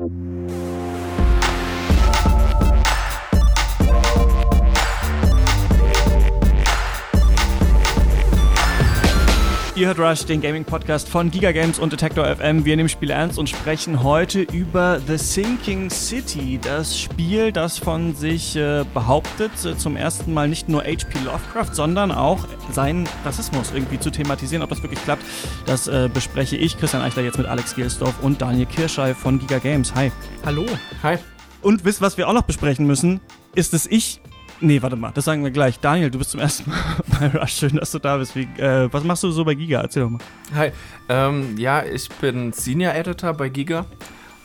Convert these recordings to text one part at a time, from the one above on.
you Ihr hört Rush, den Gaming-Podcast von Giga Games und Detector FM. Wir nehmen Spiel ernst und sprechen heute über The Sinking City, das Spiel, das von sich äh, behauptet, äh, zum ersten Mal nicht nur H.P. Lovecraft, sondern auch seinen Rassismus irgendwie zu thematisieren. Ob das wirklich klappt, das äh, bespreche ich, Christian Eichler, jetzt mit Alex Gelsdorf und Daniel Kirschei von Giga Games. Hi. Hallo. Hi. Und wisst, was wir auch noch besprechen müssen, ist, dass ich Nee, warte mal, das sagen wir gleich. Daniel, du bist zum ersten Mal bei Rush. Schön, dass du da bist. Wie, äh, was machst du so bei Giga? Erzähl doch mal. Hi. Ähm, ja, ich bin Senior Editor bei Giga.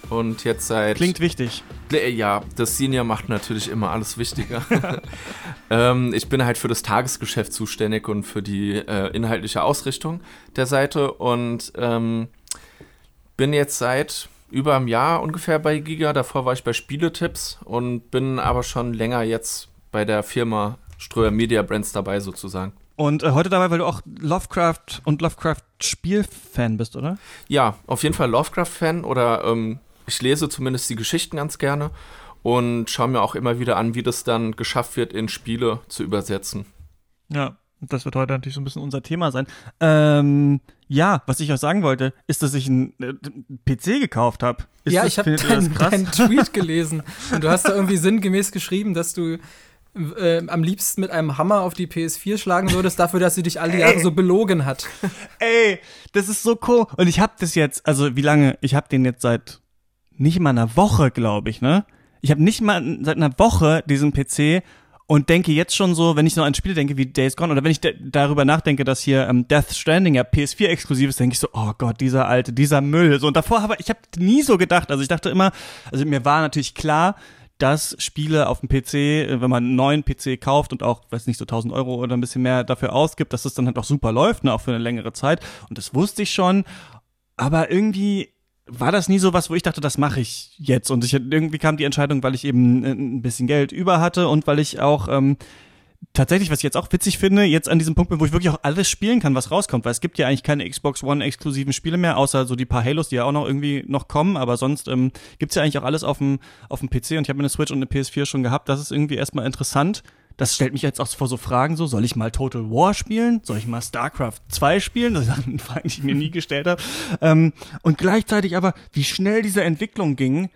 Und jetzt seit. Klingt wichtig. Ja, das Senior macht natürlich immer alles wichtiger. ähm, ich bin halt für das Tagesgeschäft zuständig und für die äh, inhaltliche Ausrichtung der Seite. Und ähm, bin jetzt seit über einem Jahr ungefähr bei Giga. Davor war ich bei Spieletipps und bin aber schon länger jetzt bei der Firma Ströer Media Brands dabei sozusagen. Und äh, heute dabei, weil du auch Lovecraft und Lovecraft-Spielfan bist, oder? Ja, auf jeden Fall Lovecraft-Fan oder ähm, ich lese zumindest die Geschichten ganz gerne und schaue mir auch immer wieder an, wie das dann geschafft wird, in Spiele zu übersetzen. Ja, das wird heute natürlich so ein bisschen unser Thema sein. Ähm, ja, was ich auch sagen wollte, ist, dass ich einen äh, PC gekauft habe. Ja, ich habe deinen dein Tweet gelesen und du hast da irgendwie sinngemäß geschrieben, dass du äh, am liebsten mit einem Hammer auf die PS4 schlagen würdest, dafür, dass sie dich alle Jahre so belogen hat. Ey, das ist so cool. Und ich habe das jetzt, also wie lange? Ich habe den jetzt seit nicht mal einer Woche, glaube ich, ne? Ich habe nicht mal seit einer Woche diesen PC und denke jetzt schon so, wenn ich noch an Spiele denke wie Days Gone oder wenn ich darüber nachdenke, dass hier ähm, Death Stranding ja PS4 exklusiv ist, denke ich so, oh Gott, dieser alte, dieser Müll. So und davor aber ich habe nie so gedacht, also ich dachte immer, also mir war natürlich klar, dass Spiele auf dem PC, äh, wenn man einen neuen PC kauft und auch, weiß nicht, so 1000 Euro oder ein bisschen mehr dafür ausgibt, dass es dann halt auch super läuft, ne, auch für eine längere Zeit. Und das wusste ich schon. Aber irgendwie war das nie so was, wo ich dachte, das mache ich jetzt. Und ich, irgendwie kam die Entscheidung, weil ich eben ein bisschen Geld über hatte und weil ich auch ähm, tatsächlich, was ich jetzt auch witzig finde, jetzt an diesem Punkt bin, wo ich wirklich auch alles spielen kann, was rauskommt, weil es gibt ja eigentlich keine Xbox One exklusiven Spiele mehr, außer so die paar Halos, die ja auch noch irgendwie noch kommen, aber sonst ähm, gibt's ja eigentlich auch alles auf dem auf dem PC und ich habe mir eine Switch und eine PS4 schon gehabt. Das ist irgendwie erstmal interessant. Das stellt mich jetzt auch vor so Fragen so, soll ich mal Total War spielen? Soll ich mal StarCraft 2 spielen? Das sind Fragen, die ich mir nie gestellt habe. Ähm, und gleichzeitig aber, wie schnell diese Entwicklung ging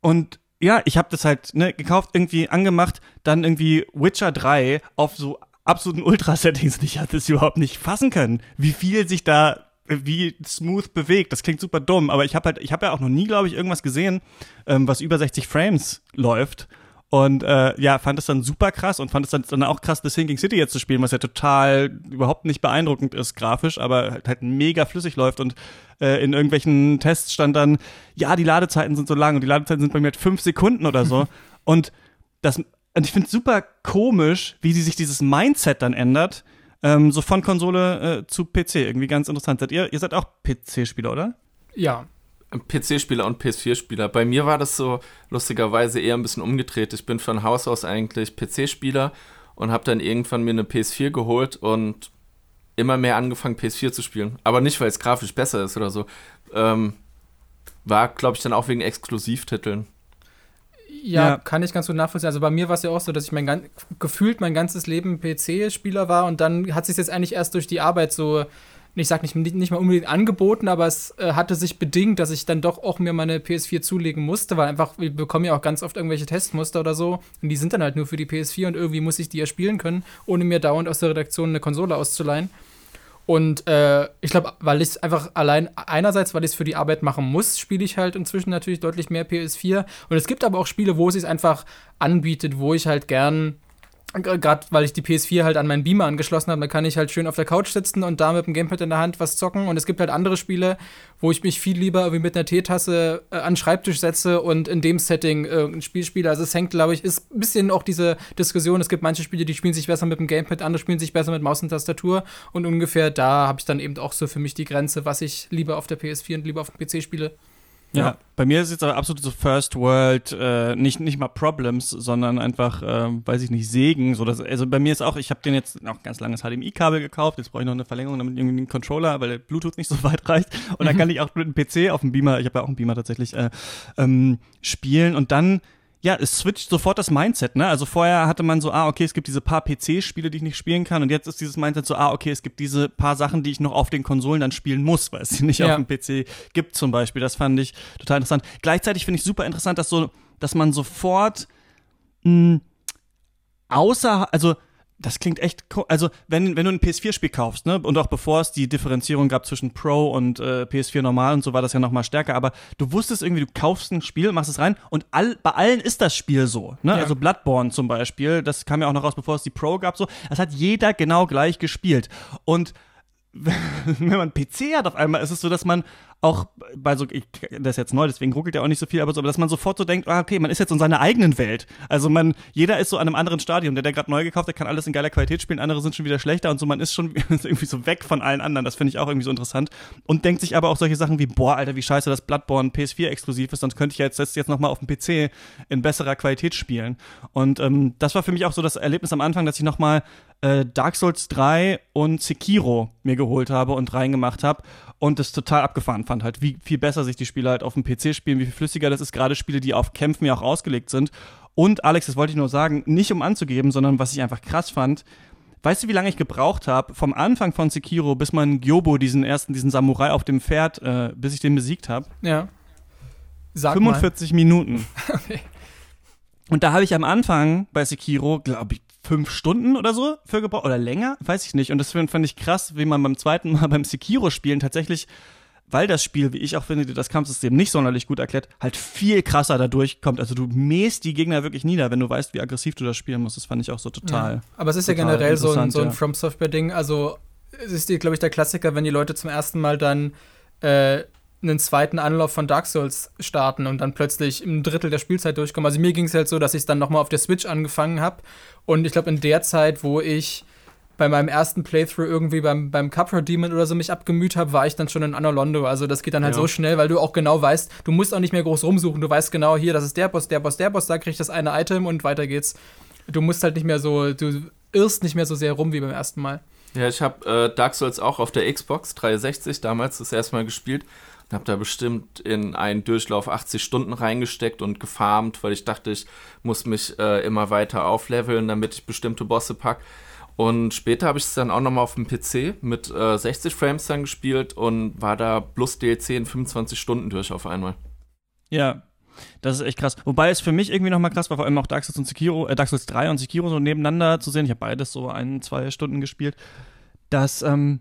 und ja, ich habe das halt ne, gekauft, irgendwie angemacht, dann irgendwie Witcher 3 auf so absoluten Ultra-Settings. Ich hatte es überhaupt nicht fassen können, wie viel sich da wie smooth bewegt. Das klingt super dumm, aber ich habe halt, ich habe ja auch noch nie, glaube ich, irgendwas gesehen, ähm, was über 60 Frames läuft. Und äh, ja, fand es dann super krass und fand es dann, dann auch krass, The Sinking City jetzt zu spielen, was ja total überhaupt nicht beeindruckend ist grafisch, aber halt, halt mega flüssig läuft und äh, in irgendwelchen Tests stand dann, ja, die Ladezeiten sind so lang und die Ladezeiten sind bei mir halt fünf Sekunden oder so. und das, und ich finde es super komisch, wie sie sich dieses Mindset dann ändert, ähm, so von Konsole äh, zu PC. Irgendwie ganz interessant. Seid ihr, ihr seid auch PC-Spieler, oder? Ja, PC-Spieler und PS4-Spieler. Bei mir war das so lustigerweise eher ein bisschen umgedreht. Ich bin von Haus aus eigentlich PC-Spieler und habe dann irgendwann mir eine PS4 geholt und immer mehr angefangen, PS4 zu spielen. Aber nicht, weil es grafisch besser ist oder so. Ähm, war, glaube ich, dann auch wegen Exklusivtiteln. Ja, ja, kann ich ganz gut nachvollziehen. Also bei mir war es ja auch so, dass ich mein gefühlt mein ganzes Leben PC-Spieler war und dann hat sich jetzt eigentlich erst durch die Arbeit so ich sag nicht, nicht mal unbedingt angeboten, aber es äh, hatte sich bedingt, dass ich dann doch auch mir meine PS4 zulegen musste, weil einfach, wir bekommen ja auch ganz oft irgendwelche Testmuster oder so und die sind dann halt nur für die PS4 und irgendwie muss ich die ja spielen können, ohne mir dauernd aus der Redaktion eine Konsole auszuleihen. Und äh, ich glaube, weil ich es einfach allein, einerseits, weil ich es für die Arbeit machen muss, spiele ich halt inzwischen natürlich deutlich mehr PS4. Und es gibt aber auch Spiele, wo es sich einfach anbietet, wo ich halt gern Gerade weil ich die PS4 halt an meinen Beamer angeschlossen habe, da kann ich halt schön auf der Couch sitzen und da mit dem Gamepad in der Hand was zocken. Und es gibt halt andere Spiele, wo ich mich viel lieber irgendwie mit einer Teetasse äh, an den Schreibtisch setze und in dem Setting irgendein Spiel spiele. Also es hängt, glaube ich, ist ein bisschen auch diese Diskussion. Es gibt manche Spiele, die spielen sich besser mit dem Gamepad, andere spielen sich besser mit Maus und Tastatur. Und ungefähr da habe ich dann eben auch so für mich die Grenze, was ich lieber auf der PS4 und lieber auf dem PC spiele. Ja. ja. bei mir ist es jetzt aber absolut so First World, äh, nicht, nicht mal Problems, sondern einfach, äh, weiß ich nicht, Segen. So dass, also bei mir ist auch, ich habe den jetzt noch ganz langes HDMI-Kabel gekauft, jetzt brauche ich noch eine Verlängerung, damit irgendwie einen Controller, weil der Bluetooth nicht so weit reicht. Und dann mhm. kann ich auch mit dem PC auf dem Beamer, ich habe ja auch einen Beamer tatsächlich, äh, ähm, spielen und dann ja, es switcht sofort das Mindset, ne? Also vorher hatte man so, ah, okay, es gibt diese paar PC-Spiele, die ich nicht spielen kann und jetzt ist dieses Mindset so, ah, okay, es gibt diese paar Sachen, die ich noch auf den Konsolen dann spielen muss, weil es sie nicht ja. auf dem PC gibt zum Beispiel. Das fand ich total interessant. Gleichzeitig finde ich super interessant, dass so, dass man sofort mh, außer, also das klingt echt, also wenn, wenn du ein PS4-Spiel kaufst, ne, und auch bevor es die Differenzierung gab zwischen Pro und äh, PS4 normal und so war das ja noch mal stärker, aber du wusstest irgendwie, du kaufst ein Spiel, machst es rein und all, bei allen ist das Spiel so, ne, ja. also Bloodborne zum Beispiel, das kam ja auch noch raus, bevor es die Pro gab, so, das hat jeder genau gleich gespielt. Und wenn man PC hat auf einmal, ist es so, dass man auch bei so, ich, das ist jetzt neu, deswegen ruckelt ja auch nicht so viel, aber so, dass man sofort so denkt, ah, okay, man ist jetzt in seiner eigenen Welt. Also man, jeder ist so an einem anderen Stadium. Der, der gerade neu gekauft, der kann alles in geiler Qualität spielen, andere sind schon wieder schlechter und so, man ist schon irgendwie so weg von allen anderen. Das finde ich auch irgendwie so interessant. Und denkt sich aber auch solche Sachen wie, boah, Alter, wie scheiße, dass Bloodborne PS4 exklusiv ist, sonst könnte ich jetzt das jetzt nochmal auf dem PC in besserer Qualität spielen. Und ähm, das war für mich auch so das Erlebnis am Anfang, dass ich nochmal äh, Dark Souls 3 und Sekiro mir geholt habe und reingemacht habe und das total abgefahren fand halt, wie viel besser sich die Spiele halt auf dem PC spielen, wie viel flüssiger das ist, gerade Spiele, die auf Kämpfen ja auch ausgelegt sind. Und Alex, das wollte ich nur sagen, nicht um anzugeben, sondern was ich einfach krass fand, Weißt du, wie lange ich gebraucht habe, vom Anfang von Sekiro, bis man Gyobo, diesen ersten, diesen Samurai auf dem Pferd, äh, bis ich den besiegt habe? Ja. Sag 45 mal. Minuten. okay. Und da habe ich am Anfang bei Sekiro, glaube ich, fünf Stunden oder so für gebraucht oder länger, weiß ich nicht. Und das fand ich krass, wie man beim zweiten Mal beim Sekiro-Spielen tatsächlich, weil das Spiel, wie ich auch finde, das Kampfsystem nicht sonderlich gut erklärt, halt viel krasser dadurch kommt. Also du mähst die Gegner wirklich nieder, wenn du weißt, wie aggressiv du das spielen musst. Das fand ich auch so total. Ja. Aber es ist ja generell so ein, so ein ja. From Software-Ding. Also es ist, glaube ich, der Klassiker, wenn die Leute zum ersten Mal dann äh, einen zweiten Anlauf von Dark Souls starten und dann plötzlich im Drittel der Spielzeit durchkommen. Also mir ging es halt so, dass ich es dann nochmal auf der Switch angefangen habe. Und ich glaube, in der Zeit, wo ich bei meinem ersten Playthrough irgendwie beim, beim Cuphead Demon oder so mich abgemüht habe, war ich dann schon in Anolondo. Also das geht dann halt ja. so schnell, weil du auch genau weißt, du musst auch nicht mehr groß rumsuchen. Du weißt genau, hier, das ist der Boss, der Boss, der Boss, da krieg ich das eine Item und weiter geht's. Du musst halt nicht mehr so, du irrst nicht mehr so sehr rum wie beim ersten Mal. Ja, ich habe äh, Dark Souls auch auf der Xbox 360 damals das erste Mal gespielt und habe da bestimmt in einen Durchlauf 80 Stunden reingesteckt und gefarmt, weil ich dachte, ich muss mich äh, immer weiter aufleveln, damit ich bestimmte Bosse pack. Und später habe ich es dann auch nochmal auf dem PC mit äh, 60 Frames dann gespielt und war da plus DLC in 25 Stunden durch auf einmal. Ja, das ist echt krass. Wobei es für mich irgendwie nochmal krass war, vor allem auch Dark Souls und Sekiro, äh, Dark Souls 3 und Sekiro so nebeneinander zu sehen. Ich habe beides so ein, zwei Stunden gespielt. Dass, ähm,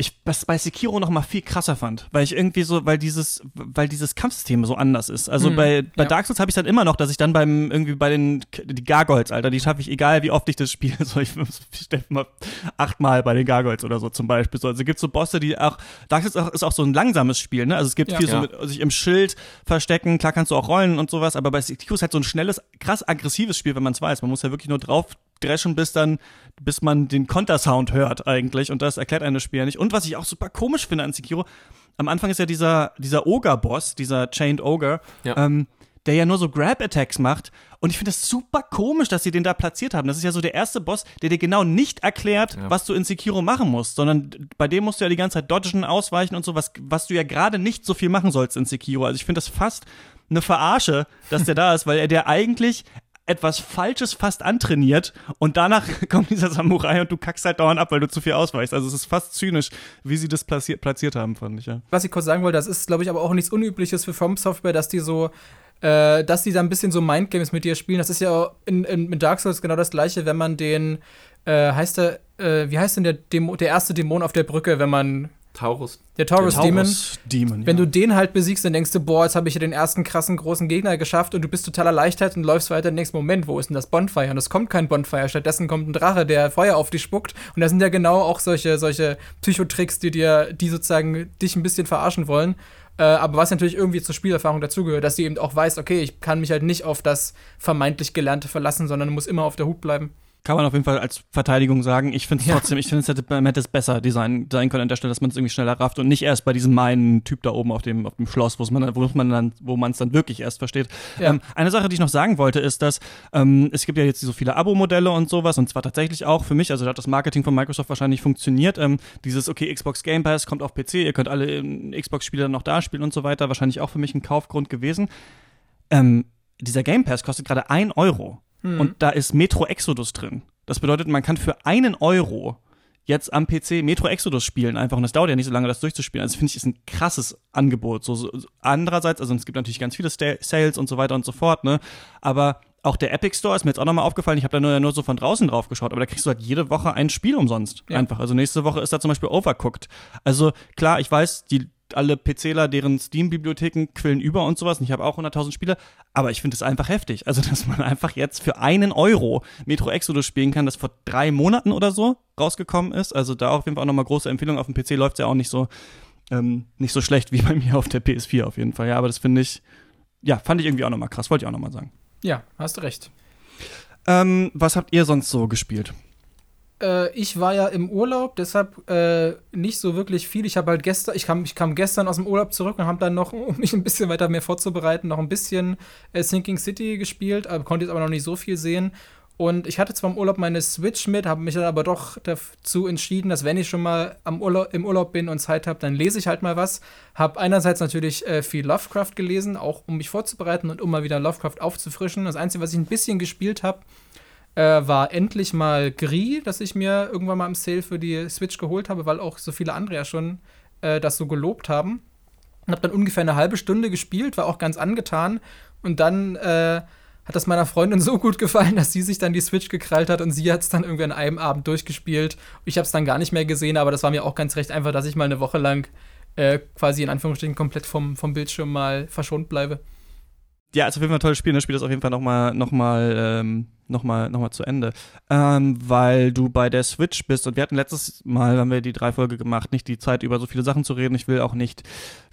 ich das bei Sekiro noch mal viel krasser fand, weil ich irgendwie so, weil dieses, weil dieses Kampfsystem so anders ist. Also mhm, bei, bei ja. Dark Souls habe ich dann immer noch, dass ich dann beim irgendwie bei den die Gargoyles, Alter, die schaffe ich egal wie oft ich das spiele, so ich, ich stelle mal achtmal bei den Gargoyles oder so zum Beispiel. So, also gibt so Bosse, die auch Dark Souls ist auch so ein langsames Spiel, ne? Also es gibt ja, viel ja. so mit sich im Schild verstecken, klar kannst du auch rollen und sowas, aber bei Sekiro ist halt so ein schnelles, krass aggressives Spiel, wenn man es weiß. Man muss ja wirklich nur drauf dreschen, bis dann, bis man den Kontersound hört eigentlich. Und das erklärt einem das Spiel ja nicht. Und was ich auch super komisch finde an Sekiro, am Anfang ist ja dieser, dieser Ogre-Boss, dieser Chained Ogre, ja. ähm, der ja nur so Grab-Attacks macht. Und ich finde das super komisch, dass sie den da platziert haben. Das ist ja so der erste Boss, der dir genau nicht erklärt, ja. was du in Sekiro machen musst, sondern bei dem musst du ja die ganze Zeit dodgen, ausweichen und so, was, was du ja gerade nicht so viel machen sollst in Sekiro. Also ich finde das fast eine Verarsche, dass der da ist, weil er der eigentlich etwas Falsches fast antrainiert und danach kommt dieser Samurai und du kackst halt dauernd ab, weil du zu viel ausweichst. Also es ist fast zynisch, wie sie das platziert, platziert haben, fand ich, ja. Was ich kurz sagen wollte, das ist, glaube ich, aber auch nichts Unübliches für From Software, dass die so äh, dass die da ein bisschen so Mindgames mit dir spielen. Das ist ja in, in, mit Dark Souls genau das gleiche, wenn man den, äh, heißt der, äh, wie heißt denn der, Demo, der erste Dämon auf der Brücke, wenn man Taurus. Der Taurus, der Taurus Demon. Demon. Wenn ja. du den halt besiegst, dann denkst du, boah, jetzt habe ich hier den ersten krassen großen Gegner geschafft und du bist total erleichtert und läufst weiter im nächsten Moment. Wo ist denn das Bonfire? Und es kommt kein Bonfire. Stattdessen kommt ein Drache, der Feuer auf dich spuckt. Und das sind ja genau auch solche, solche Psychotricks, die dir, die sozusagen dich ein bisschen verarschen wollen. Äh, aber was natürlich irgendwie zur Spielerfahrung dazugehört, dass du eben auch weißt, okay, ich kann mich halt nicht auf das vermeintlich Gelernte verlassen, sondern muss immer auf der Hut bleiben kann man auf jeden Fall als Verteidigung sagen. Ich finde es trotzdem, ich finde es hätte, man hätte es besser design, sein können an der Stelle, dass man es irgendwie schneller rafft und nicht erst bei diesem meinen Typ da oben auf dem, auf dem Schloss, wo man, wo man dann, wo man es dann wirklich erst versteht. Ja. Ähm, eine Sache, die ich noch sagen wollte, ist, dass ähm, es gibt ja jetzt so viele Abo-Modelle und sowas und zwar tatsächlich auch für mich, also da hat das Marketing von Microsoft wahrscheinlich funktioniert. Ähm, dieses, okay, Xbox Game Pass kommt auf PC, ihr könnt alle Xbox-Spiele noch da spielen und so weiter, wahrscheinlich auch für mich ein Kaufgrund gewesen. Ähm, dieser Game Pass kostet gerade ein Euro. Mhm. Und da ist Metro Exodus drin. Das bedeutet, man kann für einen Euro jetzt am PC Metro Exodus spielen einfach und es dauert ja nicht so lange, das durchzuspielen. Also finde ich, ist ein krasses Angebot. So, so, andererseits, also es gibt natürlich ganz viele Sales und so weiter und so fort, ne? Aber auch der Epic Store ist mir jetzt auch nochmal aufgefallen. Ich habe da nur, nur so von draußen drauf geschaut, aber da kriegst du halt jede Woche ein Spiel umsonst. Ja. Einfach. Also nächste Woche ist da zum Beispiel Overcooked. Also klar, ich weiß, die alle PCler, deren Steam-Bibliotheken quillen über und sowas. Und ich habe auch 100.000 Spiele. Aber ich finde es einfach heftig. Also, dass man einfach jetzt für einen Euro Metro Exodus spielen kann, das vor drei Monaten oder so rausgekommen ist. Also, da auf jeden Fall auch nochmal große Empfehlung. Auf dem PC läuft es ja auch nicht so, ähm, nicht so schlecht wie bei mir auf der PS4 auf jeden Fall. Ja, aber das finde ich, ja, fand ich irgendwie auch nochmal krass. Wollte ich auch nochmal sagen. Ja, hast du recht. Ähm, was habt ihr sonst so gespielt? Äh, ich war ja im Urlaub, deshalb äh, nicht so wirklich viel. Ich habe halt gestern, ich kam, ich kam gestern aus dem Urlaub zurück und habe dann noch, um mich ein bisschen weiter mehr vorzubereiten, noch ein bisschen äh, Sinking City gespielt, aber konnte jetzt aber noch nicht so viel sehen. Und ich hatte zwar im Urlaub meine Switch mit, habe mich dann aber doch dazu entschieden, dass wenn ich schon mal am Urlaub, im Urlaub bin und Zeit habe, dann lese ich halt mal was. Habe einerseits natürlich äh, viel Lovecraft gelesen, auch um mich vorzubereiten und um mal wieder Lovecraft aufzufrischen. Das Einzige, was ich ein bisschen gespielt habe, äh, war endlich mal Gris, das ich mir irgendwann mal im Sale für die Switch geholt habe, weil auch so viele andere ja schon äh, das so gelobt haben. Und habe dann ungefähr eine halbe Stunde gespielt, war auch ganz angetan. Und dann äh, hat das meiner Freundin so gut gefallen, dass sie sich dann die Switch gekrallt hat und sie hat es dann irgendwie an einem Abend durchgespielt. Ich habe es dann gar nicht mehr gesehen, aber das war mir auch ganz recht einfach, dass ich mal eine Woche lang äh, quasi in Anführungsstrichen komplett vom, vom Bildschirm mal verschont bleibe. Ja, ist auf jeden Fall ein tolles Spiel. Das Spiel ist auf jeden Fall nochmal noch mal, ähm, nochmal noch mal zu Ende. Ähm, weil du bei der Switch bist und wir hatten letztes Mal, haben wir die drei Folge gemacht, nicht die Zeit über so viele Sachen zu reden. Ich will auch nicht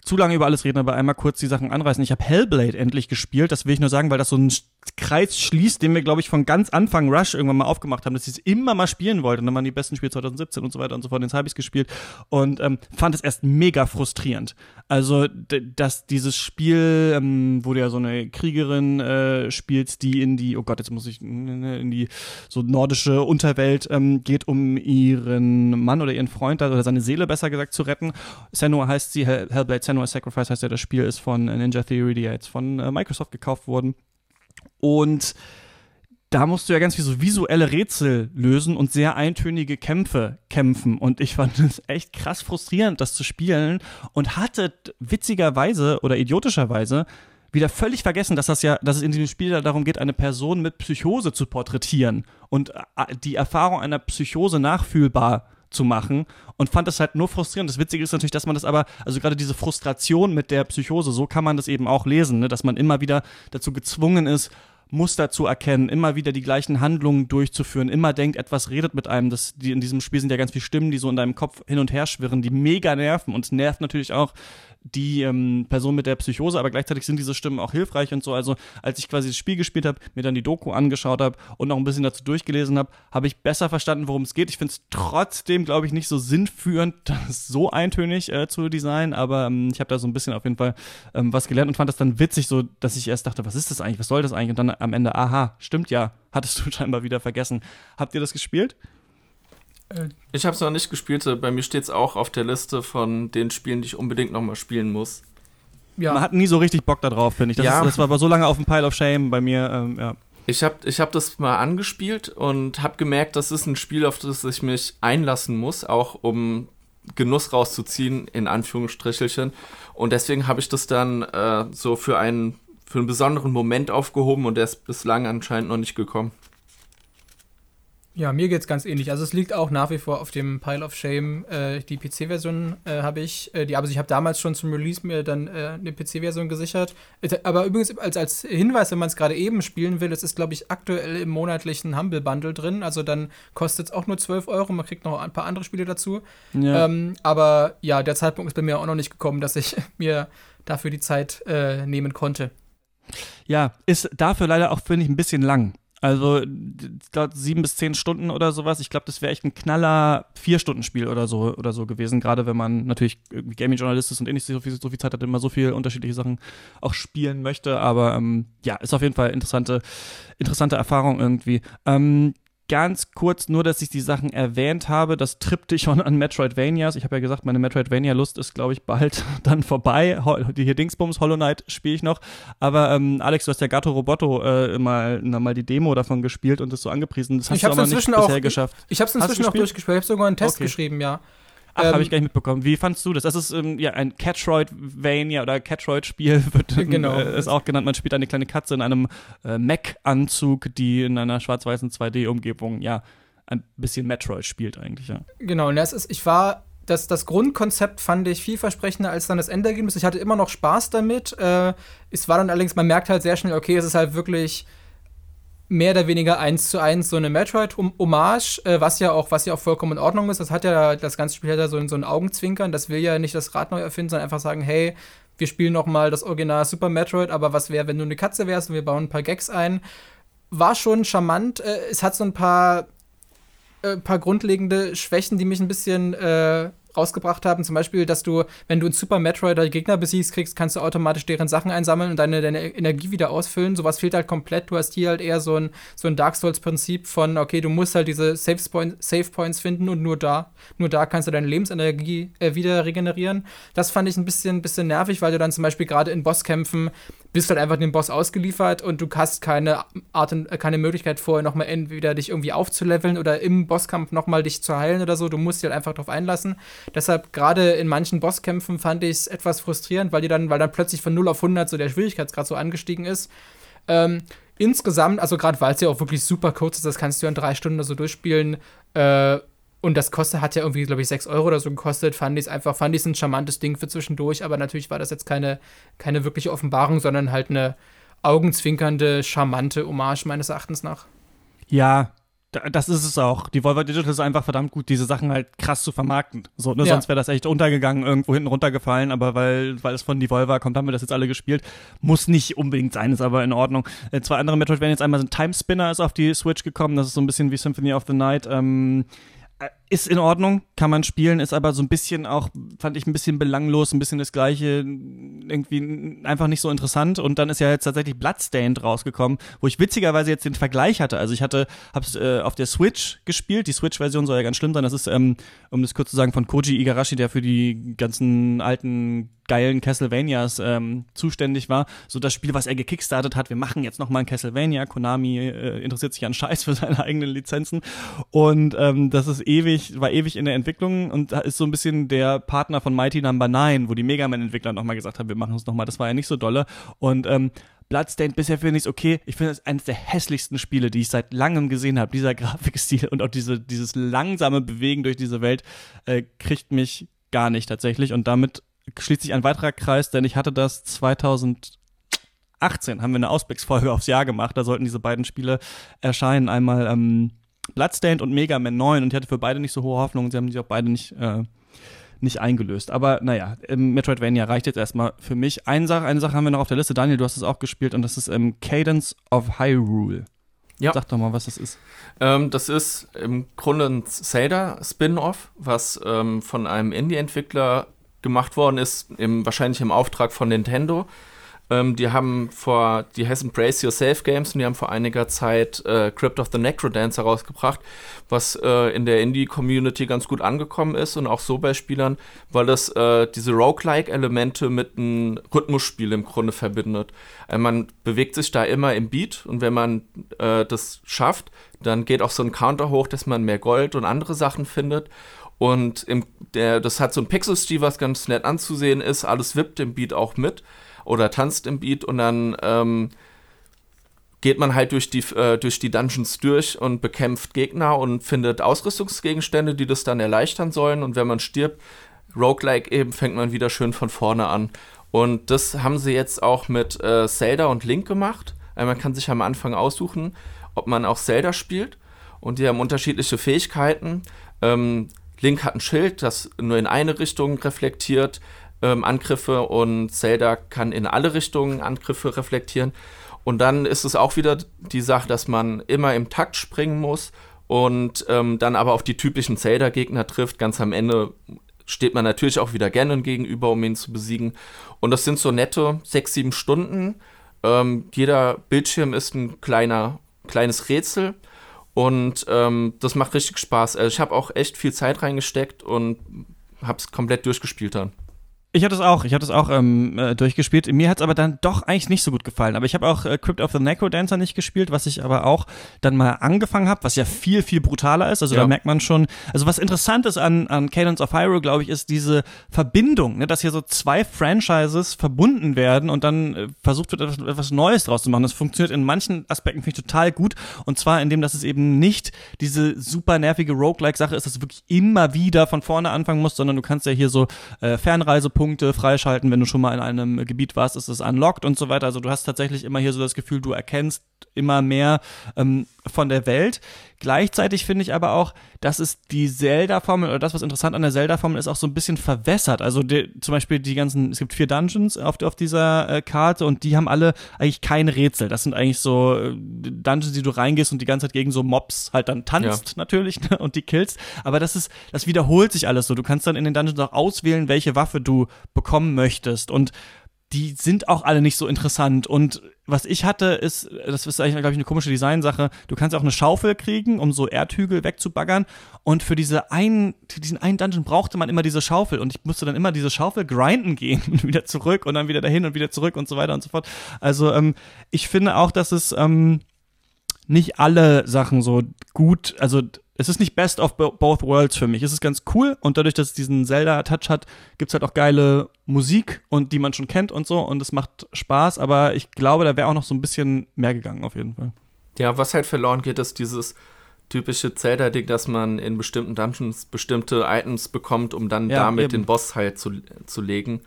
zu lange über alles reden, aber einmal kurz die Sachen anreißen. Ich habe Hellblade endlich gespielt. Das will ich nur sagen, weil das so ein Kreis schließt, den wir, glaube ich, von ganz Anfang Rush irgendwann mal aufgemacht haben, dass ich es immer mal spielen wollte. Und dann waren die besten Spiele 2017 und so weiter und so fort. Jetzt habe ich es gespielt und ähm, fand es erst mega frustrierend. Also, dass dieses Spiel, ähm, wo du ja so eine Kriegerin äh, spielst, die in die, oh Gott, jetzt muss ich in die so nordische Unterwelt ähm, geht, um ihren Mann oder ihren Freund oder seine Seele besser gesagt zu retten. Senua heißt sie, Hellblade Senua Sacrifice heißt ja, das Spiel ist von Ninja Theory, die ja jetzt von äh, Microsoft gekauft wurden. Und da musst du ja ganz viel so visuelle Rätsel lösen und sehr eintönige Kämpfe kämpfen. Und ich fand es echt krass frustrierend, das zu spielen und hatte witzigerweise oder idiotischerweise wieder völlig vergessen, dass das ja, dass es in diesem Spiel darum geht, eine Person mit Psychose zu porträtieren und äh, die Erfahrung einer Psychose nachfühlbar zu machen und fand das halt nur frustrierend. Das Witzige ist natürlich, dass man das aber, also gerade diese Frustration mit der Psychose, so kann man das eben auch lesen, ne? dass man immer wieder dazu gezwungen ist, Muster zu erkennen, immer wieder die gleichen Handlungen durchzuführen, immer denkt, etwas redet mit einem. Das, die, in diesem Spiel sind ja ganz viele Stimmen, die so in deinem Kopf hin und her schwirren, die mega nerven. Und es nervt natürlich auch, die ähm, Person mit der Psychose, aber gleichzeitig sind diese Stimmen auch hilfreich und so. Also als ich quasi das Spiel gespielt habe, mir dann die Doku angeschaut habe und noch ein bisschen dazu durchgelesen habe, habe ich besser verstanden, worum es geht. Ich finde es trotzdem, glaube ich, nicht so sinnführend, das so eintönig äh, zu designen, aber ähm, ich habe da so ein bisschen auf jeden Fall ähm, was gelernt und fand das dann witzig, so dass ich erst dachte, was ist das eigentlich, was soll das eigentlich? Und dann am Ende, aha, stimmt ja, hattest du scheinbar wieder vergessen. Habt ihr das gespielt? Ich habe es noch nicht gespielt. Bei mir steht es auch auf der Liste von den Spielen, die ich unbedingt nochmal spielen muss. Ja. Man hat nie so richtig Bock darauf, finde ich. Das, ja. ist, das, war aber so lange auf dem Pile of Shame bei mir. Ähm, ja. Ich habe ich hab das mal angespielt und habe gemerkt, das ist ein Spiel, auf das ich mich einlassen muss, auch um Genuss rauszuziehen, in Anführungsstrichelchen. Und deswegen habe ich das dann äh, so für einen, für einen besonderen Moment aufgehoben und der ist bislang anscheinend noch nicht gekommen. Ja, mir geht's ganz ähnlich. Also es liegt auch nach wie vor auf dem Pile of Shame. Äh, die PC-Version äh, habe ich, äh, die, also ich habe damals schon zum Release mir dann äh, eine PC-Version gesichert. Aber übrigens als, als Hinweis, wenn man es gerade eben spielen will, es ist, glaube ich, aktuell im monatlichen Humble Bundle drin. Also dann kostet es auch nur 12 Euro. Man kriegt noch ein paar andere Spiele dazu. Ja. Ähm, aber ja, der Zeitpunkt ist bei mir auch noch nicht gekommen, dass ich mir dafür die Zeit äh, nehmen konnte. Ja, ist dafür leider auch, finde ich, ein bisschen lang. Also, ich glaube, sieben bis zehn Stunden oder sowas. Ich glaube, das wäre echt ein knaller Vier-Stunden-Spiel oder so, oder so gewesen. Gerade wenn man natürlich Gaming-Journalist ist und eh nicht so viel, so viel Zeit hat, immer so viele unterschiedliche Sachen auch spielen möchte. Aber ähm, ja, ist auf jeden Fall interessante, interessante Erfahrung irgendwie. Ähm, ganz kurz, nur dass ich die Sachen erwähnt habe, das trippte schon an Metroidvanias. Ich habe ja gesagt, meine Metroidvania-Lust ist, glaube ich, bald dann vorbei. Die hier Dingsbums, Hollow Knight spiele ich noch. Aber ähm, Alex, du hast ja Gato Roboto äh, mal, na, mal die Demo davon gespielt und das so angepriesen. Das hast ich du aber nicht bisher auch, geschafft. Ich, ich habe es inzwischen auch durchgespielt. Ich habe sogar einen Test Okay. geschrieben, ja. Ach, Ähm, habe ich gar nicht mitbekommen. Wie fandst du das? Das ist ähm, ja ein Catroidvania oder Catroid-Spiel, wird Genau. äh, ist auch genannt. Man spielt eine kleine Katze in einem äh, Mech-Anzug, die in einer schwarz-weißen 2D-Umgebung, ja, ein bisschen Metroid spielt eigentlich, ja. Genau, und das ist, ich war, das, das Grundkonzept fand ich vielversprechender als dann das Endergebnis. Ich hatte immer noch Spaß damit. Äh, es war dann allerdings, man merkt halt sehr schnell, okay, es ist halt wirklich mehr oder weniger eins zu eins so eine Metroid-Hommage, äh, was ja auch, was ja auch vollkommen in Ordnung ist. Das hat ja, das ganze Spiel hat ja so, ein- so ein Augenzwinkern. Das will ja nicht das Rad neu erfinden, sondern einfach sagen, hey, wir spielen noch mal das Original Super Metroid, aber was wäre, wenn du eine Katze wärst und wir bauen ein paar Gags ein. War schon charmant. Äh, es hat so ein paar äh, paar grundlegende Schwächen, die mich ein bisschen äh, rausgebracht haben. Zum Beispiel, dass du, wenn du in Super Metroid oder Gegner besiegst, kriegst, kannst du automatisch deren Sachen einsammeln und deine, deine Energie wieder ausfüllen. Sowas fehlt halt komplett. Du hast hier halt eher so ein, so ein Dark Souls-Prinzip von, okay, du musst halt diese Save, Point, Save Points finden und nur da, nur da kannst du deine Lebensenergie äh, wieder regenerieren. Das fand ich ein bisschen, bisschen nervig, weil du dann zum Beispiel gerade in Bosskämpfen bist halt einfach dem Boss ausgeliefert und du hast keine Art und äh, keine Möglichkeit vorher nochmal entweder dich irgendwie aufzuleveln oder im Bosskampf nochmal dich zu heilen oder so. Du musst dich halt einfach drauf einlassen. Deshalb gerade in manchen Bosskämpfen fand ich es etwas frustrierend, weil die dann, weil dann plötzlich von 0 auf 100 so der Schwierigkeitsgrad so angestiegen ist. Ähm, insgesamt, also gerade weil es ja auch wirklich super kurz ist, das kannst du ja in drei Stunden so durchspielen. Äh, und das kostet, hat ja irgendwie, glaube ich, 6 Euro oder so gekostet. Fand ich es einfach, fand ich es ein charmantes Ding für zwischendurch, aber natürlich war das jetzt keine, keine wirkliche Offenbarung, sondern halt eine augenzwinkernde, charmante Hommage meines Erachtens nach. Ja, da- das ist es auch. Die Volvo Digital ist einfach verdammt gut, diese Sachen halt krass zu vermarkten. So, ne, Ja. Sonst wäre das echt untergegangen, irgendwo hinten runtergefallen, aber weil, weil es von Devolver kommt, haben wir das jetzt alle gespielt. Muss nicht unbedingt sein, ist aber in Ordnung. Äh, zwei andere Metroidvania jetzt einmal sind Time Spinner ist auf die Switch gekommen, das ist so ein bisschen wie Symphony of the Night. Ähm, äh, ist in Ordnung, kann man spielen, ist aber so ein bisschen auch, fand ich ein bisschen belanglos, ein bisschen das gleiche, irgendwie einfach nicht so interessant. Und dann ist ja jetzt tatsächlich Bloodstained rausgekommen, wo ich witzigerweise jetzt den Vergleich hatte. Also ich hatte, hab's äh, auf der Switch gespielt, die Switch-Version soll ja ganz schlimm sein. Das ist, ähm, um das kurz zu sagen, von Koji Igarashi, der für die ganzen alten geilen Castlevanias ähm, zuständig war. So das Spiel, was er gekickstartet hat, wir machen jetzt noch mal ein Castlevania. Konami äh, interessiert sich an Scheiß für seine eigenen Lizenzen. Und ähm, das ist ewig, war ewig in der Entwicklung und ist so ein bisschen der Partner von Mighty Number 9, wo die Mega Man-Entwickler noch mal gesagt haben, wir machen es noch mal. Das war ja nicht so dolle. Und ähm, Bloodstained bisher finde ich es okay. Ich finde es eines der hässlichsten Spiele, die ich seit langem gesehen habe. Dieser Grafikstil und auch diese, dieses langsame Bewegen durch diese Welt äh, kriegt mich gar nicht tatsächlich. Und damit schließt sich ein weiterer Kreis, denn ich hatte das 2018, haben wir eine Ausblicksfolge aufs Jahr gemacht. Da sollten diese beiden Spiele erscheinen. Einmal ähm, Bloodstained und Mega Man 9. Und ich hatte für beide nicht so hohe Hoffnungen. Sie haben sich auch beide nicht, äh, nicht eingelöst. Aber naja, ähm, Metroidvania reicht jetzt erstmal für mich. Eine Sache, eine Sache haben wir noch auf der Liste. Daniel, du hast es auch gespielt und das ist ähm, Cadence of Hyrule. Ja. Sag doch mal, was das ist. Ähm, das ist im Grunde ein Zelda-Spin-Off, was ähm, von einem Indie-Entwickler gemacht worden ist, im, wahrscheinlich im Auftrag von Nintendo. Ähm, die haben vor, die heißen Brace Yourself Games und die haben vor einiger Zeit äh, Crypt of the Necrodancer rausgebracht, was äh, in der Indie-Community ganz gut angekommen ist und auch so bei Spielern, weil das äh, diese Roguelike-Elemente mit einem Rhythmusspiel im Grunde verbindet. Äh, man bewegt sich da immer im Beat und wenn man äh, das schafft, dann geht auch so ein Counter hoch, dass man mehr Gold und andere Sachen findet. Und im, der, das hat so ein Pixel-Stil, was ganz nett anzusehen ist. Alles wippt im Beat auch mit oder tanzt im Beat und dann ähm, geht man halt durch die, äh, durch die Dungeons durch und bekämpft Gegner und findet Ausrüstungsgegenstände, die das dann erleichtern sollen. Und wenn man stirbt, Roguelike eben, fängt man wieder schön von vorne an. Und das haben sie jetzt auch mit äh, Zelda und Link gemacht. Äh, man kann sich am Anfang aussuchen, ob man auch Zelda spielt. Und die haben unterschiedliche Fähigkeiten. Ähm, Link hat ein Schild, das nur in eine Richtung reflektiert ähm, Angriffe und Zelda kann in alle Richtungen Angriffe reflektieren. Und dann ist es auch wieder die Sache, dass man immer im Takt springen muss und ähm, dann aber auf die typischen Zelda-Gegner trifft. Ganz am Ende steht man natürlich auch wieder Ganon gegenüber, um ihn zu besiegen. Und das sind so nette sechs, sieben Stunden. Ähm, jeder Bildschirm ist ein kleiner, kleines Rätsel. Und ähm, das macht richtig Spaß. Also ich habe auch echt viel Zeit reingesteckt und habe es komplett durchgespielt dann. Ich hatte es auch, ich hatte es auch ähm, äh, durchgespielt. Mir hat es aber dann doch eigentlich nicht so gut gefallen. Aber ich habe auch äh, Crypt of the Necrodancer nicht gespielt, was ich aber auch dann mal angefangen habe, was ja viel, viel brutaler ist. Also ja. da merkt man schon, also was interessant ist an, an Cadence of Hyrule, glaube ich, ist diese Verbindung, ne, dass hier so zwei Franchises verbunden werden und dann äh, versucht wird, etwas, etwas Neues draus zu machen. Das funktioniert in manchen Aspekten, finde ich, total gut. Und zwar indem, dass es eben nicht diese super nervige Roguelike-Sache ist, dass du wirklich immer wieder von vorne anfangen musst, sondern du kannst ja hier so äh, Fernreisepunkte Punkte freischalten, wenn du schon mal in einem Gebiet warst, ist es unlocked und so weiter. Also du hast tatsächlich immer hier so das Gefühl, du erkennst immer mehr ähm, von der Welt. Gleichzeitig finde ich aber auch, dass es die Zelda-Formel oder das, was interessant an der Zelda-Formel ist, auch so ein bisschen verwässert. Also die, zum Beispiel die ganzen, es gibt vier Dungeons auf, auf dieser äh, Karte und die haben alle eigentlich kein Rätsel. Das sind eigentlich so äh, Dungeons, die du reingehst und die ganze Zeit gegen so Mobs halt dann tanzt ja. natürlich ne, und die killst. Aber das ist, das wiederholt sich alles so. Du kannst dann in den Dungeons auch auswählen, welche Waffe du bekommen möchtest und die sind auch alle nicht so interessant. Und was ich hatte, ist, das ist eigentlich, glaube ich, eine komische Designsache. Du kannst auch eine Schaufel kriegen, um so Erdhügel wegzubaggern. Und für diese einen, für diesen einen Dungeon brauchte man immer diese Schaufel. Und ich musste dann immer diese Schaufel grinden gehen und wieder zurück und dann wieder dahin und wieder zurück und so weiter und so fort. Also, ähm, ich finde auch, dass es ähm, nicht alle Sachen so gut, also es ist nicht best of both worlds für mich. Es ist ganz cool und dadurch, dass es diesen Zelda-Touch hat, gibt es halt auch geile Musik und die man schon kennt und so und es macht Spaß, aber ich glaube, da wäre auch noch so ein bisschen mehr gegangen auf jeden Fall. Ja, was halt verloren geht, ist dieses typische Zelda-Ding, dass man in bestimmten Dungeons bestimmte Items bekommt, um dann ja, damit eben. den Boss halt zu, zu legen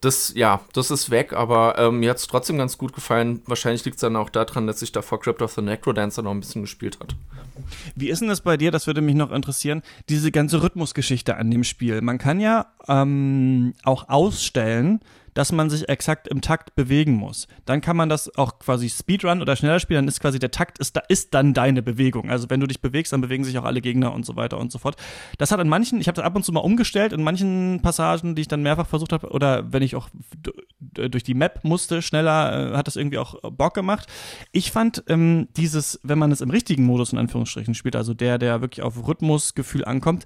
das, ja, das ist weg, aber ähm, mir hat es trotzdem ganz gut gefallen. Wahrscheinlich liegt es dann auch daran, dass ich davor Crypt of the Necrodancer noch ein bisschen gespielt hat. Wie ist denn das bei dir? Das würde mich noch interessieren. Diese ganze Rhythmusgeschichte an dem Spiel. Man kann ja ähm, auch ausstellen, dass man sich exakt im Takt bewegen muss. Dann kann man das auch quasi Speedrun oder schneller spielen, dann ist quasi der Takt ist, da ist dann deine Bewegung. Also wenn du dich bewegst, dann bewegen sich auch alle Gegner und so weiter und so fort. Das hat an manchen, ich habe das ab und zu mal umgestellt, in manchen Passagen, die ich dann mehrfach versucht habe, oder wenn ich auch durch die Map musste, schneller, äh, hat das irgendwie auch Bock gemacht. Ich fand ähm, dieses, wenn man es im richtigen Modus in Anführungsstrichen spielt, also der, der wirklich auf Rhythmusgefühl ankommt,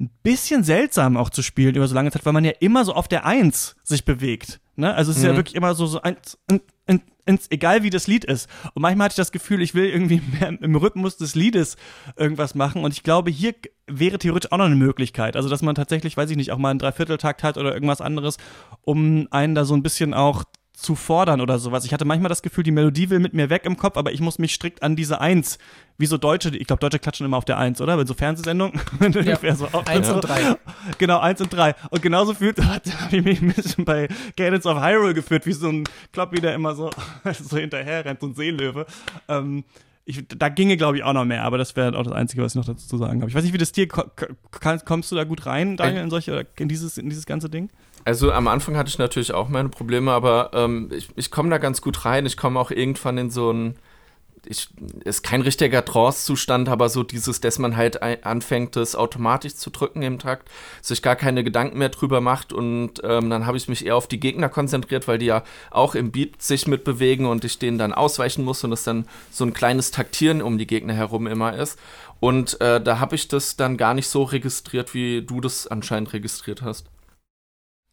ein bisschen seltsam auch zu spielen über so lange Zeit, weil man ja immer so auf der Eins sich bewegt. Ne? Also es ist mhm. ja wirklich immer so, so eins, in, in, ins, egal wie das Lied ist. Und manchmal hatte ich das Gefühl, ich will irgendwie mehr im Rhythmus des Liedes irgendwas machen. Und ich glaube, hier wäre theoretisch auch noch eine Möglichkeit. Also, dass man tatsächlich, weiß ich nicht, auch mal einen Dreivierteltakt hat oder irgendwas anderes, um einen da so ein bisschen auch zu fordern oder sowas. Ich hatte manchmal das Gefühl, die Melodie will mit mir weg im Kopf, aber ich muss mich strikt an diese Eins, wie so Deutsche, ich glaube, Deutsche klatschen immer auf der Eins, oder? Wenn so Fernsehsendungen. Ja. so eins und drei. Genau, eins und drei. Und genauso fühlt, habe ich mich ein bisschen bei Cadence of Hyrule geführt, wie so ein Kloppi, der immer so, so hinterher rennt, so ein Seelöwe. Ähm, ich, da ginge, glaube ich, auch noch mehr, aber das wäre auch das Einzige, was ich noch dazu zu sagen habe. Ich weiß nicht, wie das dir, kommst du da gut rein, Daniel, in solche, in dieses, in dieses ganze Ding? Also am Anfang hatte ich natürlich auch meine Probleme, aber ähm, ich, ich komme da ganz gut rein. Ich komme auch irgendwann in so ein, ich, ist kein richtiger Trance-Zustand, aber so dieses, dass man halt anfängt, das automatisch zu drücken im Takt, sich gar keine Gedanken mehr drüber macht und ähm, dann habe ich mich eher auf die Gegner konzentriert, weil die ja auch im Beat sich mitbewegen und ich denen dann ausweichen muss und es dann so ein kleines Taktieren um die Gegner herum immer ist. Und äh, da habe ich das dann gar nicht so registriert, wie du das anscheinend registriert hast.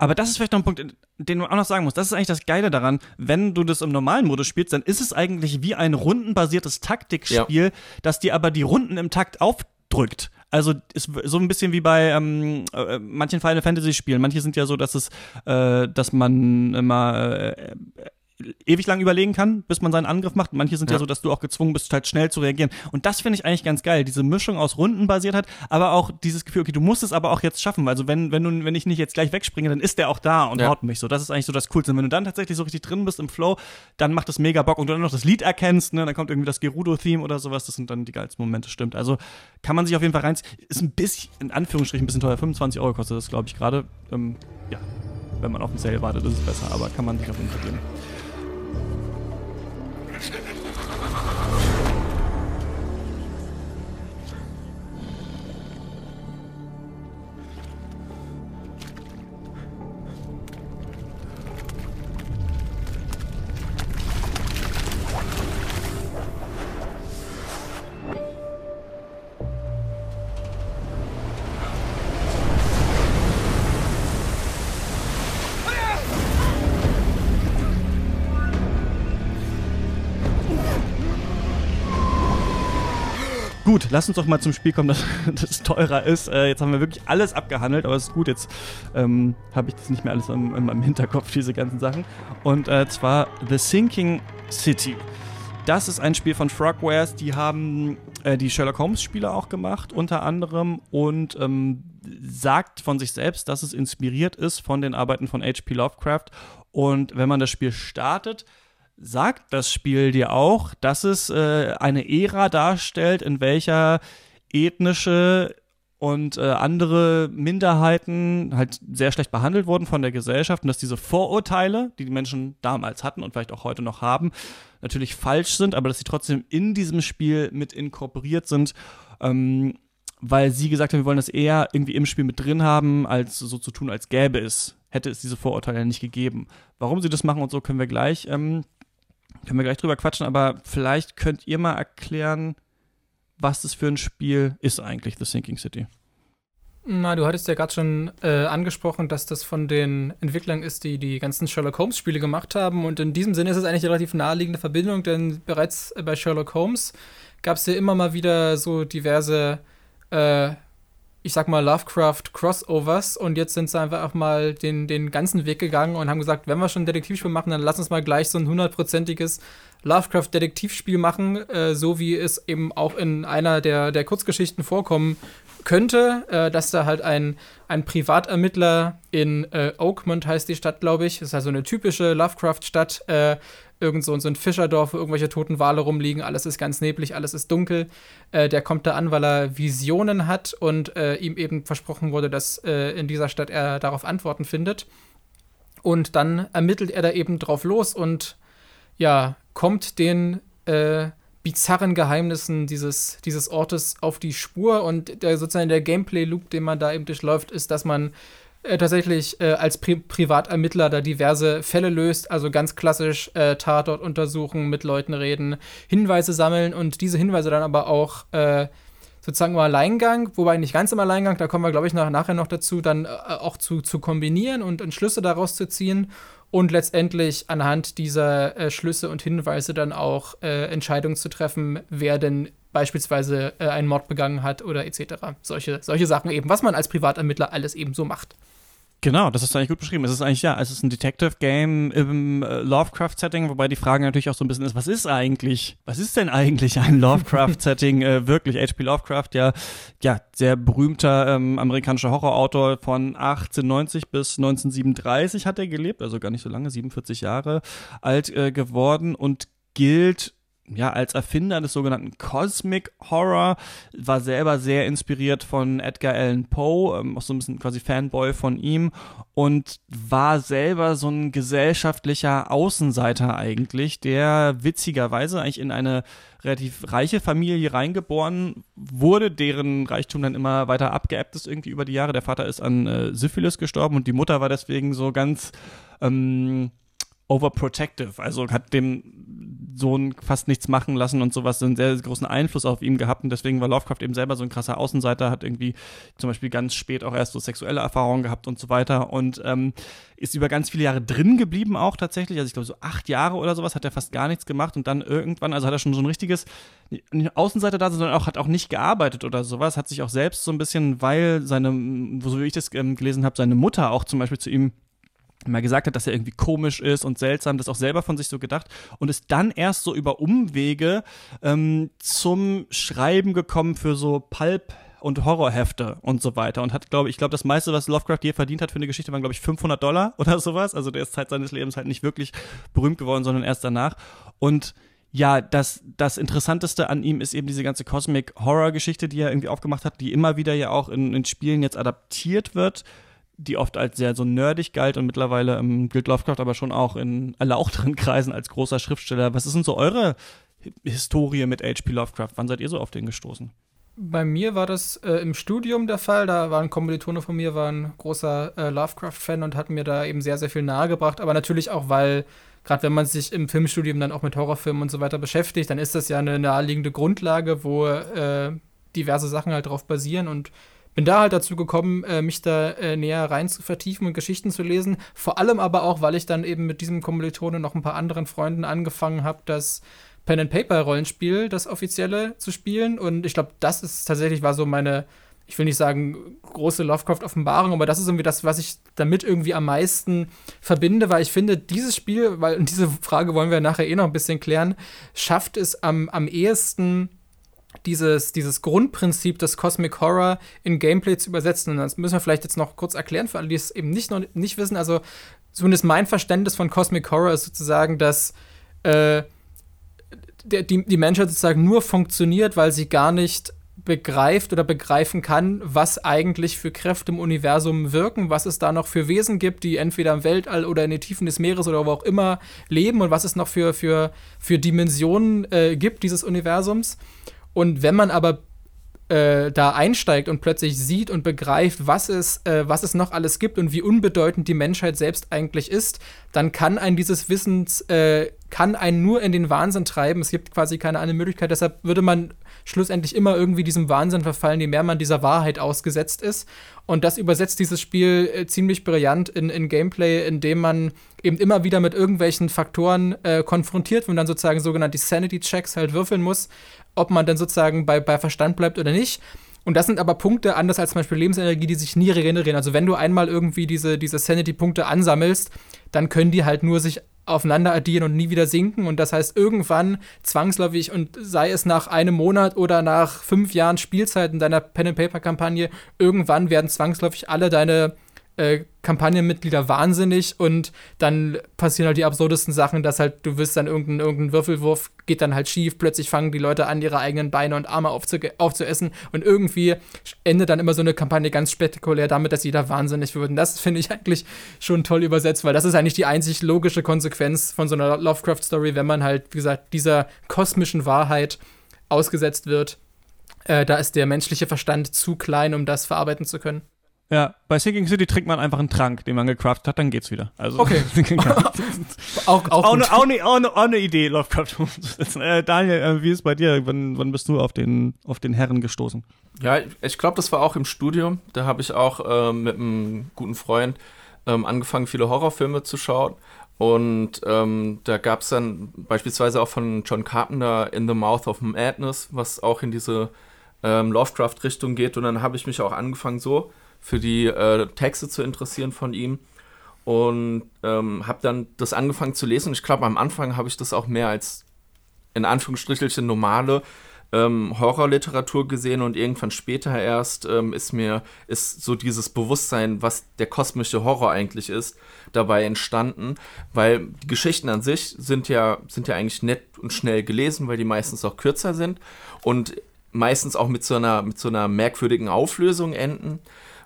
Aber das ist vielleicht noch ein Punkt, den du auch noch sagen musst. Das ist eigentlich das Geile daran, wenn du das im normalen Modus spielst, dann ist es eigentlich wie ein rundenbasiertes Taktikspiel, ja. das dir aber die Runden im Takt aufdrückt. Also ist so ein bisschen wie bei ähm, äh, manchen Final Fantasy Spielen. Manche sind ja so, dass es, äh, dass man immer äh, ewig lang überlegen kann, bis man seinen Angriff macht. Manche sind ja, ja so, dass du auch gezwungen bist, halt schnell zu reagieren. Und das finde ich eigentlich ganz geil. Diese Mischung aus Rundenbasiertheit, aber auch dieses Gefühl, okay, du musst es aber auch jetzt schaffen. Also wenn, wenn du, wenn ich nicht jetzt gleich wegspringe, dann ist der auch da und ja. haut mich so. Das ist eigentlich so das Coolste. Und wenn du dann tatsächlich so richtig drin bist im Flow, dann macht das mega Bock und du dann noch das Lied erkennst, ne, dann kommt irgendwie das Gerudo-Theme oder sowas. Das sind dann die geilsten Momente, stimmt. Also kann man sich auf jeden Fall reinziehen. Ist ein bisschen, in Anführungsstrichen, ein bisschen teuer. 25 Euro kostet das, glaube ich, gerade. Ähm, ja, wenn man auf den Sale wartet, ist es besser, aber kann man sich auf jeden Fall geben. Gut, lass uns doch mal zum Spiel kommen, das, das teurer ist. Äh, jetzt haben wir wirklich alles abgehandelt, aber es ist gut, jetzt ähm, habe ich das nicht mehr alles in, in, meinem Hinterkopf, diese ganzen Sachen. Und äh, zwar The Sinking City. Das ist ein Spiel von Frogwares, die haben äh, die Sherlock Holmes-Spiele auch gemacht, unter anderem, und ähm, sagt von sich selbst, dass es inspiriert ist von den Arbeiten von H.P. Lovecraft. Und wenn man das Spiel startet, sagt das Spiel dir auch, dass es äh, eine Ära darstellt, in welcher ethnische und äh, andere Minderheiten halt sehr schlecht behandelt wurden von der Gesellschaft und dass diese Vorurteile, die die Menschen damals hatten und vielleicht auch heute noch haben, natürlich falsch sind, aber dass sie trotzdem in diesem Spiel mit inkorporiert sind, ähm, weil sie gesagt haben, wir wollen das eher irgendwie im Spiel mit drin haben, als so zu tun, als gäbe es, hätte es diese Vorurteile nicht gegeben. Warum sie das machen und so können wir gleich ähm, können wir gleich drüber quatschen, aber vielleicht könnt ihr mal erklären, was das für ein Spiel ist eigentlich, The Sinking City. Na, du hattest ja gerade schon äh, angesprochen, dass das von den Entwicklern ist, die die ganzen Sherlock Holmes-Spiele gemacht haben. Und in diesem Sinne ist es eigentlich eine relativ naheliegende Verbindung, denn bereits bei Sherlock Holmes gab es ja immer mal wieder so diverse äh, ich sag mal, Lovecraft-Crossovers und jetzt sind sie einfach auch mal den, den ganzen Weg gegangen und haben gesagt, wenn wir schon ein Detektivspiel machen, dann lass uns mal gleich so ein hundertprozentiges Lovecraft-Detektivspiel machen, äh, so wie es eben auch in einer der, der Kurzgeschichten vorkommen könnte, äh, dass da halt ein, ein Privatermittler in äh, Oakmont heißt die Stadt, glaube ich, das ist also eine typische Lovecraft-Stadt, äh, irgend so, so ein Fischerdorf, wo irgendwelche toten Wale rumliegen, alles ist ganz neblig, alles ist dunkel. Äh, der kommt da an, weil er Visionen hat und äh, ihm eben versprochen wurde, dass äh, in dieser Stadt er darauf Antworten findet. Und dann ermittelt er da eben drauf los und ja, kommt den äh, bizarren Geheimnissen dieses, dieses Ortes auf die Spur. Und der, sozusagen der Gameplay-Loop, den man da eben durchläuft, ist, dass man äh, tatsächlich äh, als Pri Privatermittler da diverse Fälle löst, also ganz klassisch äh, Tatort untersuchen, mit Leuten reden, Hinweise sammeln und diese Hinweise dann aber auch äh, sozusagen im Alleingang, wobei nicht ganz im Alleingang, da kommen wir, glaube ich, nach, nachher noch dazu, dann äh, auch zu, zu kombinieren und Entschlüsse daraus zu ziehen und letztendlich anhand dieser äh, Schlüsse und Hinweise dann auch Entscheidungen zu treffen, wer denn beispielsweise äh, einen Mord begangen hat oder etc. Solche, solche Sachen eben, was man als Privatermittler alles eben so macht. Genau, das ist eigentlich gut beschrieben. Es ist eigentlich, ja, es ist ein Detective-Game im äh, Lovecraft-Setting, wobei die Frage natürlich auch so ein bisschen ist, was ist eigentlich, was ist denn eigentlich ein Lovecraft-Setting äh, wirklich? H.P. Lovecraft, ja, ja, sehr berühmter ähm, amerikanischer Horrorautor von 1890 bis 1937 hat er gelebt, also gar nicht so lange, 47 Jahre alt äh, geworden und gilt ja, als Erfinder des sogenannten Cosmic Horror, war selber sehr inspiriert von Edgar Allan Poe, ähm, auch so ein bisschen quasi Fanboy von ihm und war selber so ein gesellschaftlicher Außenseiter eigentlich, der witzigerweise eigentlich in eine relativ reiche Familie reingeboren wurde, deren Reichtum dann immer weiter abgeebbt ist irgendwie über die Jahre. Der Vater ist an äh, Syphilis gestorben und die Mutter war deswegen so ganz ähm, overprotective, also hat dem Sohn fast nichts machen lassen und sowas, einen sehr, sehr großen Einfluss auf ihn gehabt. Und deswegen war Lovecraft eben selber so ein krasser Außenseiter, hat irgendwie zum Beispiel ganz spät auch erst so sexuelle Erfahrungen gehabt und so weiter. Und ähm, ist über ganz viele Jahre drin geblieben auch tatsächlich, also ich glaube so acht Jahre oder sowas hat er fast gar nichts gemacht. Und dann irgendwann, also hat er schon so ein richtiges Außenseiter da, sondern auch hat auch nicht gearbeitet oder sowas, hat sich auch selbst so ein bisschen, weil seine, so wie ich das ähm, gelesen habe, seine Mutter auch zum Beispiel zu ihm mal gesagt hat, dass er irgendwie komisch ist und seltsam, das auch selber von sich so gedacht und ist dann erst so über Umwege ähm, zum Schreiben gekommen für so Pulp und Horrorhefte und so weiter und hat, glaube ich, glaube das meiste, was Lovecraft je verdient hat für eine Geschichte, waren, glaube ich, 500 Dollar oder sowas. Also der ist Zeit seines Lebens halt nicht wirklich berühmt geworden, sondern erst danach. Und ja, das, das Interessanteste an ihm ist eben diese ganze Cosmic Horror Geschichte, die er irgendwie aufgemacht hat, die immer wieder ja auch in, in Spielen jetzt adaptiert wird die oft als sehr so nerdig galt und mittlerweile ähm, gilt Lovecraft aber schon auch in erlauchteren Kreisen als großer Schriftsteller. Was ist denn so eure Historie mit H.P. Lovecraft? Wann seid ihr so auf den gestoßen? Bei mir war das äh, im Studium der Fall. Da war ein Kommilitone von mir, war ein großer äh, Lovecraft-Fan und hat mir da eben sehr, sehr viel nahegebracht. Aber natürlich auch, weil, gerade wenn man sich im Filmstudium dann auch mit Horrorfilmen und so weiter beschäftigt, dann ist das ja eine naheliegende Grundlage, wo äh, diverse Sachen halt drauf basieren. Und bin da halt dazu gekommen, äh, mich da äh, näher rein zu vertiefen und Geschichten zu lesen. Vor allem aber auch, weil ich dann eben mit diesem Kommilitone noch ein paar anderen Freunden angefangen habe, das Pen-and-Paper-Rollenspiel, das offizielle, zu spielen. Und ich glaube, das ist tatsächlich war so meine, ich will nicht sagen große Lovecraft-Offenbarung, aber das ist irgendwie das, was ich damit irgendwie am meisten verbinde, weil ich finde, dieses Spiel, weil und diese Frage wollen wir nachher eh noch ein bisschen klären, schafft es am, am ehesten dieses, dieses Grundprinzip des Cosmic Horror in Gameplay zu übersetzen. Und das müssen wir vielleicht jetzt noch kurz erklären für alle, die es eben nicht, noch nicht wissen. Also, zumindest mein Verständnis von Cosmic Horror ist sozusagen, dass äh, der, die, die Menschheit sozusagen nur funktioniert, weil sie gar nicht begreift oder begreifen kann, was eigentlich für Kräfte im Universum wirken, was es da noch für Wesen gibt, die entweder im Weltall oder in den Tiefen des Meeres oder wo auch immer leben und was es noch für, für, für Dimensionen äh, gibt dieses Universums. Und wenn man aber äh, da einsteigt und plötzlich sieht und begreift, was es, äh, was es noch alles gibt und wie unbedeutend die Menschheit selbst eigentlich ist, dann kann ein dieses Wissens, äh, kann einen nur in den Wahnsinn treiben. Es gibt quasi keine andere Möglichkeit. Deshalb würde man schlussendlich immer irgendwie diesem Wahnsinn verfallen, je mehr man dieser Wahrheit ausgesetzt ist. Und das übersetzt dieses Spiel äh, ziemlich brillant in, in Gameplay, indem man eben immer wieder mit irgendwelchen Faktoren äh, konfrontiert wird und dann sozusagen sogenannte Sanity-Checks halt würfeln muss, ob man dann sozusagen bei, bei Verstand bleibt oder nicht. Und das sind aber Punkte, anders als zum Beispiel Lebensenergie, die sich nie regenerieren. Also wenn du einmal irgendwie diese, diese Sanity-Punkte ansammelst, dann können die halt nur sich aufeinander addieren und nie wieder sinken. Und das heißt, irgendwann zwangsläufig, und sei es nach einem Monat oder nach fünf Jahren Spielzeit in deiner Pen-and-Paper-Kampagne, irgendwann werden zwangsläufig alle deine äh, Kampagnenmitglieder wahnsinnig und dann passieren halt die absurdesten Sachen, dass halt du wirst dann irgendein, irgendein Würfelwurf geht dann halt schief, plötzlich fangen die Leute an, ihre eigenen Beine und Arme aufzu aufzuessen und irgendwie endet dann immer so eine Kampagne ganz spektakulär damit, dass jeder wahnsinnig wird. Und das finde ich eigentlich schon toll übersetzt, weil das ist eigentlich die einzig logische Konsequenz von so einer Lovecraft-Story, wenn man halt, wie gesagt, dieser kosmischen Wahrheit ausgesetzt wird. Äh, da ist der menschliche Verstand zu klein, um das verarbeiten zu können. Ja, bei Sinking City trinkt man einfach einen Trank, den man gecraftet hat, dann geht's wieder. Also, okay. auch, auch, auch, eine, auch, eine, auch, eine, auch eine Idee, Lovecraft äh, Daniel, äh, wie ist es bei dir? Wann, wann bist du auf den, auf den Herren gestoßen? Ja, ich glaube, das war auch im Studium. Da habe ich auch äh, mit einem guten Freund ähm, angefangen, viele Horrorfilme zu schauen. Und ähm, da gab es dann beispielsweise auch von John Carpenter In the Mouth of Madness, was auch in diese ähm, Lovecraft-Richtung geht. Und dann habe ich mich auch angefangen, so für die äh, Texte zu interessieren von ihm und ähm, habe dann das angefangen zu lesen. Ich glaube, am Anfang habe ich das auch mehr als in Anführungsstrichelchen normale ähm, Horrorliteratur gesehen und irgendwann später erst ähm, ist mir ist so dieses Bewusstsein, was der kosmische Horror eigentlich ist, dabei entstanden, weil die Geschichten an sich sind ja sind ja eigentlich nett und schnell gelesen, weil die meistens auch kürzer sind und meistens auch mit so einer mit so einer merkwürdigen Auflösung enden.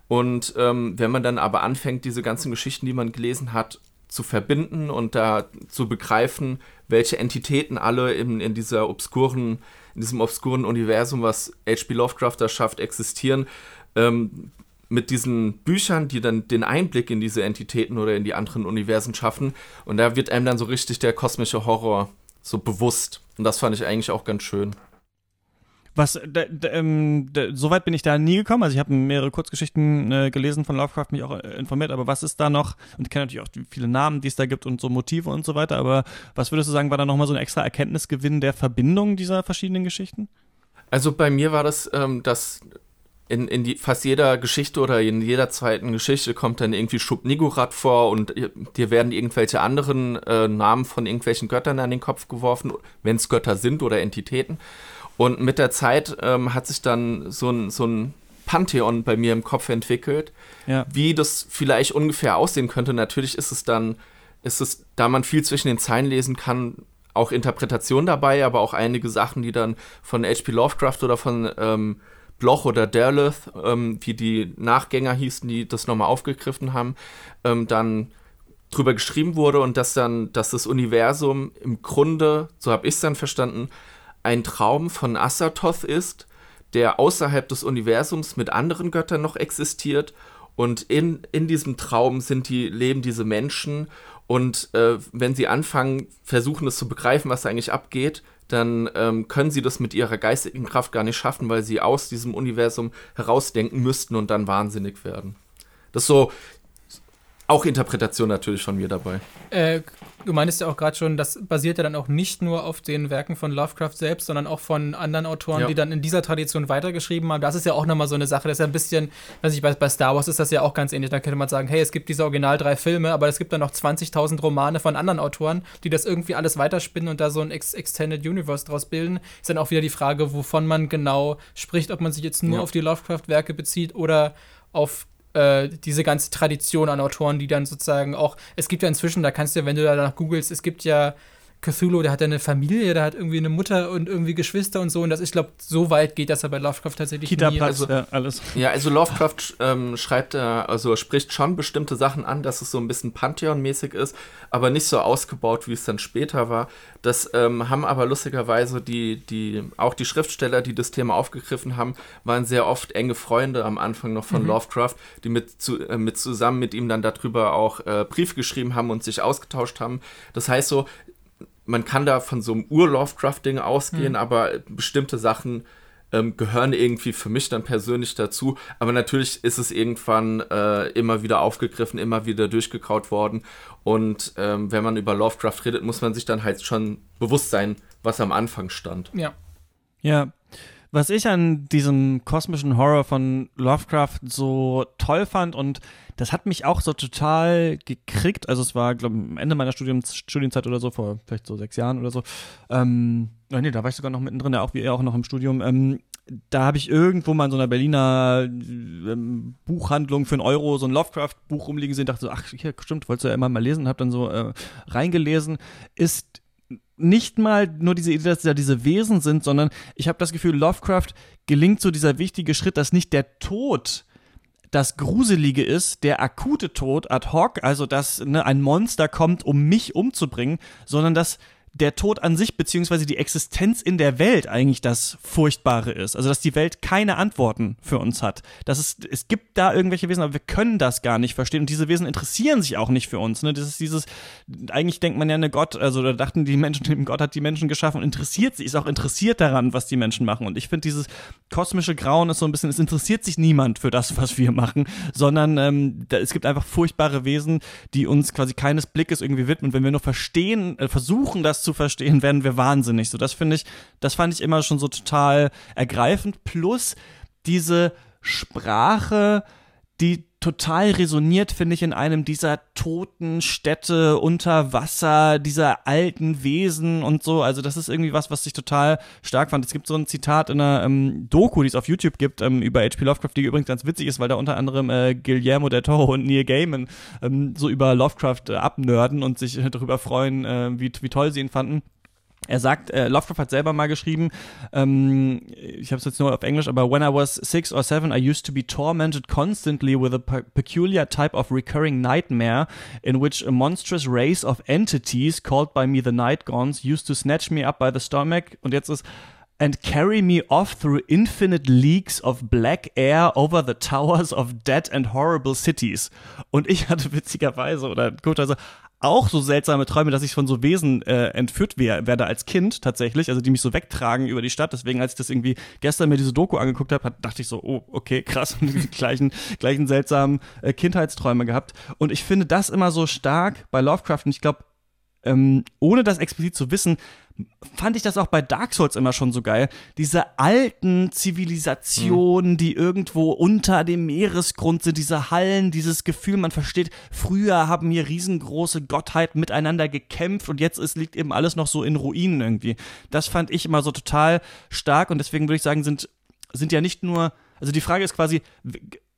Und ähm, wenn man dann aber anfängt, diese ganzen Geschichten, die man gelesen hat, zu verbinden und da zu begreifen, welche Entitäten alle in, in dieser obskuren, in diesem obskuren Universum, was H.P. Lovecraft da schafft, existieren, ähm, mit diesen Büchern, die dann den Einblick in diese Entitäten oder in die anderen Universen schaffen. Und da wird einem dann so richtig der kosmische Horror so bewusst. Und das fand ich eigentlich auch ganz schön. Was, ähm, soweit bin ich da nie gekommen. Also ich habe mehrere Kurzgeschichten äh, gelesen von Lovecraft, mich auch äh, informiert, aber was ist da noch, und ich kenne natürlich auch viele Namen, die es da gibt und so Motive und so weiter, aber was würdest du sagen, war da nochmal so ein extra Erkenntnisgewinn der Verbindung dieser verschiedenen Geschichten? Also bei mir war das, ähm, dass in, in die, fast jeder Geschichte oder in jeder zweiten Geschichte kommt dann irgendwie Schub-Nigurat vor und dir werden irgendwelche anderen äh, Namen von irgendwelchen Göttern an den Kopf geworfen, wenn es Götter sind oder Entitäten. Und mit der Zeit ähm, hat sich dann so ein, so ein Pantheon bei mir im Kopf entwickelt, ja. wie das vielleicht ungefähr aussehen könnte. Natürlich ist es dann, ist es, da man viel zwischen den Zeilen lesen kann, auch Interpretation dabei, aber auch einige Sachen, die dann von H.P. Lovecraft oder von ähm, Bloch oder Derleth, ähm, wie die Nachgänger hießen, die das nochmal aufgegriffen haben, ähm, dann drüber geschrieben wurde und dass dann, dass das Universum im Grunde, so habe ich es dann verstanden, ein Traum von Asathoth ist, der außerhalb des Universums mit anderen Göttern noch existiert. Und in, in diesem Traum sind die, leben diese Menschen. Und äh, wenn sie anfangen, versuchen es zu begreifen, was eigentlich abgeht, dann ähm, können sie das mit ihrer geistigen Kraft gar nicht schaffen, weil sie aus diesem Universum herausdenken müssten und dann wahnsinnig werden. Das ist so auch Interpretation natürlich von mir dabei. Äh, du meintest ja auch gerade schon, das basiert ja dann auch nicht nur auf den Werken von Lovecraft selbst, sondern auch von anderen Autoren, ja. die dann in dieser Tradition weitergeschrieben haben. Das ist ja auch nochmal so eine Sache, das ist ja ein bisschen, weiß ich, bei, bei Star Wars ist das ja auch ganz ähnlich. Da könnte man sagen, hey, es gibt diese original drei Filme, aber es gibt dann noch 20.000 Romane von anderen Autoren, die das irgendwie alles weiterspinnen und da so ein Ex Extended Universe draus bilden. Ist dann auch wieder die Frage, wovon man genau spricht, ob man sich jetzt nur ja. auf die Lovecraft-Werke bezieht oder auf äh, diese ganze Tradition an Autoren, die dann sozusagen auch, es gibt ja inzwischen, da kannst du ja, wenn du da nach googelst, es gibt ja Cthulhu, der hat ja eine Familie, der hat irgendwie eine Mutter und irgendwie Geschwister und so. Und das, ich glaube, so weit geht das ja bei Lovecraft tatsächlich Kita nie. Also, ja, alles. Ja, also Lovecraft ähm, schreibt, äh, also spricht schon bestimmte Sachen an, dass es so ein bisschen Pantheon-mäßig ist, aber nicht so ausgebaut, wie es dann später war. Das ähm, haben aber lustigerweise die, die, auch die Schriftsteller, die das Thema aufgegriffen haben, waren sehr oft enge Freunde am Anfang noch von mhm. Lovecraft, die mit, zu, äh, mit zusammen mit ihm dann darüber auch äh, Briefe geschrieben haben und sich ausgetauscht haben. Das heißt so, man kann da von so einem Ur-Lovecraft-Ding ausgehen, mhm. aber bestimmte Sachen ähm, gehören irgendwie für mich dann persönlich dazu. Aber natürlich ist es irgendwann äh, immer wieder aufgegriffen, immer wieder durchgekaut worden. Und ähm, wenn man über Lovecraft redet, muss man sich dann halt schon bewusst sein, was am Anfang stand. Ja. Ja, was ich an diesem kosmischen Horror von Lovecraft so toll fand und das hat mich auch so total gekriegt. Also es war, glaube ich, am Ende meiner Studium, Studienzeit oder so, vor vielleicht so sechs Jahren oder so. Ähm, oh nee, da war ich sogar noch mittendrin, ja, auch wie er auch noch im Studium. Ähm, da habe ich irgendwo mal in so einer Berliner ähm, Buchhandlung für einen Euro so ein Lovecraft-Buch rumliegen sehen, dachte so, ach, hier, stimmt, wolltest du ja immer mal lesen, habe dann so äh, reingelesen. Ist nicht mal nur diese Idee, dass da diese Wesen sind, sondern ich habe das Gefühl, Lovecraft gelingt so dieser wichtige Schritt, dass nicht der Tod das Gruselige ist, der akute Tod ad hoc, also dass ne, ein Monster kommt, um mich umzubringen, sondern dass der Tod an sich, beziehungsweise die Existenz in der Welt eigentlich das Furchtbare ist. Also, dass die Welt keine Antworten für uns hat. Dass es, es gibt da irgendwelche Wesen, aber wir können das gar nicht verstehen. Und diese Wesen interessieren sich auch nicht für uns. Ne? Das ist dieses, eigentlich denkt man ja, eine Gott, also da dachten die Menschen, Gott hat die Menschen geschaffen und interessiert sich, ist auch interessiert daran, was die Menschen machen. Und ich finde, dieses kosmische Grauen ist so ein bisschen, es interessiert sich niemand für das, was wir machen, sondern ähm, da, es gibt einfach furchtbare Wesen, die uns quasi keines Blickes irgendwie widmen. Und wenn wir nur verstehen, äh, versuchen, das zu verstehen, werden wir wahnsinnig. So, das finde ich, das fand ich immer schon so total ergreifend. Plus diese Sprache, die total resoniert, finde ich, in einem dieser toten Städte unter Wasser, dieser alten Wesen und so. Also das ist irgendwie was, was ich total stark fand. Es gibt so ein Zitat in einer ähm, Doku, die es auf YouTube gibt, ähm, über H.P. Lovecraft, die übrigens ganz witzig ist, weil da unter anderem äh, Guillermo del Toro und Neil Gaiman ähm, so über Lovecraft äh, abnörden und sich äh, darüber freuen, äh, wie, wie toll sie ihn fanden. Er sagt, äh, Lovecraft hat selber mal geschrieben, ähm, ich habe es jetzt nur auf Englisch, aber when I was six or seven, I used to be tormented constantly with a pe peculiar type of recurring nightmare in which a monstrous race of entities called by me the Night Gons used to snatch me up by the stomach und jetzt ist and carry me off through infinite leagues of black air over the towers of dead and horrible cities. Und ich hatte witzigerweise oder gut, also auch so seltsame Träume, dass ich von so Wesen äh, entführt wär, werde als Kind tatsächlich, also die mich so wegtragen über die Stadt. Deswegen, als ich das irgendwie gestern mir diese Doku angeguckt habe, dachte ich so, oh, okay, krass, die gleichen, gleichen seltsamen äh, Kindheitsträume gehabt. Und ich finde das immer so stark bei Lovecraft. Und ich glaube, ähm, ohne das explizit zu wissen, fand ich das auch bei Dark Souls immer schon so geil. Diese alten Zivilisationen, mhm. die irgendwo unter dem Meeresgrund sind, diese Hallen, dieses Gefühl, man versteht, früher haben hier riesengroße Gottheiten miteinander gekämpft und jetzt ist, liegt eben alles noch so in Ruinen irgendwie. Das fand ich immer so total stark und deswegen würde ich sagen, sind, sind ja nicht nur, also die Frage ist quasi,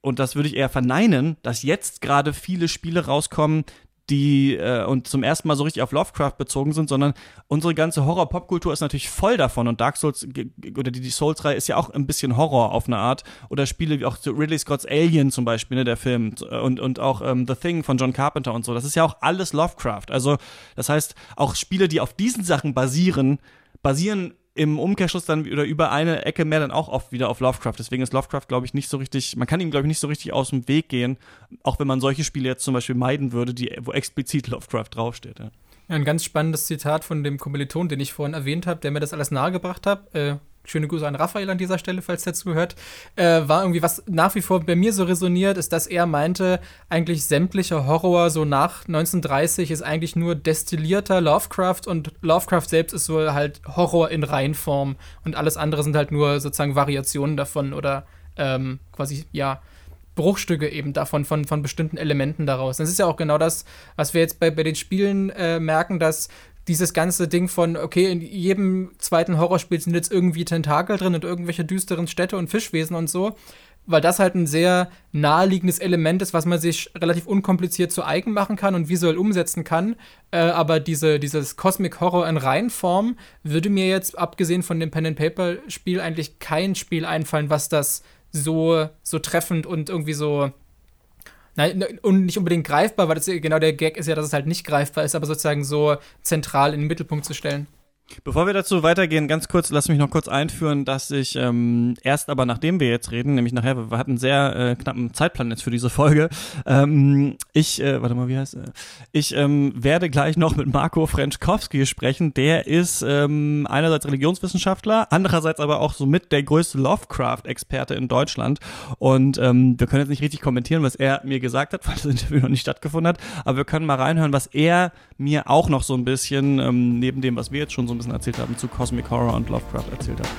und das würde ich eher verneinen, dass jetzt gerade viele Spiele rauskommen, die äh, und zum ersten Mal so richtig auf Lovecraft bezogen sind, sondern unsere ganze Horror-Pop-Kultur ist natürlich voll davon und Dark Souls oder die, die Souls-Reihe ist ja auch ein bisschen Horror auf eine Art oder Spiele wie auch Ridley Scott's Alien zum Beispiel, ne, der Film und, und auch ähm, The Thing von John Carpenter und so, das ist ja auch alles Lovecraft. Also das heißt, auch Spiele, die auf diesen Sachen basieren, basieren im Umkehrschluss dann oder über eine Ecke mehr dann auch oft wieder auf Lovecraft. Deswegen ist Lovecraft, glaube ich, nicht so richtig, man kann ihm, glaube ich, nicht so richtig aus dem Weg gehen, auch wenn man solche Spiele jetzt zum Beispiel meiden würde, die, wo explizit Lovecraft draufsteht. Ja. Ein ganz spannendes Zitat von dem Kommiliton, den ich vorhin erwähnt habe, der mir das alles nahegebracht hat. Äh, schöne Grüße an Raphael an dieser Stelle, falls er zuhört, äh, war irgendwie, was nach wie vor bei mir so resoniert, ist, dass er meinte, eigentlich sämtlicher Horror so nach 1930 ist eigentlich nur destillierter Lovecraft und Lovecraft selbst ist so halt Horror in Reinform und alles andere sind halt nur sozusagen Variationen davon oder ähm, quasi, ja, Bruchstücke eben davon, von, von bestimmten Elementen daraus. Das ist ja auch genau das, was wir jetzt bei, bei den Spielen äh, merken, dass dieses ganze Ding von, okay, in jedem zweiten Horrorspiel sind jetzt irgendwie Tentakel drin und irgendwelche düsteren Städte und Fischwesen und so, weil das halt ein sehr naheliegendes Element ist, was man sich relativ unkompliziert zu eigen machen kann und visuell umsetzen kann. Äh, aber diese, dieses Cosmic Horror in Reihenform würde mir jetzt, abgesehen von dem Pen-and-Paper-Spiel, eigentlich kein Spiel einfallen, was das so, so treffend und irgendwie so Nein, und nicht unbedingt greifbar, weil das genau der Gag ist ja, dass es halt nicht greifbar ist, aber sozusagen so zentral in den Mittelpunkt zu stellen. Bevor wir dazu weitergehen, ganz kurz, lass mich noch kurz einführen, dass ich ähm, erst aber nachdem wir jetzt reden, nämlich nachher, wir hatten sehr äh, knappen Zeitplan jetzt für diese Folge, ähm, ich, äh, warte mal, wie heißt er? Ich ähm, werde gleich noch mit Marco Frenschkowski sprechen. Der ist ähm, einerseits Religionswissenschaftler, andererseits aber auch somit der größte Lovecraft-Experte in Deutschland. Und ähm, wir können jetzt nicht richtig kommentieren, was er mir gesagt hat, weil das Interview noch nicht stattgefunden hat, aber wir können mal reinhören, was er mir auch noch so ein bisschen, ähm, neben dem, was wir jetzt schon so ein bisschen erzählt haben, zu Cosmic Horror und Lovecraft erzählt hat.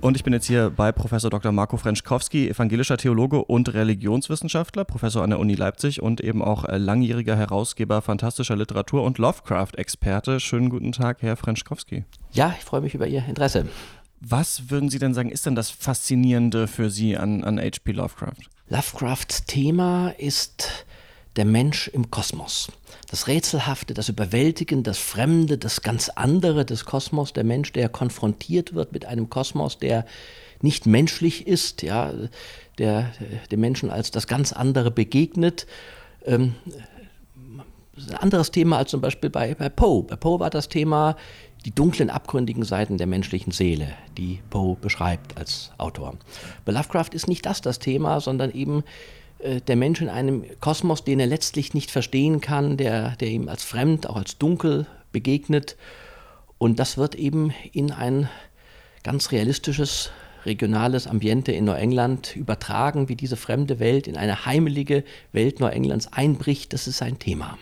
Und ich bin jetzt hier bei Professor Dr. Marco Frenschkowski, evangelischer Theologe und Religionswissenschaftler, Professor an der Uni Leipzig und eben auch äh, langjähriger Herausgeber fantastischer Literatur und Lovecraft-Experte. Schönen guten Tag, Herr Frenschkowski. Ja, ich freue mich über Ihr Interesse. Was würden Sie denn sagen, ist denn das Faszinierende für Sie an, an H.P. Lovecraft? Lovecrafts Thema ist der Mensch im Kosmos. Das Rätselhafte, das Überwältigende, das Fremde, das ganz andere des Kosmos, der Mensch, der konfrontiert wird mit einem Kosmos, der nicht menschlich ist, ja, der dem Menschen als das ganz andere begegnet. Ähm, ein anderes Thema als zum Beispiel bei, bei Poe. Bei Poe war das Thema die dunklen, abgründigen Seiten der menschlichen Seele, die Poe beschreibt als Autor. Bei Lovecraft ist nicht das das Thema, sondern eben äh, der Mensch in einem Kosmos, den er letztlich nicht verstehen kann, der, der ihm als fremd, auch als dunkel begegnet. Und das wird eben in ein ganz realistisches, regionales Ambiente in Neuengland übertragen, wie diese fremde Welt in eine heimelige Welt Neuenglands einbricht. Das ist sein Thema.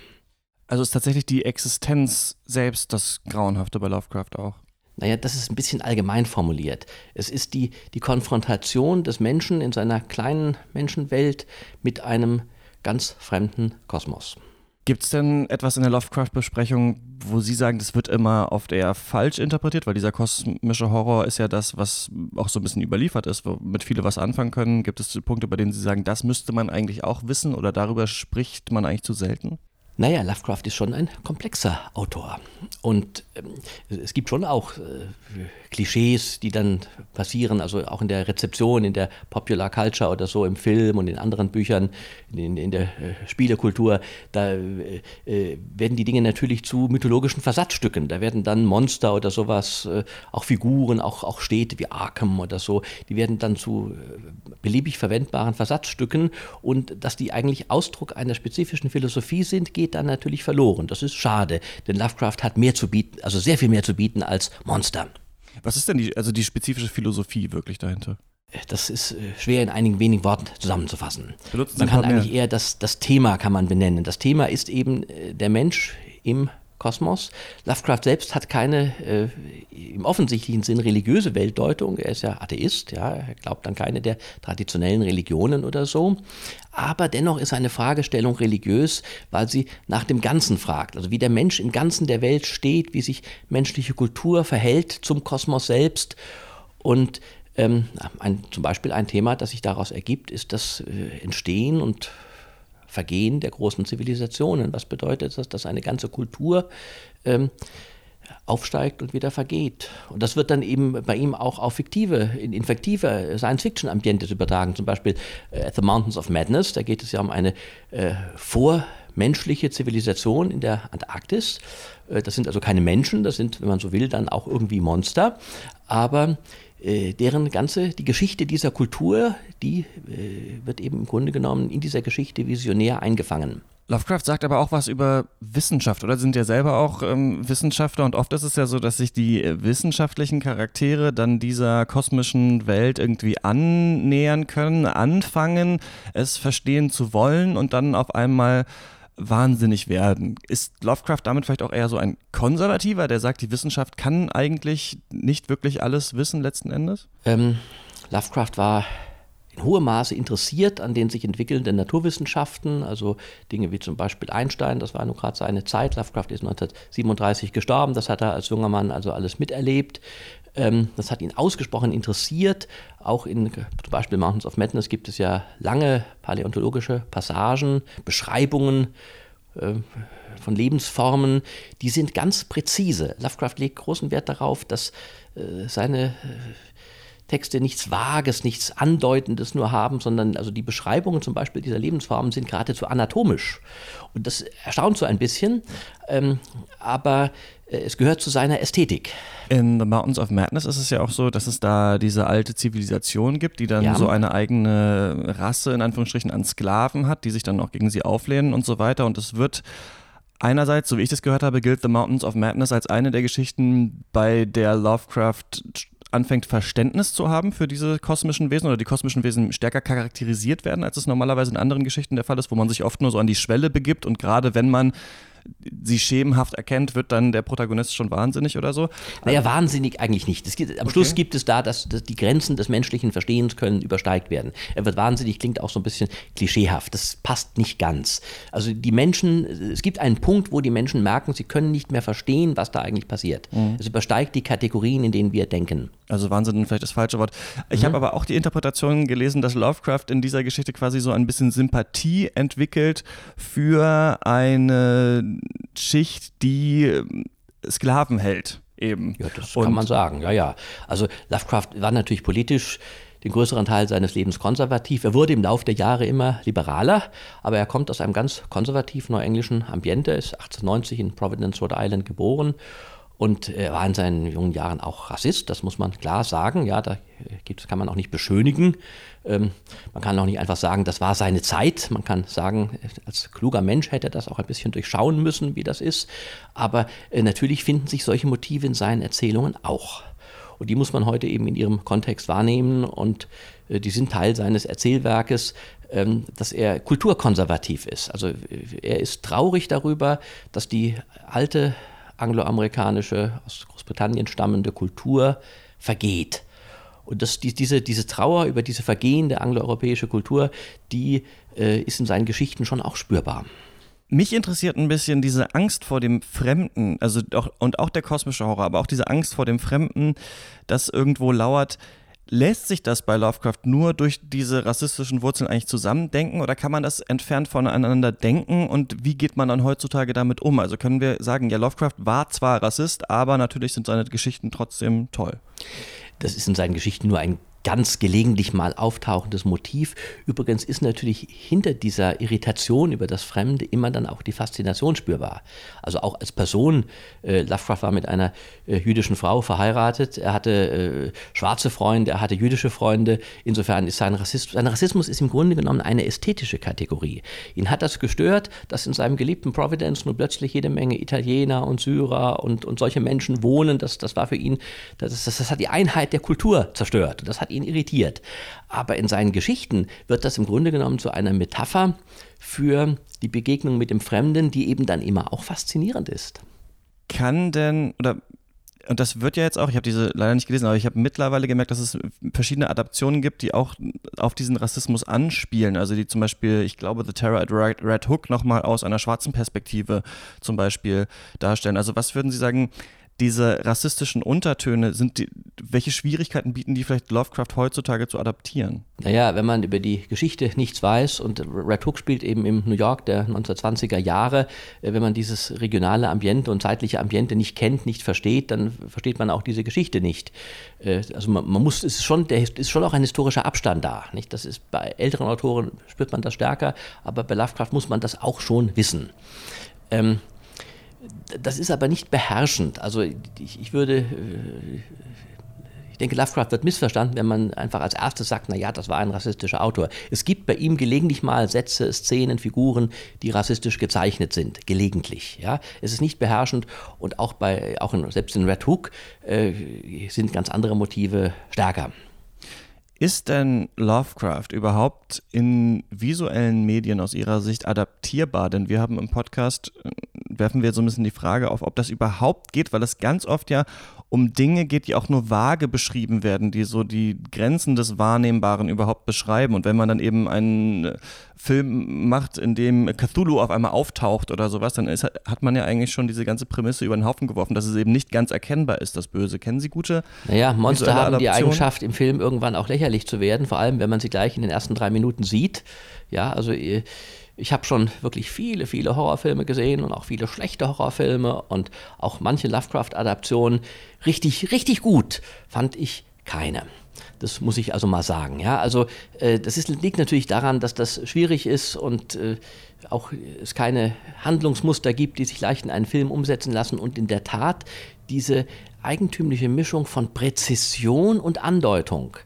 Also ist tatsächlich die Existenz selbst das Grauenhafte bei Lovecraft auch. Naja, das ist ein bisschen allgemein formuliert. Es ist die, die Konfrontation des Menschen in seiner kleinen Menschenwelt mit einem ganz fremden Kosmos. Gibt es denn etwas in der Lovecraft-Besprechung, wo Sie sagen, das wird immer oft eher falsch interpretiert? Weil dieser kosmische Horror ist ja das, was auch so ein bisschen überliefert ist, womit viele was anfangen können. Gibt es Punkte, bei denen Sie sagen, das müsste man eigentlich auch wissen oder darüber spricht man eigentlich zu selten? Naja, Lovecraft ist schon ein komplexer Autor. Und ähm, es gibt schon auch äh, Klischees, die dann passieren, also auch in der Rezeption, in der Popular Culture oder so, im Film und in anderen Büchern, in, in der äh, Spielekultur. Da äh, äh werden die Dinge natürlich zu mythologischen Versatzstücken. Da werden dann Monster oder sowas, äh, auch Figuren, auch, auch Städte wie Arkham oder so, die werden dann zu äh, beliebig verwendbaren Versatzstücken. Und dass die eigentlich Ausdruck einer spezifischen Philosophie sind, geht geht dann natürlich verloren. Das ist schade, denn Lovecraft hat mehr zu bieten, also sehr viel mehr zu bieten als Monster. Was ist denn die, also die spezifische Philosophie wirklich dahinter? Das ist äh, schwer in einigen wenigen Worten zusammenzufassen. Benutzen man kann eigentlich eher das, das Thema kann man benennen. Das Thema ist eben äh, der Mensch im Kosmos. Lovecraft selbst hat keine äh, im offensichtlichen Sinn religiöse Weltdeutung. Er ist ja Atheist, ja, er glaubt an keine der traditionellen Religionen oder so. Aber dennoch ist seine Fragestellung religiös, weil sie nach dem Ganzen fragt. Also wie der Mensch im Ganzen der Welt steht, wie sich menschliche Kultur verhält zum Kosmos selbst. Und ähm, ein, zum Beispiel ein Thema, das sich daraus ergibt, ist das äh, Entstehen und Vergehen der großen Zivilisationen. Was bedeutet das, dass eine ganze Kultur ähm, aufsteigt und wieder vergeht. Und das wird dann eben bei ihm auch auf fiktive, in, in fiktive Science-Fiction-Ambientes übertragen. Zum Beispiel äh, the Mountains of Madness, da geht es ja um eine äh, vormenschliche Zivilisation in der Antarktis. Äh, das sind also keine Menschen, das sind, wenn man so will, dann auch irgendwie Monster. Aber äh, deren ganze, die Geschichte dieser Kultur, die äh, wird eben im Grunde genommen in dieser Geschichte visionär eingefangen. Lovecraft sagt aber auch was über Wissenschaft, oder? Sind ja selber auch ähm, Wissenschaftler und oft ist es ja so, dass sich die äh, wissenschaftlichen Charaktere dann dieser kosmischen Welt irgendwie annähern können, anfangen, es verstehen zu wollen und dann auf einmal wahnsinnig werden. Ist Lovecraft damit vielleicht auch eher so ein Konservativer, der sagt, die Wissenschaft kann eigentlich nicht wirklich alles wissen letzten Endes? Ähm, Lovecraft war hohem Maße interessiert an den sich entwickelnden Naturwissenschaften, also Dinge wie zum Beispiel Einstein, das war nur gerade seine Zeit. Lovecraft ist 1937 gestorben, das hat er als junger Mann also alles miterlebt. Ähm, das hat ihn ausgesprochen interessiert. Auch in zum Beispiel Mountains of Madness gibt es ja lange paläontologische Passagen, Beschreibungen äh, von Lebensformen, die sind ganz präzise. Lovecraft legt großen Wert darauf, dass äh, seine äh, Texte nichts Vages, nichts Andeutendes nur haben, sondern also die Beschreibungen zum Beispiel dieser Lebensformen sind geradezu anatomisch. Und das erstaunt so ein bisschen, ähm, aber äh, es gehört zu seiner Ästhetik. In The Mountains of Madness ist es ja auch so, dass es da diese alte Zivilisation gibt, die dann ja. so eine eigene Rasse in Anführungsstrichen an Sklaven hat, die sich dann auch gegen sie auflehnen und so weiter. Und es wird einerseits, so wie ich das gehört habe, gilt The Mountains of Madness als eine der Geschichten, bei der Lovecraft anfängt, Verständnis zu haben für diese kosmischen Wesen oder die kosmischen Wesen stärker charakterisiert werden, als es normalerweise in anderen Geschichten der Fall ist, wo man sich oft nur so an die Schwelle begibt und gerade wenn man sie schemenhaft erkennt, wird dann der Protagonist schon wahnsinnig oder so? Naja, wahnsinnig eigentlich nicht. Gibt, am okay. Schluss gibt es da, dass, dass, die Grenzen des menschlichen Verstehens können übersteigt werden. Er wird wahnsinnig, klingt auch so ein bisschen klischeehaft. Das passt nicht ganz. Also die Menschen, es gibt einen Punkt, wo die Menschen merken, sie können nicht mehr verstehen, was da eigentlich passiert. Mhm. Es übersteigt die Kategorien, in denen wir denken. Also Wahnsinn vielleicht das falsche Wort. Ich mhm. habe aber auch die Interpretation gelesen, dass Lovecraft in dieser Geschichte quasi so ein bisschen Sympathie entwickelt für eine Schicht, die ähm, Sklaven hält, eben. Ja, das Und kann man sagen, ja, ja. Also Lovecraft war natürlich politisch den größeren Teil seines Lebens konservativ. Er wurde im Laufe der Jahre immer liberaler, aber er kommt aus einem ganz konservativ neuenglischen Ambiente, ist 1890 in Providence, Rhode Island geboren und er war in seinen jungen Jahren auch Rassist, das muss man klar sagen. Ja, da kann man auch nicht beschönigen. Ähm, man kann auch nicht einfach sagen, das war seine Zeit. Man kann sagen, als kluger Mensch hätte er das auch ein bisschen durchschauen müssen, wie das ist. Aber äh, natürlich finden sich solche Motive in seinen Erzählungen auch. Und die muss man heute eben in ihrem Kontext wahrnehmen und äh, die sind Teil seines Erzählwerkes, ähm, dass er kulturkonservativ ist. Also äh, er ist traurig darüber, dass die alte angloamerikanische, aus Großbritannien stammende Kultur vergeht. Und das, die, diese, diese Trauer über diese vergehende angloeuropäische Kultur, die äh, ist in seinen Geschichten schon auch spürbar. Mich interessiert ein bisschen diese Angst vor dem Fremden, also auch, und auch der kosmische Horror, aber auch diese Angst vor dem Fremden, das irgendwo lauert. Lässt sich das bei Lovecraft nur durch diese rassistischen Wurzeln eigentlich zusammendenken oder kann man das entfernt voneinander denken und wie geht man dann heutzutage damit um? Also können wir sagen, ja, Lovecraft war zwar Rassist, aber natürlich sind seine Geschichten trotzdem toll. Das ist in seinen Geschichten nur ein ganz gelegentlich mal auftauchendes Motiv. Übrigens ist natürlich hinter dieser Irritation über das Fremde immer dann auch die Faszination spürbar. Also auch als Person, äh, Lovecraft war mit einer äh, jüdischen Frau verheiratet, er hatte äh, schwarze Freunde, er hatte jüdische Freunde, insofern ist sein Rassismus, sein Rassismus ist im Grunde genommen eine ästhetische Kategorie. Ihn hat das gestört, dass in seinem geliebten Providence nur plötzlich jede Menge Italiener und Syrer und, und solche Menschen wohnen, das, das war für ihn, das, das, das hat die Einheit der Kultur zerstört. Das hat hat ihn irritiert. Aber in seinen Geschichten wird das im Grunde genommen zu einer Metapher für die Begegnung mit dem Fremden, die eben dann immer auch faszinierend ist. Kann denn, oder und das wird ja jetzt auch, ich habe diese leider nicht gelesen, aber ich habe mittlerweile gemerkt, dass es verschiedene Adaptionen gibt, die auch auf diesen Rassismus anspielen. Also die zum Beispiel, ich glaube, The Terror at Red, Red Hook nochmal aus einer schwarzen Perspektive zum Beispiel darstellen. Also was würden Sie sagen, diese rassistischen Untertöne, sind die, welche Schwierigkeiten bieten die vielleicht Lovecraft heutzutage zu adaptieren? Naja, wenn man über die Geschichte nichts weiß und Red Hook spielt eben im New York der 1920er Jahre, äh, wenn man dieses regionale Ambiente und zeitliche Ambiente nicht kennt, nicht versteht, dann versteht man auch diese Geschichte nicht. Äh, also man, man muss, es ist schon, der ist schon auch ein historischer Abstand da. Nicht? Das ist bei älteren Autoren spürt man das stärker, aber bei Lovecraft muss man das auch schon wissen. Ähm, das ist aber nicht beherrschend. Also ich, ich würde, äh, Ich denke, Lovecraft wird missverstanden, wenn man einfach als erstes sagt, naja, das war ein rassistischer Autor. Es gibt bei ihm gelegentlich mal Sätze, Szenen, Figuren, die rassistisch gezeichnet sind. Gelegentlich. Ja? Es ist nicht beherrschend und auch, bei, auch in, selbst in Red Hook äh, sind ganz andere Motive stärker. Ist denn Lovecraft überhaupt in visuellen Medien aus Ihrer Sicht adaptierbar? Denn wir haben im Podcast, äh, werfen wir so ein bisschen die Frage auf, ob das überhaupt geht, weil es ganz oft ja um Dinge geht, die auch nur vage beschrieben werden, die so die Grenzen des Wahrnehmbaren überhaupt beschreiben. Und wenn man dann eben einen äh, Film macht, in dem Cthulhu auf einmal auftaucht oder sowas, dann ist, hat man ja eigentlich schon diese ganze Prämisse über den Haufen geworfen, dass es eben nicht ganz erkennbar ist, das Böse. Kennen Sie gute? Naja, Monster haben die Eigenschaft, im Film irgendwann auch lächerlich zu werden, vor allem wenn man sie gleich in den ersten drei Minuten sieht. Ja, also äh, ich habe schon wirklich viele, viele Horrorfilme gesehen und auch viele schlechte Horrorfilme und auch manche Lovecraft-Adaptionen. Richtig, richtig gut fand ich keine. Das muss ich also mal sagen. Ja, also äh, das ist, liegt natürlich daran, dass das schwierig ist und äh, auch es keine Handlungsmuster gibt, die sich leicht in einen Film umsetzen lassen. Und in der Tat diese eigentümliche Mischung von Präzision und Andeutung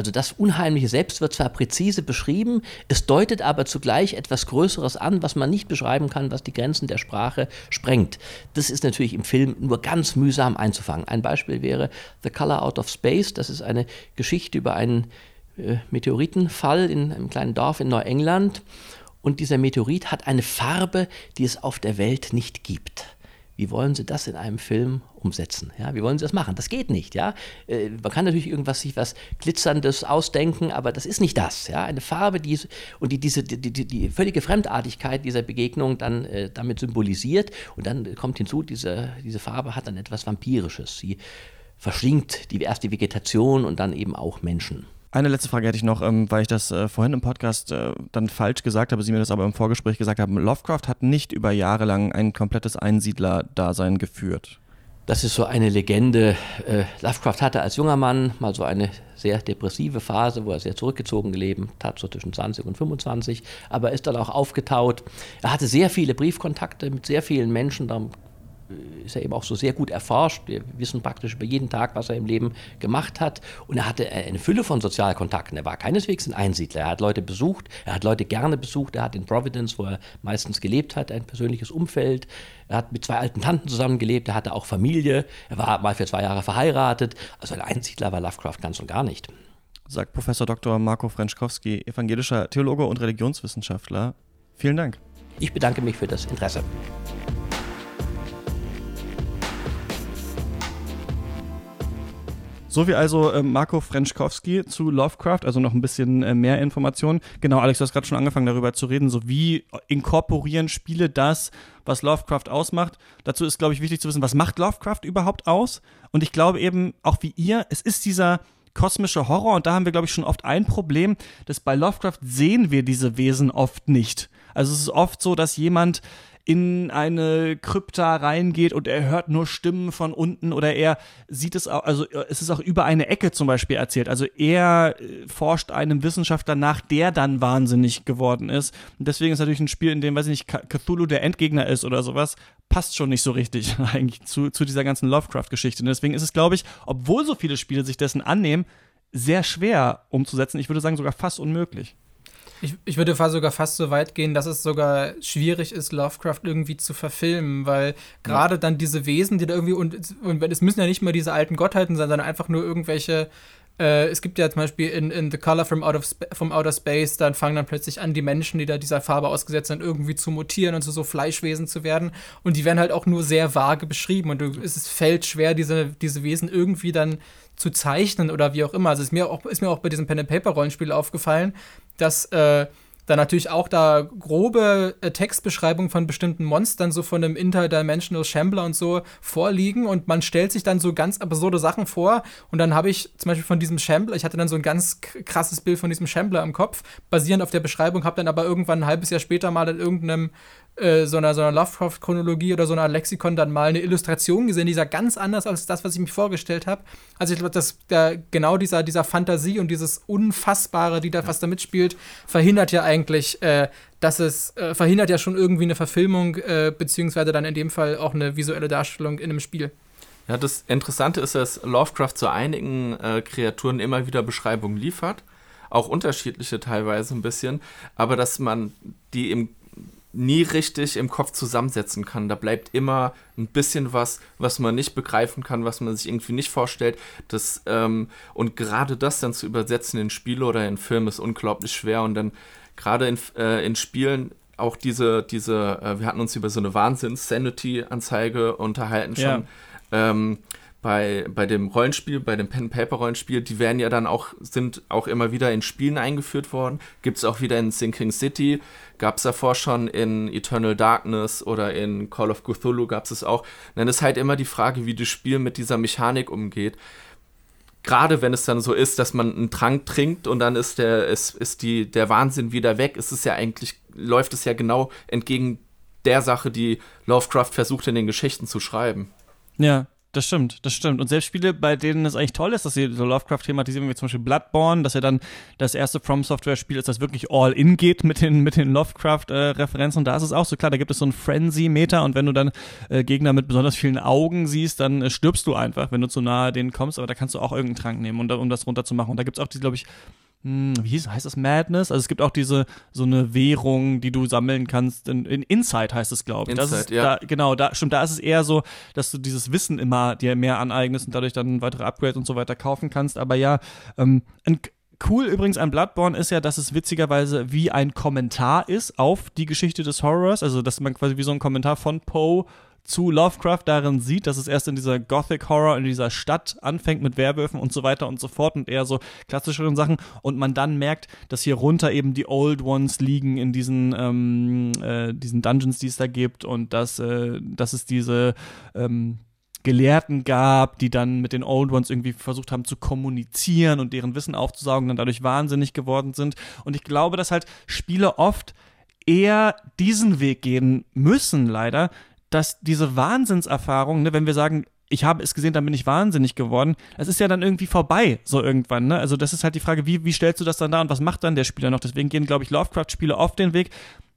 also das Unheimliche selbst wird zwar präzise beschrieben, es deutet aber zugleich etwas Größeres an, was man nicht beschreiben kann, was die Grenzen der Sprache sprengt. Das ist natürlich im Film nur ganz mühsam einzufangen. Ein Beispiel wäre The Color Out of Space. Das ist eine Geschichte über einen äh, Meteoritenfall in einem kleinen Dorf in Neuengland. Und dieser Meteorit hat eine Farbe, die es auf der Welt nicht gibt. Wie wollen Sie das in einem Film umsetzen? Ja, wie wollen Sie das machen? Das geht nicht. Ja, äh, man kann natürlich irgendwas sich was glitzerndes ausdenken, aber das ist nicht das. Ja, eine Farbe, die und die diese die, die, die völlige Fremdartigkeit dieser Begegnung dann äh, damit symbolisiert und dann kommt hinzu, diese diese Farbe hat dann etwas vampirisches. Sie verschlingt die erste Vegetation und dann eben auch Menschen. Eine letzte Frage hätte ich noch, ähm, weil ich das äh, vorhin im Podcast äh, dann falsch gesagt habe, Sie mir das aber im Vorgespräch gesagt haben. Lovecraft hat nicht über Jahre lang ein komplettes Einsiedler-Dasein geführt. Das ist so eine Legende. Äh, Lovecraft hatte als junger Mann mal so eine sehr depressive Phase, wo er sehr zurückgezogen gelebt hat, so zwischen 20 und 25, aber er ist dann auch aufgetaut. Er hatte sehr viele Briefkontakte mit sehr vielen Menschen, darum ist er eben auch so sehr gut erforscht. Wir wissen praktisch über jeden Tag, was er im Leben gemacht hat. Und er hatte eine Fülle von Sozialkontakten. Er war keineswegs ein Einsiedler. Er hat Leute besucht, er hat Leute gerne besucht. Er hat in Providence, wo er meistens gelebt hat, ein persönliches Umfeld. Er hat mit zwei alten Tanten zusammengelebt. Er hatte auch Familie. Er war mal für zwei Jahre verheiratet. Also ein Einsiedler war Lovecraft ganz und gar nicht. Sagt Professor Dr. Marco Frenschkowski, evangelischer Theologe und Religionswissenschaftler. Vielen Dank. Ich bedanke mich für das Interesse. So wie also äh, Marco Frenschkowski zu Lovecraft, also noch ein bisschen äh, mehr Informationen. Genau, Alex, du hast gerade schon angefangen darüber zu reden, so wie inkorporieren Spiele das, was Lovecraft ausmacht. Dazu ist, glaube ich, wichtig zu wissen, was macht Lovecraft überhaupt aus? Und ich glaube eben, auch wie ihr, es ist dieser kosmische Horror und da haben wir, glaube ich, schon oft ein Problem, dass bei Lovecraft sehen wir diese Wesen oft nicht. Also es ist oft so, dass jemand in eine Krypta reingeht und er hört nur Stimmen von unten oder er sieht es auch, also es ist auch über eine Ecke zum Beispiel erzählt. Also er äh, forscht einem Wissenschaftler nach, der dann wahnsinnig geworden ist. Und deswegen ist natürlich ein Spiel, in dem, weiß ich nicht, Cthulhu der Endgegner ist oder sowas, passt schon nicht so richtig eigentlich zu, zu dieser ganzen Lovecraft-Geschichte. Und deswegen ist es, glaube ich, obwohl so viele Spiele sich dessen annehmen, sehr schwer umzusetzen. Ich würde sagen, sogar fast unmöglich. Ich, ich würde sogar fast so weit gehen, dass es sogar schwierig ist, Lovecraft irgendwie zu verfilmen, weil gerade ja. dann diese Wesen, die da irgendwie, und, und es müssen ja nicht mal diese alten Gottheiten sein, sondern einfach nur irgendwelche äh, es gibt ja zum Beispiel in, in The Color from, Out of from Outer Space, dann fangen dann plötzlich an, die Menschen, die da dieser Farbe ausgesetzt sind, irgendwie zu mutieren und zu so Fleischwesen zu werden. Und die werden halt auch nur sehr vage beschrieben. Und du, es fällt schwer, diese, diese Wesen irgendwie dann zu zeichnen oder wie auch immer. Also ist mir auch, ist mir auch bei diesem Pen-and-Paper-Rollenspiel aufgefallen, dass äh, da natürlich auch da grobe äh, Textbeschreibungen von bestimmten Monstern, so von einem Interdimensional Shambler und so vorliegen und man stellt sich dann so ganz absurde Sachen vor und dann habe ich zum Beispiel von diesem Shambler, ich hatte dann so ein ganz krasses Bild von diesem Shambler im Kopf, basierend auf der Beschreibung, habe dann aber irgendwann ein halbes Jahr später mal in irgendeinem äh, so einer, so einer Lovecraft-Chronologie oder so einer Lexikon dann mal eine Illustration gesehen, die sah ganz anders als das, was ich mir vorgestellt habe. Also ich glaube, dass der, genau dieser, dieser Fantasie und dieses Unfassbare, die da ja. fast da mitspielt, verhindert ja eigentlich, äh, dass es, äh, verhindert ja schon irgendwie eine Verfilmung, äh, beziehungsweise dann in dem Fall auch eine visuelle Darstellung in einem Spiel. Ja, das Interessante ist, dass Lovecraft zu einigen äh, Kreaturen immer wieder Beschreibungen liefert. Auch unterschiedliche teilweise ein bisschen. Aber dass man die im nie richtig im Kopf zusammensetzen kann. Da bleibt immer ein bisschen was, was man nicht begreifen kann, was man sich irgendwie nicht vorstellt. Das, ähm, und gerade das dann zu übersetzen in Spiele oder in Filme ist unglaublich schwer. Und dann gerade in, äh, in Spielen auch diese, diese, äh, wir hatten uns über so eine Wahnsinns-Sanity-Anzeige unterhalten schon. Ja. Ähm, bei, bei dem Rollenspiel, bei dem Pen-Paper-Rollenspiel, die werden ja dann auch, sind auch immer wieder in Spielen eingeführt worden. Gibt es auch wieder in Sinking City, gab es davor schon in Eternal Darkness oder in Call of Cthulhu gab es es auch. dann ist halt immer die Frage, wie das Spiel mit dieser Mechanik umgeht. Gerade wenn es dann so ist, dass man einen Trank trinkt und dann ist der, ist, ist die, der Wahnsinn wieder weg, ist es ja eigentlich, läuft es ja genau entgegen der Sache, die Lovecraft versucht in den Geschichten zu schreiben. Ja, das stimmt, das stimmt. Und selbst Spiele, bei denen es eigentlich toll ist, dass sie so Lovecraft thematisieren, wie zum Beispiel Bloodborne, dass ja dann das erste From Software-Spiel ist, das wirklich all in geht mit den, mit den Lovecraft-Referenzen. und da ist es auch so klar, da gibt es so ein Frenzy-Meter und wenn du dann äh, Gegner mit besonders vielen Augen siehst, dann äh, stirbst du einfach, wenn du zu nahe denen kommst, aber da kannst du auch irgendeinen Trank nehmen, um, um das runterzumachen. Und da gibt es auch die, glaube ich, wie hieß, heißt das Madness? Also es gibt auch diese so eine Währung, die du sammeln kannst. In, in Inside heißt es, glaube ich. Ist, ja. Da, genau, da stimmt, da ist es eher so, dass du dieses Wissen immer dir mehr aneignest und dadurch dann weitere Upgrades und so weiter kaufen kannst. Aber ja, ähm, ein, cool übrigens an Bloodborne ist ja, dass es witzigerweise wie ein Kommentar ist auf die Geschichte des Horrors. Also dass man quasi wie so ein Kommentar von Poe zu Lovecraft darin sieht, dass es erst in dieser Gothic Horror in dieser Stadt anfängt mit Werwölfen und so weiter und so fort und eher so klassischeren Sachen und man dann merkt, dass hier runter eben die Old Ones liegen in diesen ähm, äh, diesen Dungeons, die es da gibt und dass äh, dass es diese ähm, Gelehrten gab, die dann mit den Old Ones irgendwie versucht haben zu kommunizieren und deren Wissen aufzusaugen, dann dadurch wahnsinnig geworden sind. Und ich glaube, dass halt Spiele oft eher diesen Weg gehen müssen, leider, dass diese Wahnsinnserfahrung, ne, wenn wir sagen, ich habe es gesehen, dann bin ich wahnsinnig geworden. Das ist ja dann irgendwie vorbei, so irgendwann. Ne? Also das ist halt die Frage, wie, wie stellst du das dann da und was macht dann der Spieler noch? Deswegen gehen, glaube ich, Lovecraft-Spiele oft den Weg,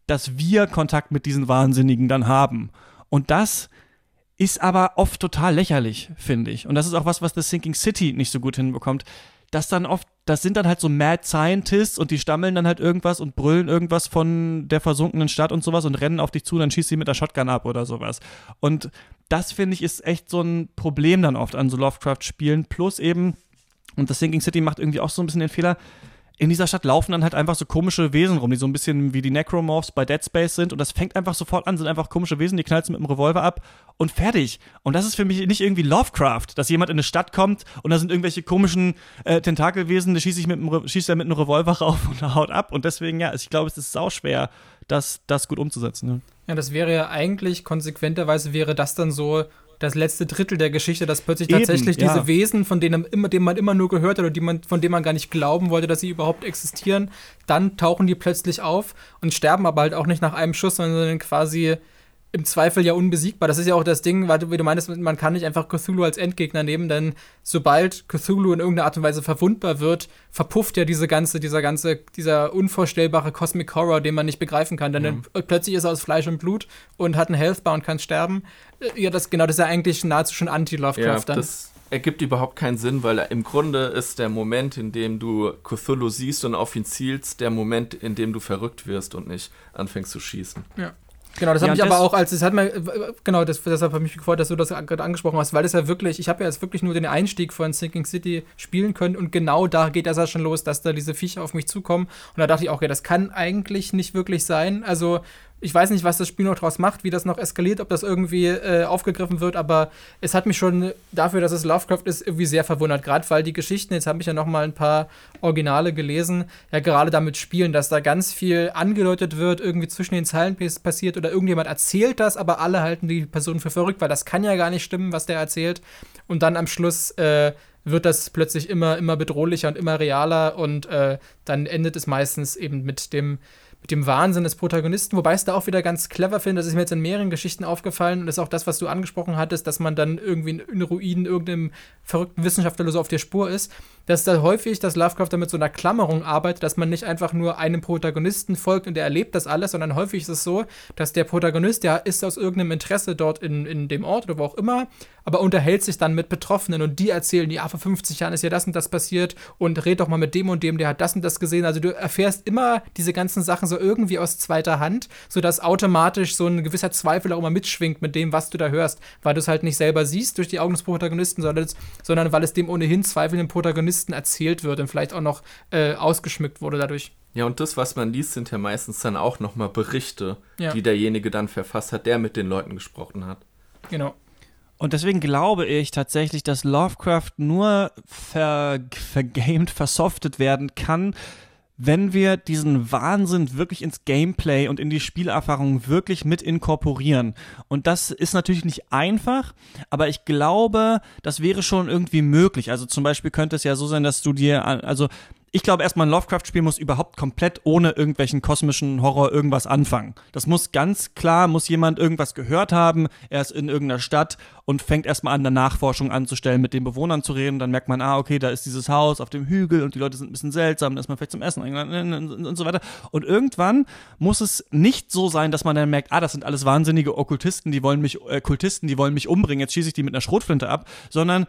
dass wir Kontakt mit diesen Wahnsinnigen dann haben. Und das ist aber oft total lächerlich, finde ich. Und das ist auch was, was The Sinking City nicht so gut hinbekommt, dass dann oft, das sind dann halt so Mad Scientists und die stammeln dann halt irgendwas und brüllen irgendwas von der versunkenen Stadt und sowas und rennen auf dich zu, dann schießt sie mit der Shotgun ab oder sowas. Und das finde ich ist echt so ein Problem dann oft an so Lovecraft-Spielen. Plus eben, und das Sinking City macht irgendwie auch so ein bisschen den Fehler, in dieser Stadt laufen dann halt einfach so komische Wesen rum, die so ein bisschen wie die Necromorphs bei Dead Space sind und das fängt einfach sofort an, sind einfach komische Wesen, die knallst mit dem Revolver ab und fertig. Und das ist für mich nicht irgendwie Lovecraft, dass jemand in eine Stadt kommt und da sind irgendwelche komischen äh, Tentakelwesen, die schießt, ich mit einem, schießt er mit einem Revolver rauf und haut ab und deswegen, ja, ich glaube, es ist sau schwer, das, das gut umzusetzen. Ne? Ja, das wäre ja eigentlich, konsequenterweise wäre das dann so das letzte Drittel der Geschichte, dass plötzlich Eben, tatsächlich ja. diese Wesen, von denen, immer, denen man immer nur gehört hat oder die man, von denen man gar nicht glauben wollte, dass sie überhaupt existieren, dann tauchen die plötzlich auf und sterben aber halt auch nicht nach einem Schuss, sondern quasi im Zweifel ja unbesiegbar. Das ist ja auch das Ding, weil du, wie du meinst, man kann nicht einfach Cthulhu als Endgegner nehmen, denn sobald Cthulhu in irgendeiner Art und Weise verwundbar wird, verpufft ja diese ganze, dieser ganze, dieser unvorstellbare Cosmic Horror, den man nicht begreifen kann. Denn mhm. plötzlich ist er aus Fleisch und Blut und hat einen Health Bar und kann sterben. Äh, ja, das genau, das ist ja eigentlich nahezu schon Anti-Lovecraft ja, Das ergibt überhaupt keinen Sinn, weil im Grunde ist der Moment, in dem du Cthulhu siehst und auf ihn zielst, der Moment, in dem du verrückt wirst und nicht anfängst zu schießen. Ja. Genau, das ja, habe ich aber auch, als es hat mir, genau, das, deshalb habe ich mich gefreut, dass du das gerade angesprochen hast, weil das ja wirklich, ich habe ja jetzt wirklich nur den Einstieg von Sinking City spielen können und genau da geht das ja schon los, dass da diese Viecher auf mich zukommen und da dachte ich auch, ja, das kann eigentlich nicht wirklich sein. Also ich weiß nicht, was das Spiel noch draus macht, wie das noch eskaliert, ob das irgendwie äh, aufgegriffen wird, aber es hat mich schon dafür, dass es Lovecraft ist, irgendwie sehr verwundert. Gerade weil die Geschichten, jetzt habe ich ja noch mal ein paar Originale gelesen, ja gerade damit spielen, dass da ganz viel angedeutet wird, irgendwie zwischen den Zeilen passiert oder irgendjemand erzählt das, aber alle halten die Person für verrückt, weil das kann ja gar nicht stimmen, was der erzählt. Und dann am Schluss äh, wird das plötzlich immer, immer bedrohlicher und immer realer und äh, dann endet es meistens eben mit dem mit dem Wahnsinn des Protagonisten, wobei ich es da auch wieder ganz clever finde, das ist mir jetzt in mehreren Geschichten aufgefallen und das ist auch das, was du angesprochen hattest, dass man dann irgendwie in Ruinen irgendeinem verrückten Wissenschaftler so auf der Spur ist, dass da häufig, dass Lovecraft damit so einer Klammerung arbeitet, dass man nicht einfach nur einem Protagonisten folgt und er erlebt das alles, sondern häufig ist es so, dass der Protagonist, der ist aus irgendeinem Interesse dort in, in dem Ort oder wo auch immer, aber unterhält sich dann mit Betroffenen und die erzählen, ja, vor 50 Jahren ist ja das und das passiert und red doch mal mit dem und dem, der hat das und das gesehen. Also du erfährst immer diese ganzen Sachen so irgendwie aus zweiter Hand, sodass automatisch so ein gewisser Zweifel auch immer mitschwingt mit dem, was du da hörst, weil du es halt nicht selber siehst durch die Augen des Protagonisten, sondern, sondern weil es dem ohnehin zweifelnden Protagonisten erzählt wird und vielleicht auch noch äh, ausgeschmückt wurde dadurch. Ja, und das, was man liest, sind ja meistens dann auch nochmal Berichte, ja. die derjenige dann verfasst hat, der mit den Leuten gesprochen hat. Genau. Und deswegen glaube ich tatsächlich, dass Lovecraft nur ver vergamed, versoftet werden kann, wenn wir diesen Wahnsinn wirklich ins Gameplay und in die Spielerfahrung wirklich mit inkorporieren. Und das ist natürlich nicht einfach, aber ich glaube, das wäre schon irgendwie möglich. Also zum Beispiel könnte es ja so sein, dass du dir, also ich glaube erstmal, ein Lovecraft-Spiel muss überhaupt komplett ohne irgendwelchen kosmischen Horror irgendwas anfangen. Das muss ganz klar, muss jemand irgendwas gehört haben, er ist in irgendeiner Stadt und fängt erstmal an, eine Nachforschung anzustellen, mit den Bewohnern zu reden. Dann merkt man, ah, okay, da ist dieses Haus auf dem Hügel und die Leute sind ein bisschen seltsam, dann ist man vielleicht zum Essen eingeladen und so weiter. Und irgendwann muss es nicht so sein, dass man dann merkt, ah, das sind alles wahnsinnige Okkultisten, die wollen mich, äh, Kultisten, die wollen mich umbringen, jetzt schieße ich die mit einer Schrotflinte ab, sondern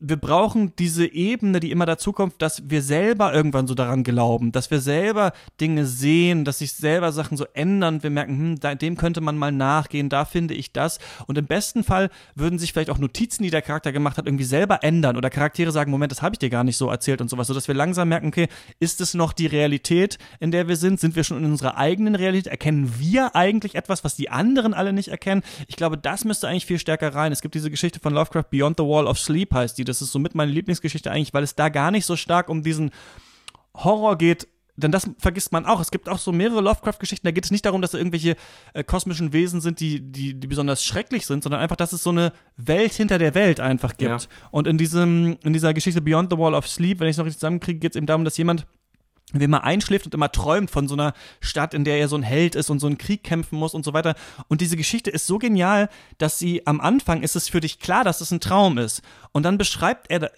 wir brauchen diese Ebene, die immer dazukommt, dass wir selber irgendwann so daran glauben, dass wir selber Dinge sehen, dass sich selber Sachen so ändern. Wir merken, hm, da, dem könnte man mal nachgehen, da finde ich das. Und im besten Fall würden sich vielleicht auch Notizen, die der Charakter gemacht hat, irgendwie selber ändern oder Charaktere sagen, Moment, das habe ich dir gar nicht so erzählt und sowas, sodass wir langsam merken, okay, ist es noch die Realität, in der wir sind? Sind wir schon in unserer eigenen Realität? Erkennen wir eigentlich etwas, was die anderen alle nicht erkennen? Ich glaube, das müsste eigentlich viel stärker rein. Es gibt diese Geschichte von Lovecraft, Beyond the Wall of Sleep heißt die, das ist somit meine Lieblingsgeschichte eigentlich, weil es da gar nicht so stark um diesen Horror geht, denn das vergisst man auch. Es gibt auch so mehrere Lovecraft-Geschichten, da geht es nicht darum, dass da irgendwelche äh, kosmischen Wesen sind, die, die, die besonders schrecklich sind, sondern einfach, dass es so eine Welt hinter der Welt einfach gibt. Ja. Und in diesem, in dieser Geschichte Beyond the Wall of Sleep, wenn ich es noch richtig zusammenkriege, geht es eben darum, dass jemand wie man einschläft und immer träumt von so einer Stadt, in der er so ein Held ist und so einen Krieg kämpfen muss und so weiter. Und diese Geschichte ist so genial, dass sie am Anfang ist es für dich klar, dass es ein Traum ist. Und dann beschreibt er,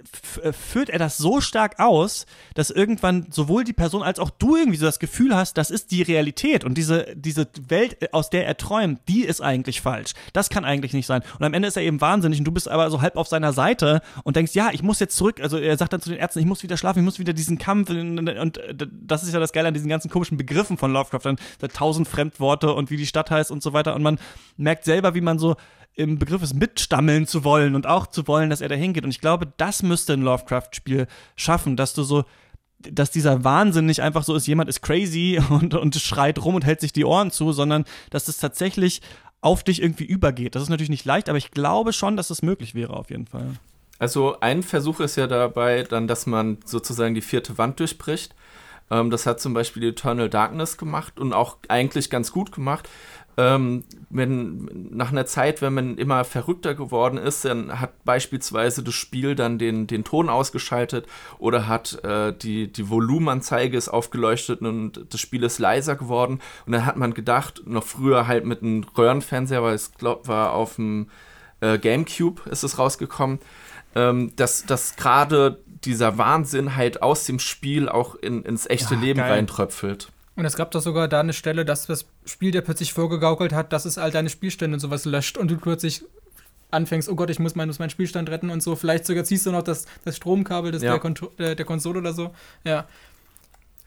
äh, führt er das so stark aus, dass irgendwann sowohl die Person als auch du irgendwie so das Gefühl hast, das ist die Realität und diese, diese Welt, äh, aus der er träumt, die ist eigentlich falsch. Das kann eigentlich nicht sein. Und am Ende ist er eben wahnsinnig und du bist aber so halb auf seiner Seite und denkst, ja, ich muss jetzt zurück. Also er sagt dann zu den Ärzten, ich muss wieder schlafen, ich muss wieder diesen Kampf und, und das ist ja das Geile an diesen ganzen komischen Begriffen von Lovecraft, dann tausend Fremdworte und wie die Stadt heißt und so weiter. Und man merkt selber, wie man so im Begriff ist, mitstammeln zu wollen und auch zu wollen, dass er da hingeht. Und ich glaube, das müsste ein Lovecraft-Spiel schaffen, dass du so, dass dieser Wahnsinn nicht einfach so ist, jemand ist crazy und, und schreit rum und hält sich die Ohren zu, sondern dass es tatsächlich auf dich irgendwie übergeht. Das ist natürlich nicht leicht, aber ich glaube schon, dass es möglich wäre auf jeden Fall. Also ein Versuch ist ja dabei dann, dass man sozusagen die vierte Wand durchbricht. Ähm, das hat zum Beispiel Eternal Darkness gemacht und auch eigentlich ganz gut gemacht. Ähm, wenn nach einer Zeit, wenn man immer verrückter geworden ist, dann hat beispielsweise das Spiel dann den, den Ton ausgeschaltet oder hat äh, die, die Volumenanzeige ist aufgeleuchtet und das Spiel ist leiser geworden. Und dann hat man gedacht, noch früher halt mit einem Röhrenfernseher, weil es glaube war auf dem äh, GameCube ist es rausgekommen, ähm, dass, dass gerade dieser Wahnsinn halt aus dem Spiel auch in, ins echte ja, Leben geil. reintröpfelt. Und es gab doch sogar da eine Stelle, dass das Spiel dir plötzlich vorgegaukelt hat, dass es all deine Spielstände und sowas löscht und du plötzlich anfängst, oh Gott, ich muss, mein, muss meinen Spielstand retten und so. Vielleicht sogar ziehst du noch das, das Stromkabel des, ja. der, der, der, Konsole oder so. Ja.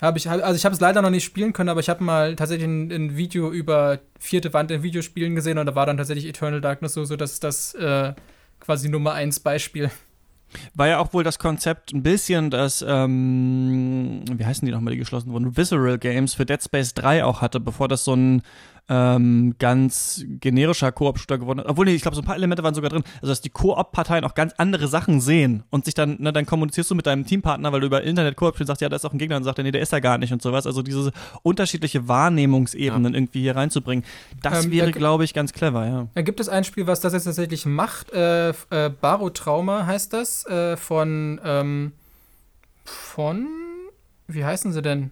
Hab ich, also ich habe es leider noch nicht spielen können, aber ich habe mal tatsächlich ein, ein, Video über vierte Wand in Videospielen gesehen und da war dann tatsächlich Eternal Darkness so, so dass das äh, quasi Nummer eins Beispiel. War ja auch wohl das Konzept ein bisschen, dass, ähm, wie heißen die nochmal, die geschlossen wurden, Visceral Games für Dead Space 3 auch hatte, bevor das so ein ähm, ganz generischer Koop-Shooter geworden ist. Obwohl, nee, ich glaube, so ein paar Elemente waren sogar drin. Also, dass die Koop-Parteien auch ganz andere Sachen sehen und sich dann, ne, dann kommunizierst du mit deinem Teampartner, weil du über Internet Koop spielst, sagst, ja, da ist auch ein Gegner und sagt, nee, der ist da gar nicht und sowas. Also, diese unterschiedliche Wahrnehmungsebenen ja. irgendwie hier reinzubringen, das ähm, wäre, glaube ich, ganz clever, ja. Da gibt es ein Spiel, was das jetzt tatsächlich macht. Äh, äh, Barotrauma heißt das, äh, von, ähm, von, wie heißen sie denn?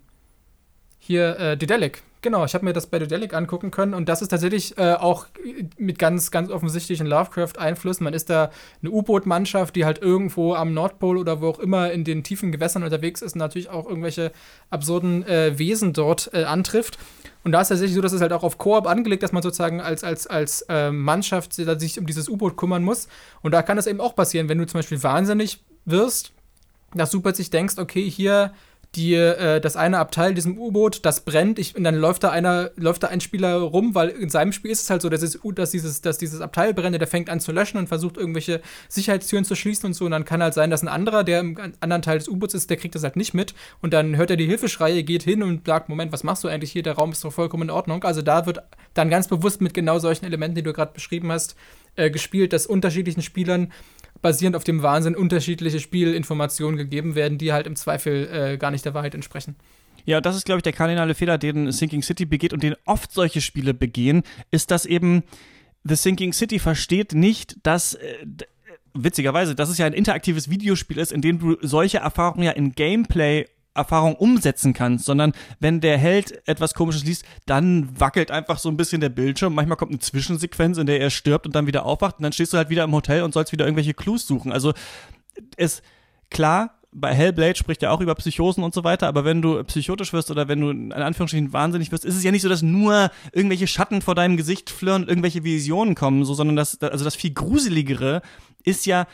Hier, äh, Dedelic Genau, ich habe mir das bei Delic angucken können und das ist tatsächlich äh, auch mit ganz, ganz offensichtlichen Lovecraft-Einflüssen. Man ist da eine U-Boot-Mannschaft, die halt irgendwo am Nordpol oder wo auch immer in den tiefen Gewässern unterwegs ist und natürlich auch irgendwelche absurden äh, Wesen dort äh, antrifft. Und da ist tatsächlich so, dass es halt auch auf Koop angelegt, dass man sozusagen als, als, als äh, Mannschaft sich um dieses U-Boot kümmern muss. Und da kann es eben auch passieren, wenn du zum Beispiel wahnsinnig wirst, dass du plötzlich denkst, okay, hier die, äh, das eine Abteil diesem U-Boot, das brennt, ich, und dann läuft da einer, läuft da ein Spieler rum, weil in seinem Spiel ist es halt so, dass, es, dass, dieses, dass dieses Abteil brennt, der fängt an zu löschen und versucht irgendwelche Sicherheitstüren zu schließen und so, und dann kann halt sein, dass ein anderer, der im anderen Teil des U-Boots ist, der kriegt das halt nicht mit, und dann hört er die Hilfeschreie, geht hin und sagt, Moment, was machst du eigentlich hier, der Raum ist doch vollkommen in Ordnung, also da wird dann ganz bewusst mit genau solchen Elementen, die du gerade beschrieben hast, äh, gespielt, dass unterschiedlichen Spielern basierend auf dem Wahnsinn unterschiedliche Spielinformationen gegeben werden, die halt im Zweifel äh, gar nicht der Wahrheit entsprechen. Ja, das ist, glaube ich, der kardinale Fehler, den Sinking City begeht und den oft solche Spiele begehen, ist, dass eben The Sinking City versteht nicht, dass äh, witzigerweise, dass es ja ein interaktives Videospiel ist, in dem du solche Erfahrungen ja in Gameplay Erfahrung umsetzen kannst, sondern wenn der Held etwas Komisches liest, dann wackelt einfach so ein bisschen der Bildschirm. Manchmal kommt eine Zwischensequenz, in der er stirbt und dann wieder aufwacht und dann stehst du halt wieder im Hotel und sollst wieder irgendwelche Clues suchen. Also es, klar, bei Hellblade spricht er auch über Psychosen und so weiter, aber wenn du psychotisch wirst oder wenn du in Anführungsstrichen wahnsinnig wirst, ist es ja nicht so, dass nur irgendwelche Schatten vor deinem Gesicht flirren und irgendwelche Visionen kommen, so, sondern das, also das viel gruseligere ist ja,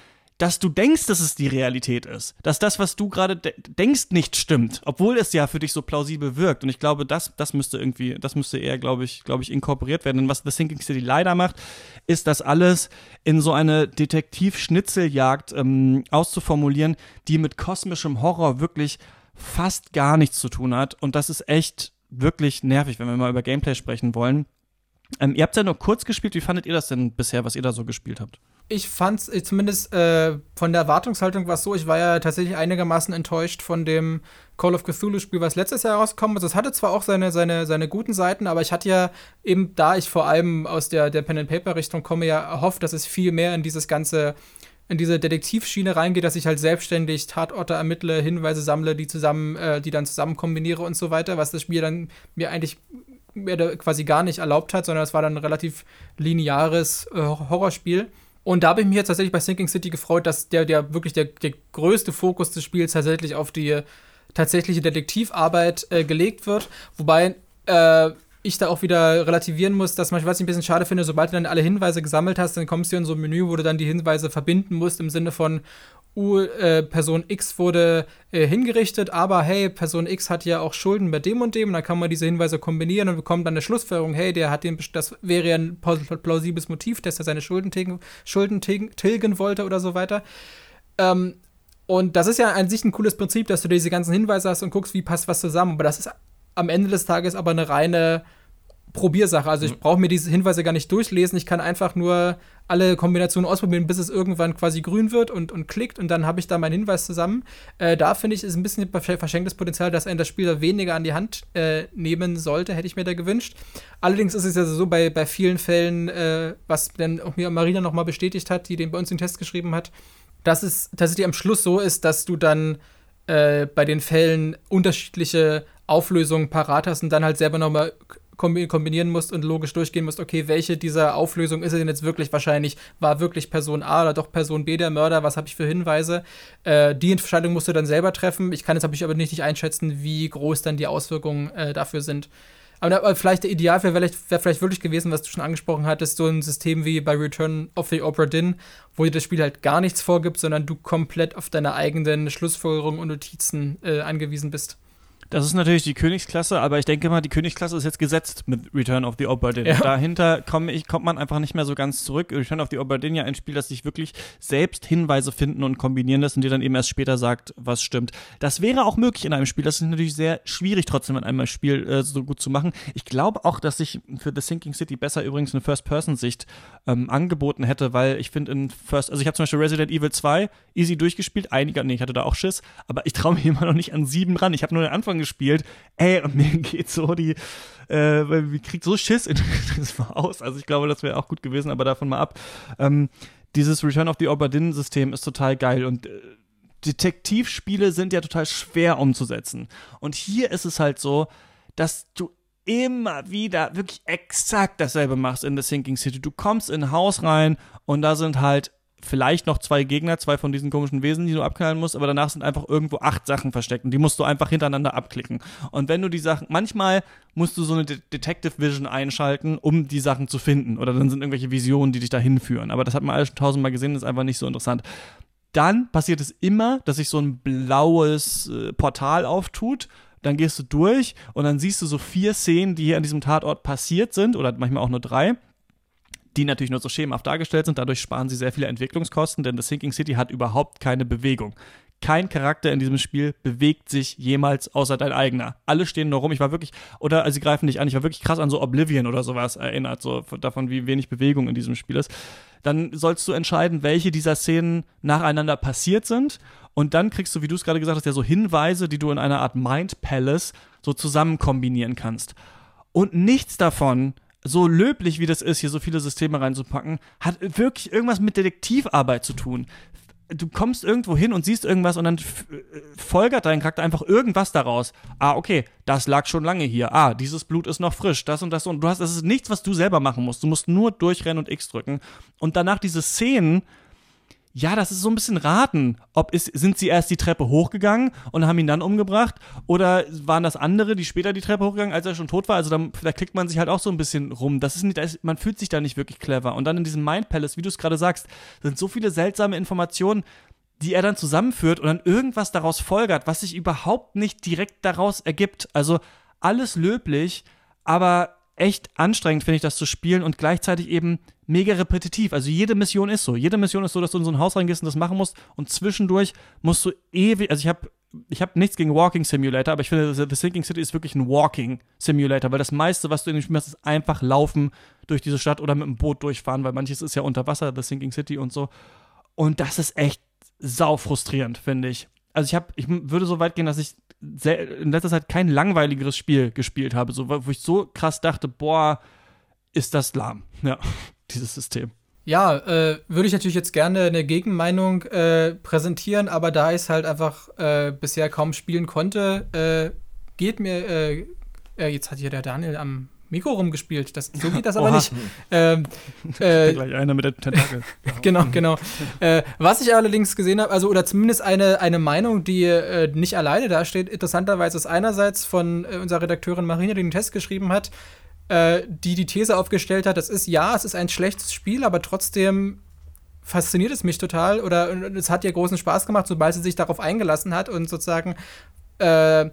dass du denkst, dass es die Realität ist. Dass das, was du gerade de denkst, nicht stimmt, obwohl es ja für dich so plausibel wirkt. Und ich glaube, das, das müsste irgendwie, das müsste eher, glaube ich, glaube ich, inkorporiert werden. Und was The Thinking City leider macht, ist das alles in so eine Detektiv-Schnitzeljagd ähm, auszuformulieren, die mit kosmischem Horror wirklich fast gar nichts zu tun hat. Und das ist echt wirklich nervig, wenn wir mal über Gameplay sprechen wollen. Ähm, ihr habt ja nur kurz gespielt. Wie fandet ihr das denn bisher, was ihr da so gespielt habt? Ich fand's äh, zumindest äh, von der Erwartungshaltung war es so, ich war ja tatsächlich einigermaßen enttäuscht von dem Call of Cthulhu-Spiel, was letztes Jahr rausgekommen ist. Es hatte zwar auch seine, seine, seine guten Seiten, aber ich hatte ja eben, da ich vor allem aus der, der Pen-and-Paper-Richtung komme, ja erhofft, dass es viel mehr in dieses ganze in diese Detektivschiene reingeht, dass ich halt selbstständig Tatorte ermittle, Hinweise sammle, die zusammen, äh, die dann zusammen kombiniere und so weiter, was das Spiel dann mir eigentlich mir quasi gar nicht erlaubt hat, sondern es war dann ein relativ lineares äh, Horrorspiel. Und da habe ich mich jetzt tatsächlich bei Sinking City gefreut, dass der, der wirklich der, der größte Fokus des Spiels tatsächlich auf die tatsächliche Detektivarbeit äh, gelegt wird. Wobei äh, ich da auch wieder relativieren muss, dass manchmal, was ich ein bisschen schade finde, sobald du dann alle Hinweise gesammelt hast, dann kommst du in so ein Menü, wo du dann die Hinweise verbinden musst im Sinne von, uh, äh, Person X wurde äh, hingerichtet, aber hey, Person X hat ja auch Schulden bei dem und dem, und dann kann man diese Hinweise kombinieren und bekommt dann eine Schlussfolgerung, hey, der hat den, das wäre ja ein plausibles Motiv, dass er seine Schulden tilgen, Schulden tilgen, tilgen wollte oder so weiter. Ähm, und das ist ja an sich ein cooles Prinzip, dass du diese ganzen Hinweise hast und guckst, wie passt was zusammen. Aber das ist am Ende des Tages aber eine reine Probiersache. Also ich mhm. brauche mir diese Hinweise gar nicht durchlesen. Ich kann einfach nur alle Kombinationen ausprobieren, bis es irgendwann quasi grün wird und, und klickt und dann habe ich da meinen Hinweis zusammen. Äh, da finde ich, ist ein bisschen verschenktes Potenzial, dass ein das Spieler weniger an die Hand äh, nehmen sollte, hätte ich mir da gewünscht. Allerdings ist es ja so bei, bei vielen Fällen, äh, was dann auch mir Marina nochmal bestätigt hat, die den bei uns den Test geschrieben hat, dass es tatsächlich am Schluss so ist, dass du dann äh, bei den Fällen unterschiedliche Auflösungen parat hast und dann halt selber nochmal kombinieren musst und logisch durchgehen musst, okay, welche dieser Auflösungen ist denn jetzt wirklich wahrscheinlich, war wirklich Person A oder doch Person B der Mörder, was habe ich für Hinweise? Äh, die Entscheidung musst du dann selber treffen. Ich kann jetzt aber nicht, nicht einschätzen, wie groß dann die Auswirkungen äh, dafür sind. Aber, aber vielleicht der Idealfall wäre vielleicht, wär vielleicht wirklich gewesen, was du schon angesprochen hattest, so ein System wie bei Return of the Opera Din, wo dir das Spiel halt gar nichts vorgibt, sondern du komplett auf deine eigenen Schlussfolgerungen und Notizen äh, angewiesen bist. Das ist natürlich die Königsklasse, aber ich denke mal, die Königsklasse ist jetzt gesetzt mit Return of the Obra Dinn. Ja. Dahinter komm ich, kommt man einfach nicht mehr so ganz zurück. Return of the Obra Dinn ja ein Spiel, das sich wirklich selbst Hinweise finden und kombinieren lässt und dir dann eben erst später sagt, was stimmt. Das wäre auch möglich in einem Spiel. Das ist natürlich sehr schwierig trotzdem in einem Spiel äh, so gut zu machen. Ich glaube auch, dass sich für The Sinking City besser übrigens eine First-Person-Sicht ähm, angeboten hätte, weil ich finde in First, also ich habe zum Beispiel Resident Evil 2 easy durchgespielt, einiger, nee, ich hatte da auch Schiss, aber ich traue mir immer noch nicht an sieben ran. Ich habe nur den Anfang gespielt. Ey, und mir geht so die, äh, mir kriegt so Schiss in das aus. Also ich glaube, das wäre auch gut gewesen, aber davon mal ab. Ähm, dieses Return of the Obra Dinn-System ist total geil und äh, Detektivspiele sind ja total schwer umzusetzen. Und hier ist es halt so, dass du immer wieder wirklich exakt dasselbe machst in The Sinking City. Du kommst in ein Haus rein und da sind halt vielleicht noch zwei Gegner, zwei von diesen komischen Wesen, die du abknallen musst, aber danach sind einfach irgendwo acht Sachen versteckt und die musst du einfach hintereinander abklicken. Und wenn du die Sachen, manchmal musst du so eine De Detective Vision einschalten, um die Sachen zu finden. Oder dann sind irgendwelche Visionen, die dich dahin führen. Aber das hat man alles schon tausendmal gesehen, ist einfach nicht so interessant. Dann passiert es immer, dass sich so ein blaues äh, Portal auftut dann gehst du durch und dann siehst du so vier Szenen, die hier an diesem Tatort passiert sind, oder manchmal auch nur drei, die natürlich nur so schemenhaft dargestellt sind. Dadurch sparen sie sehr viele Entwicklungskosten, denn The Sinking City hat überhaupt keine Bewegung. Kein Charakter in diesem Spiel bewegt sich jemals außer dein eigener. Alle stehen nur rum. Ich war wirklich, oder also sie greifen nicht an, ich war wirklich krass an so Oblivion oder sowas erinnert, so davon, wie wenig Bewegung in diesem Spiel ist. Dann sollst du entscheiden, welche dieser Szenen nacheinander passiert sind und dann kriegst du, wie du es gerade gesagt hast, ja so Hinweise, die du in einer Art Mind Palace so zusammen kombinieren kannst. Und nichts davon, so löblich wie das ist, hier so viele Systeme reinzupacken, hat wirklich irgendwas mit Detektivarbeit zu tun. Du kommst irgendwo hin und siehst irgendwas und dann folgert dein Charakter einfach irgendwas daraus. Ah, okay, das lag schon lange hier. Ah, dieses Blut ist noch frisch, das und das und du hast, das ist nichts, was du selber machen musst. Du musst nur durchrennen und X drücken. Und danach diese Szenen, ja, das ist so ein bisschen raten. Ob ist, sind sie erst die Treppe hochgegangen und haben ihn dann umgebracht? Oder waren das andere, die später die Treppe hochgegangen, als er schon tot war? Also dann, da klickt man sich halt auch so ein bisschen rum. Das ist nicht, das ist, man fühlt sich da nicht wirklich clever. Und dann in diesem Mind Palace, wie du es gerade sagst, sind so viele seltsame Informationen, die er dann zusammenführt und dann irgendwas daraus folgert, was sich überhaupt nicht direkt daraus ergibt. Also alles löblich, aber echt anstrengend, finde ich, das zu spielen und gleichzeitig eben mega repetitiv. Also jede Mission ist so. Jede Mission ist so, dass du in so ein Haus reingehst und das machen musst und zwischendurch musst du ewig, also ich habe ich habe nichts gegen Walking Simulator, aber ich finde, The Sinking City ist wirklich ein Walking Simulator, weil das meiste, was du in dem Spiel machst, ist einfach laufen durch diese Stadt oder mit dem Boot durchfahren, weil manches ist ja unter Wasser, The Sinking City und so. Und das ist echt sau frustrierend, finde ich. Also ich habe, ich würde so weit gehen, dass ich in letzter Zeit kein langweiligeres Spiel gespielt habe, so, wo ich so krass dachte, boah, ist das lahm, ja, dieses System. Ja, äh, würde ich natürlich jetzt gerne eine Gegenmeinung äh, präsentieren, aber da ich es halt einfach äh, bisher kaum spielen konnte, äh, geht mir, äh, äh, jetzt hat hier der Daniel am Mikro rumgespielt. Das, so geht das aber nicht. Ähm, äh, gleich einer mit der Tentakel. genau, genau. Äh, was ich allerdings gesehen habe, also oder zumindest eine, eine Meinung, die äh, nicht alleine dasteht, interessanterweise ist einerseits von unserer Redakteurin Marina, die den Test geschrieben hat, äh, die die These aufgestellt hat, das ist ja, es ist ein schlechtes Spiel, aber trotzdem fasziniert es mich total oder es hat ihr großen Spaß gemacht, sobald sie sich darauf eingelassen hat und sozusagen äh,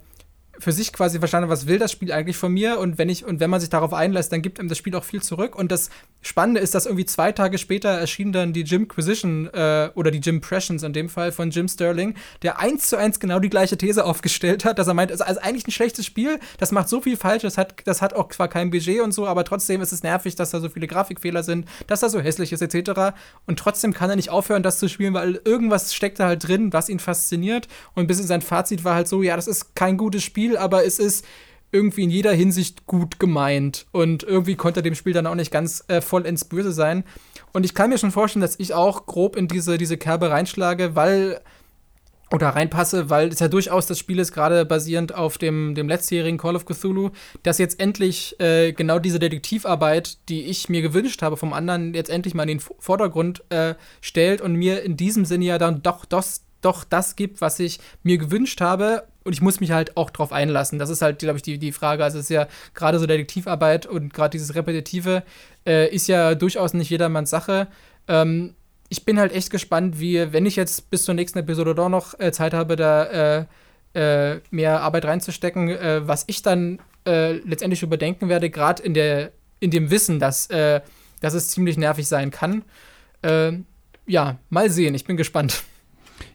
für sich quasi verstanden, was will das Spiel eigentlich von mir? Und wenn ich und wenn man sich darauf einlässt, dann gibt ihm das Spiel auch viel zurück. Und das Spannende ist, dass irgendwie zwei Tage später erschien dann die Jimquisition äh, oder die Jimpressions in dem Fall von Jim Sterling, der eins zu eins genau die gleiche These aufgestellt hat, dass er meint, es ist eigentlich ein schlechtes Spiel, das macht so viel falsch, das hat, das hat auch zwar kein Budget und so, aber trotzdem ist es nervig, dass da so viele Grafikfehler sind, dass da so hässlich ist etc. Und trotzdem kann er nicht aufhören, das zu spielen, weil irgendwas steckt da halt drin, was ihn fasziniert. Und bis in sein Fazit war halt so, ja, das ist kein gutes Spiel, aber es ist irgendwie in jeder Hinsicht gut gemeint. Und irgendwie konnte dem Spiel dann auch nicht ganz äh, voll ins Böse sein. Und ich kann mir schon vorstellen, dass ich auch grob in diese, diese Kerbe reinschlage, weil oder reinpasse, weil es ja durchaus das Spiel ist, gerade basierend auf dem, dem letztjährigen Call of Cthulhu, dass jetzt endlich äh, genau diese Detektivarbeit, die ich mir gewünscht habe, vom anderen jetzt endlich mal in den Vordergrund äh, stellt und mir in diesem Sinne ja dann doch das, doch das gibt, was ich mir gewünscht habe. Und ich muss mich halt auch drauf einlassen. Das ist halt, glaube ich, die, die Frage. Also, es ist ja gerade so Detektivarbeit und gerade dieses Repetitive äh, ist ja durchaus nicht jedermanns Sache. Ähm, ich bin halt echt gespannt, wie, wenn ich jetzt bis zur nächsten Episode doch noch äh, Zeit habe, da äh, äh mehr Arbeit reinzustecken, äh, was ich dann äh, letztendlich überdenken werde, gerade in, in dem Wissen, dass, dass es ziemlich nervig sein kann. ja, mal sehen, ich bin gespannt.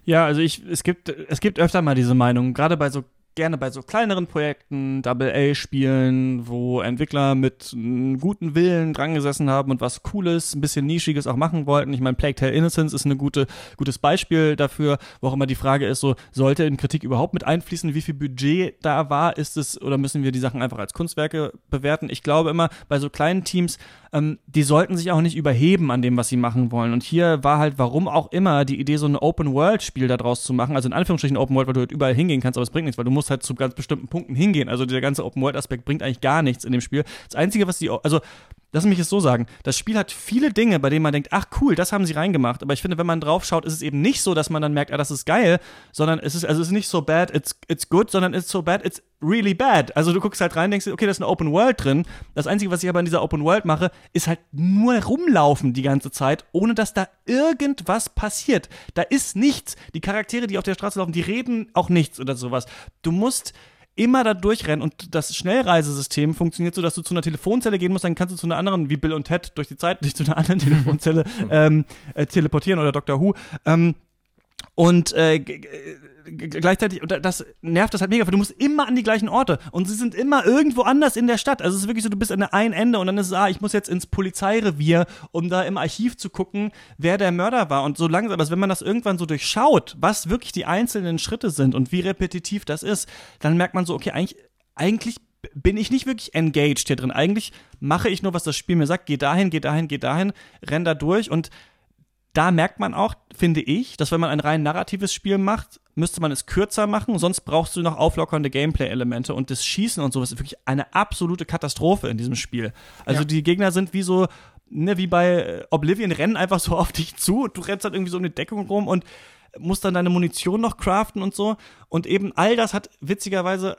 Ja, also ich, es gibt, es gibt öfter mal diese Meinung, gerade bei so gerne bei so kleineren Projekten, Double-A-Spielen, wo Entwickler mit einem guten Willen dran gesessen haben und was Cooles, ein bisschen Nischiges auch machen wollten. Ich meine, Plague Tale Innocence ist ein gute, gutes Beispiel dafür, wo auch immer die Frage ist, so, sollte in Kritik überhaupt mit einfließen, wie viel Budget da war? Ist es, oder müssen wir die Sachen einfach als Kunstwerke bewerten? Ich glaube immer, bei so kleinen Teams, ähm, die sollten sich auch nicht überheben an dem, was sie machen wollen. Und hier war halt, warum auch immer, die Idee, so ein Open-World-Spiel daraus zu machen, also in Anführungsstrichen Open World, weil du halt überall hingehen kannst, aber es bringt nichts, weil du musst halt zu ganz bestimmten Punkten hingehen. Also der ganze Open-World-Aspekt bringt eigentlich gar nichts in dem Spiel. Das Einzige, was die, also lass mich es so sagen, das Spiel hat viele Dinge, bei denen man denkt, ach cool, das haben sie reingemacht. Aber ich finde, wenn man drauf schaut, ist es eben nicht so, dass man dann merkt, ah, das ist geil, sondern es ist, also es ist nicht so bad, it's, it's good, sondern it's so bad, it's really bad. Also du guckst halt rein, denkst, okay, da ist eine Open World drin. Das Einzige, was ich aber in dieser Open World mache, ist halt nur rumlaufen die ganze Zeit, ohne dass da irgendwas passiert. Da ist nichts. Die Charaktere, die auf der Straße laufen, die reden auch nichts oder sowas. Du musst immer da durchrennen und das Schnellreisesystem funktioniert so, dass du zu einer Telefonzelle gehen musst, dann kannst du zu einer anderen, wie Bill und Ted durch die Zeit, dich zu einer anderen Telefonzelle ähm, äh, teleportieren oder Dr. Who. Ähm, und äh, gleichzeitig, und das nervt das halt mega, weil du musst immer an die gleichen Orte und sie sind immer irgendwo anders in der Stadt. Also es ist wirklich so, du bist an der einen Ende und dann ist es, ah, ich muss jetzt ins Polizeirevier, um da im Archiv zu gucken, wer der Mörder war. Und so langsam, also wenn man das irgendwann so durchschaut, was wirklich die einzelnen Schritte sind und wie repetitiv das ist, dann merkt man so, okay, eigentlich, eigentlich bin ich nicht wirklich engaged hier drin. Eigentlich mache ich nur, was das Spiel mir sagt, geh dahin, geh dahin, geh dahin, renn da durch und da merkt man auch, finde ich, dass wenn man ein rein narratives Spiel macht, müsste man es kürzer machen, sonst brauchst du noch auflockernde Gameplay-Elemente und das Schießen und sowas ist wirklich eine absolute Katastrophe in diesem Spiel. Also ja. die Gegner sind wie so, ne, wie bei äh, Oblivion, rennen einfach so auf dich zu, du rennst halt irgendwie so um eine Deckung rum und musst dann deine Munition noch craften und so. Und eben all das hat witzigerweise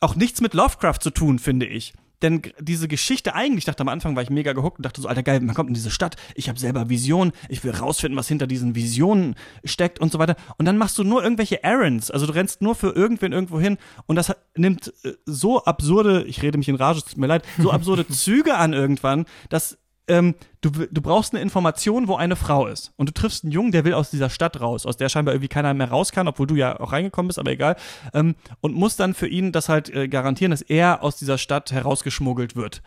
auch nichts mit Lovecraft zu tun, finde ich. Denn diese Geschichte eigentlich, dachte am Anfang war ich mega gehuckt und dachte so, alter geil, man kommt in diese Stadt, ich habe selber Visionen, ich will rausfinden, was hinter diesen Visionen steckt und so weiter. Und dann machst du nur irgendwelche Errands, also du rennst nur für irgendwen irgendwo hin und das nimmt äh, so absurde, ich rede mich in Rage, tut mir leid, so absurde Züge an irgendwann, dass ähm, du, du brauchst eine Information, wo eine Frau ist. Und du triffst einen Jungen, der will aus dieser Stadt raus, aus der scheinbar irgendwie keiner mehr raus kann, obwohl du ja auch reingekommen bist, aber egal. Ähm, und musst dann für ihn das halt äh, garantieren, dass er aus dieser Stadt herausgeschmuggelt wird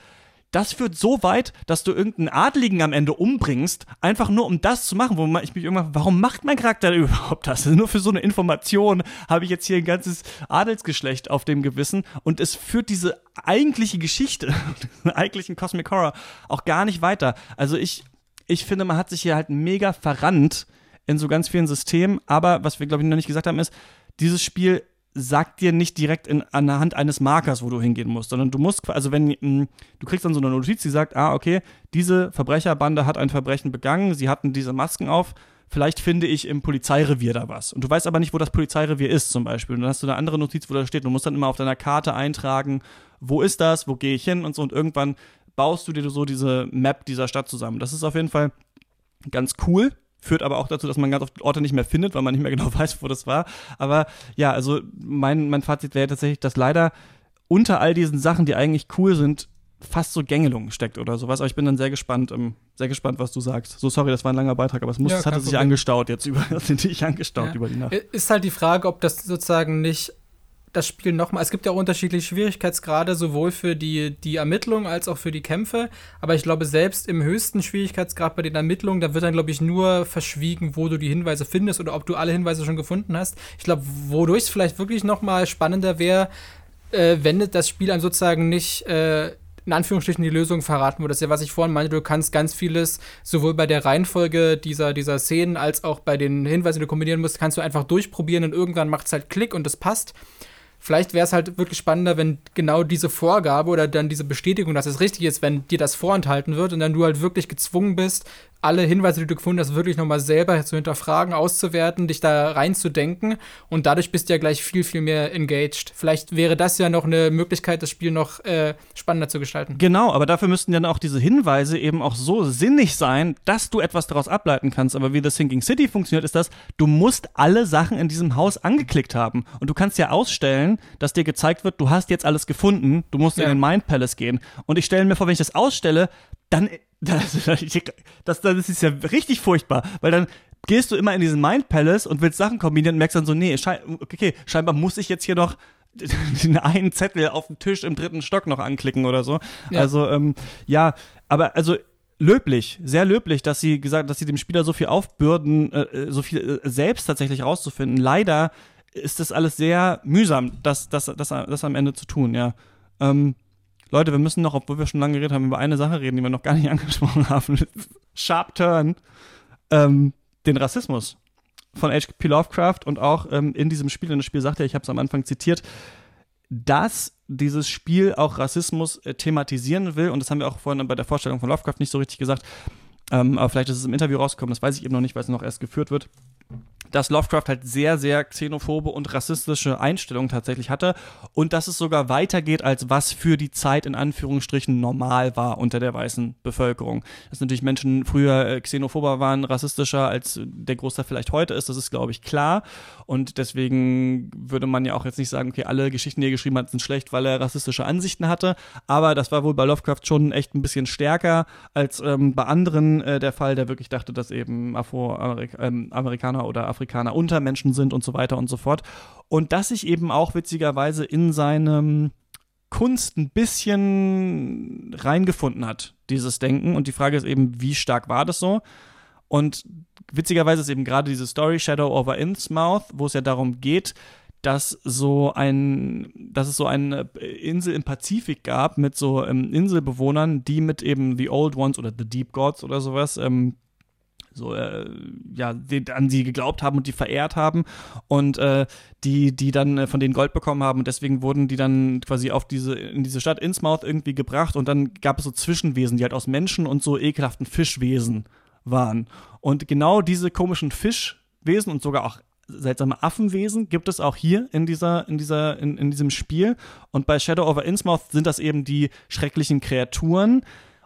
das führt so weit, dass du irgendeinen Adligen am Ende umbringst, einfach nur um das zu machen, wo ich mich irgendwann, warum macht mein Charakter überhaupt das? Nur für so eine Information habe ich jetzt hier ein ganzes Adelsgeschlecht auf dem Gewissen und es führt diese eigentliche Geschichte, den eigentlichen Cosmic Horror auch gar nicht weiter. Also ich, ich finde, man hat sich hier halt mega verrannt in so ganz vielen Systemen, aber was wir glaube ich noch nicht gesagt haben ist, dieses Spiel sagt dir nicht direkt in, an der Hand eines Markers, wo du hingehen musst, sondern du musst, also wenn mm, du kriegst dann so eine Notiz, die sagt, ah, okay, diese Verbrecherbande hat ein Verbrechen begangen, sie hatten diese Masken auf, vielleicht finde ich im Polizeirevier da was. Und du weißt aber nicht, wo das Polizeirevier ist, zum Beispiel. Und dann hast du eine andere Notiz, wo da steht, du musst dann immer auf deiner Karte eintragen, wo ist das, wo gehe ich hin und so. Und irgendwann baust du dir so diese Map dieser Stadt zusammen. Das ist auf jeden Fall ganz cool führt aber auch dazu, dass man ganz oft Orte nicht mehr findet, weil man nicht mehr genau weiß, wo das war. Aber ja, also mein, mein Fazit wäre tatsächlich, dass leider unter all diesen Sachen, die eigentlich cool sind, fast so Gängelung steckt oder sowas. Aber ich bin dann sehr gespannt, ähm, sehr gespannt, was du sagst. So sorry, das war ein langer Beitrag, aber es muss, ja, es hatte sich angestaut jetzt über, sind dich angestaut ja. über die Nacht. Ist halt die Frage, ob das sozusagen nicht das Spiel nochmal. Es gibt ja auch unterschiedliche Schwierigkeitsgrade, sowohl für die, die Ermittlung als auch für die Kämpfe. Aber ich glaube, selbst im höchsten Schwierigkeitsgrad bei den Ermittlungen, da wird dann, glaube ich, nur verschwiegen, wo du die Hinweise findest oder ob du alle Hinweise schon gefunden hast. Ich glaube, wodurch es vielleicht wirklich nochmal spannender wäre, äh, wenn das Spiel einem sozusagen nicht. Äh, in Anführungsstrichen die Lösung verraten würde. Das ist ja, was ich vorhin meinte, du kannst ganz vieles, sowohl bei der Reihenfolge dieser, dieser Szenen als auch bei den Hinweisen, die du kombinieren musst, kannst du einfach durchprobieren und irgendwann macht es halt Klick und es passt. Vielleicht wäre es halt wirklich spannender, wenn genau diese Vorgabe oder dann diese Bestätigung, dass es richtig ist, wenn dir das vorenthalten wird und dann du halt wirklich gezwungen bist, alle Hinweise, die du gefunden hast, wirklich nochmal selber zu hinterfragen, auszuwerten, dich da reinzudenken und dadurch bist du ja gleich viel, viel mehr engaged. Vielleicht wäre das ja noch eine Möglichkeit, das Spiel noch äh, spannender zu gestalten. Genau, aber dafür müssten dann auch diese Hinweise eben auch so sinnig sein, dass du etwas daraus ableiten kannst. Aber wie das Thinking City funktioniert, ist das, du musst alle Sachen in diesem Haus angeklickt haben und du kannst ja ausstellen, dass dir gezeigt wird, du hast jetzt alles gefunden, du musst ja. in den Mind Palace gehen. Und ich stelle mir vor, wenn ich das ausstelle, dann das, das, das ist ja richtig furchtbar, weil dann gehst du immer in diesen Mind Palace und willst Sachen kombinieren und merkst dann so, nee, schei okay, scheinbar muss ich jetzt hier noch den einen Zettel auf dem Tisch im dritten Stock noch anklicken oder so. Ja. Also, ähm, ja, aber also löblich, sehr löblich, dass sie gesagt, dass sie dem Spieler so viel aufbürden, äh, so viel äh, selbst tatsächlich rauszufinden. Leider ist das alles sehr mühsam, das, das, das, das am Ende zu tun, ja. Ähm, Leute, wir müssen noch, obwohl wir schon lange geredet haben, über eine Sache reden, die wir noch gar nicht angesprochen haben. Sharp Turn. Ähm, den Rassismus. von H.P. Lovecraft und auch ähm, in diesem Spiel, in das Spiel sagt er, ich habe es am Anfang zitiert, dass dieses Spiel auch Rassismus äh, thematisieren will. Und das haben wir auch vorhin bei der Vorstellung von Lovecraft nicht so richtig gesagt. Ähm, aber vielleicht ist es im Interview rausgekommen, das weiß ich eben noch nicht, weil es noch erst geführt wird dass Lovecraft halt sehr, sehr xenophobe und rassistische Einstellungen tatsächlich hatte und dass es sogar weitergeht, als was für die Zeit in Anführungsstrichen normal war unter der weißen Bevölkerung. Dass natürlich Menschen früher äh, xenophober waren, rassistischer als der Großteil vielleicht heute ist, das ist, glaube ich, klar. Und deswegen würde man ja auch jetzt nicht sagen, okay, alle Geschichten, die er geschrieben hat, sind schlecht, weil er rassistische Ansichten hatte. Aber das war wohl bei Lovecraft schon echt ein bisschen stärker als ähm, bei anderen äh, der Fall, der wirklich dachte, dass eben Afroamerikaner ähm, oder Afrikaner Untermenschen sind und so weiter und so fort. Und dass sich eben auch witzigerweise in seinem Kunst ein bisschen reingefunden hat, dieses Denken. Und die Frage ist eben, wie stark war das so? Und witzigerweise ist eben gerade diese Story Shadow over Innsmouth, wo es ja darum geht, dass so ein, dass es so eine Insel im Pazifik gab mit so ähm, Inselbewohnern, die mit eben The Old Ones oder The Deep Gods oder sowas ähm, so äh, ja die, an sie geglaubt haben und die verehrt haben und äh, die die dann äh, von denen Gold bekommen haben und deswegen wurden die dann quasi auf diese in diese Stadt Innsmouth irgendwie gebracht und dann gab es so Zwischenwesen, die halt aus Menschen und so ekelhaften Fischwesen waren. Und genau diese komischen Fischwesen und sogar auch seltsame Affenwesen gibt es auch hier in dieser in dieser in, in diesem Spiel. Und bei Shadow over Innsmouth sind das eben die schrecklichen Kreaturen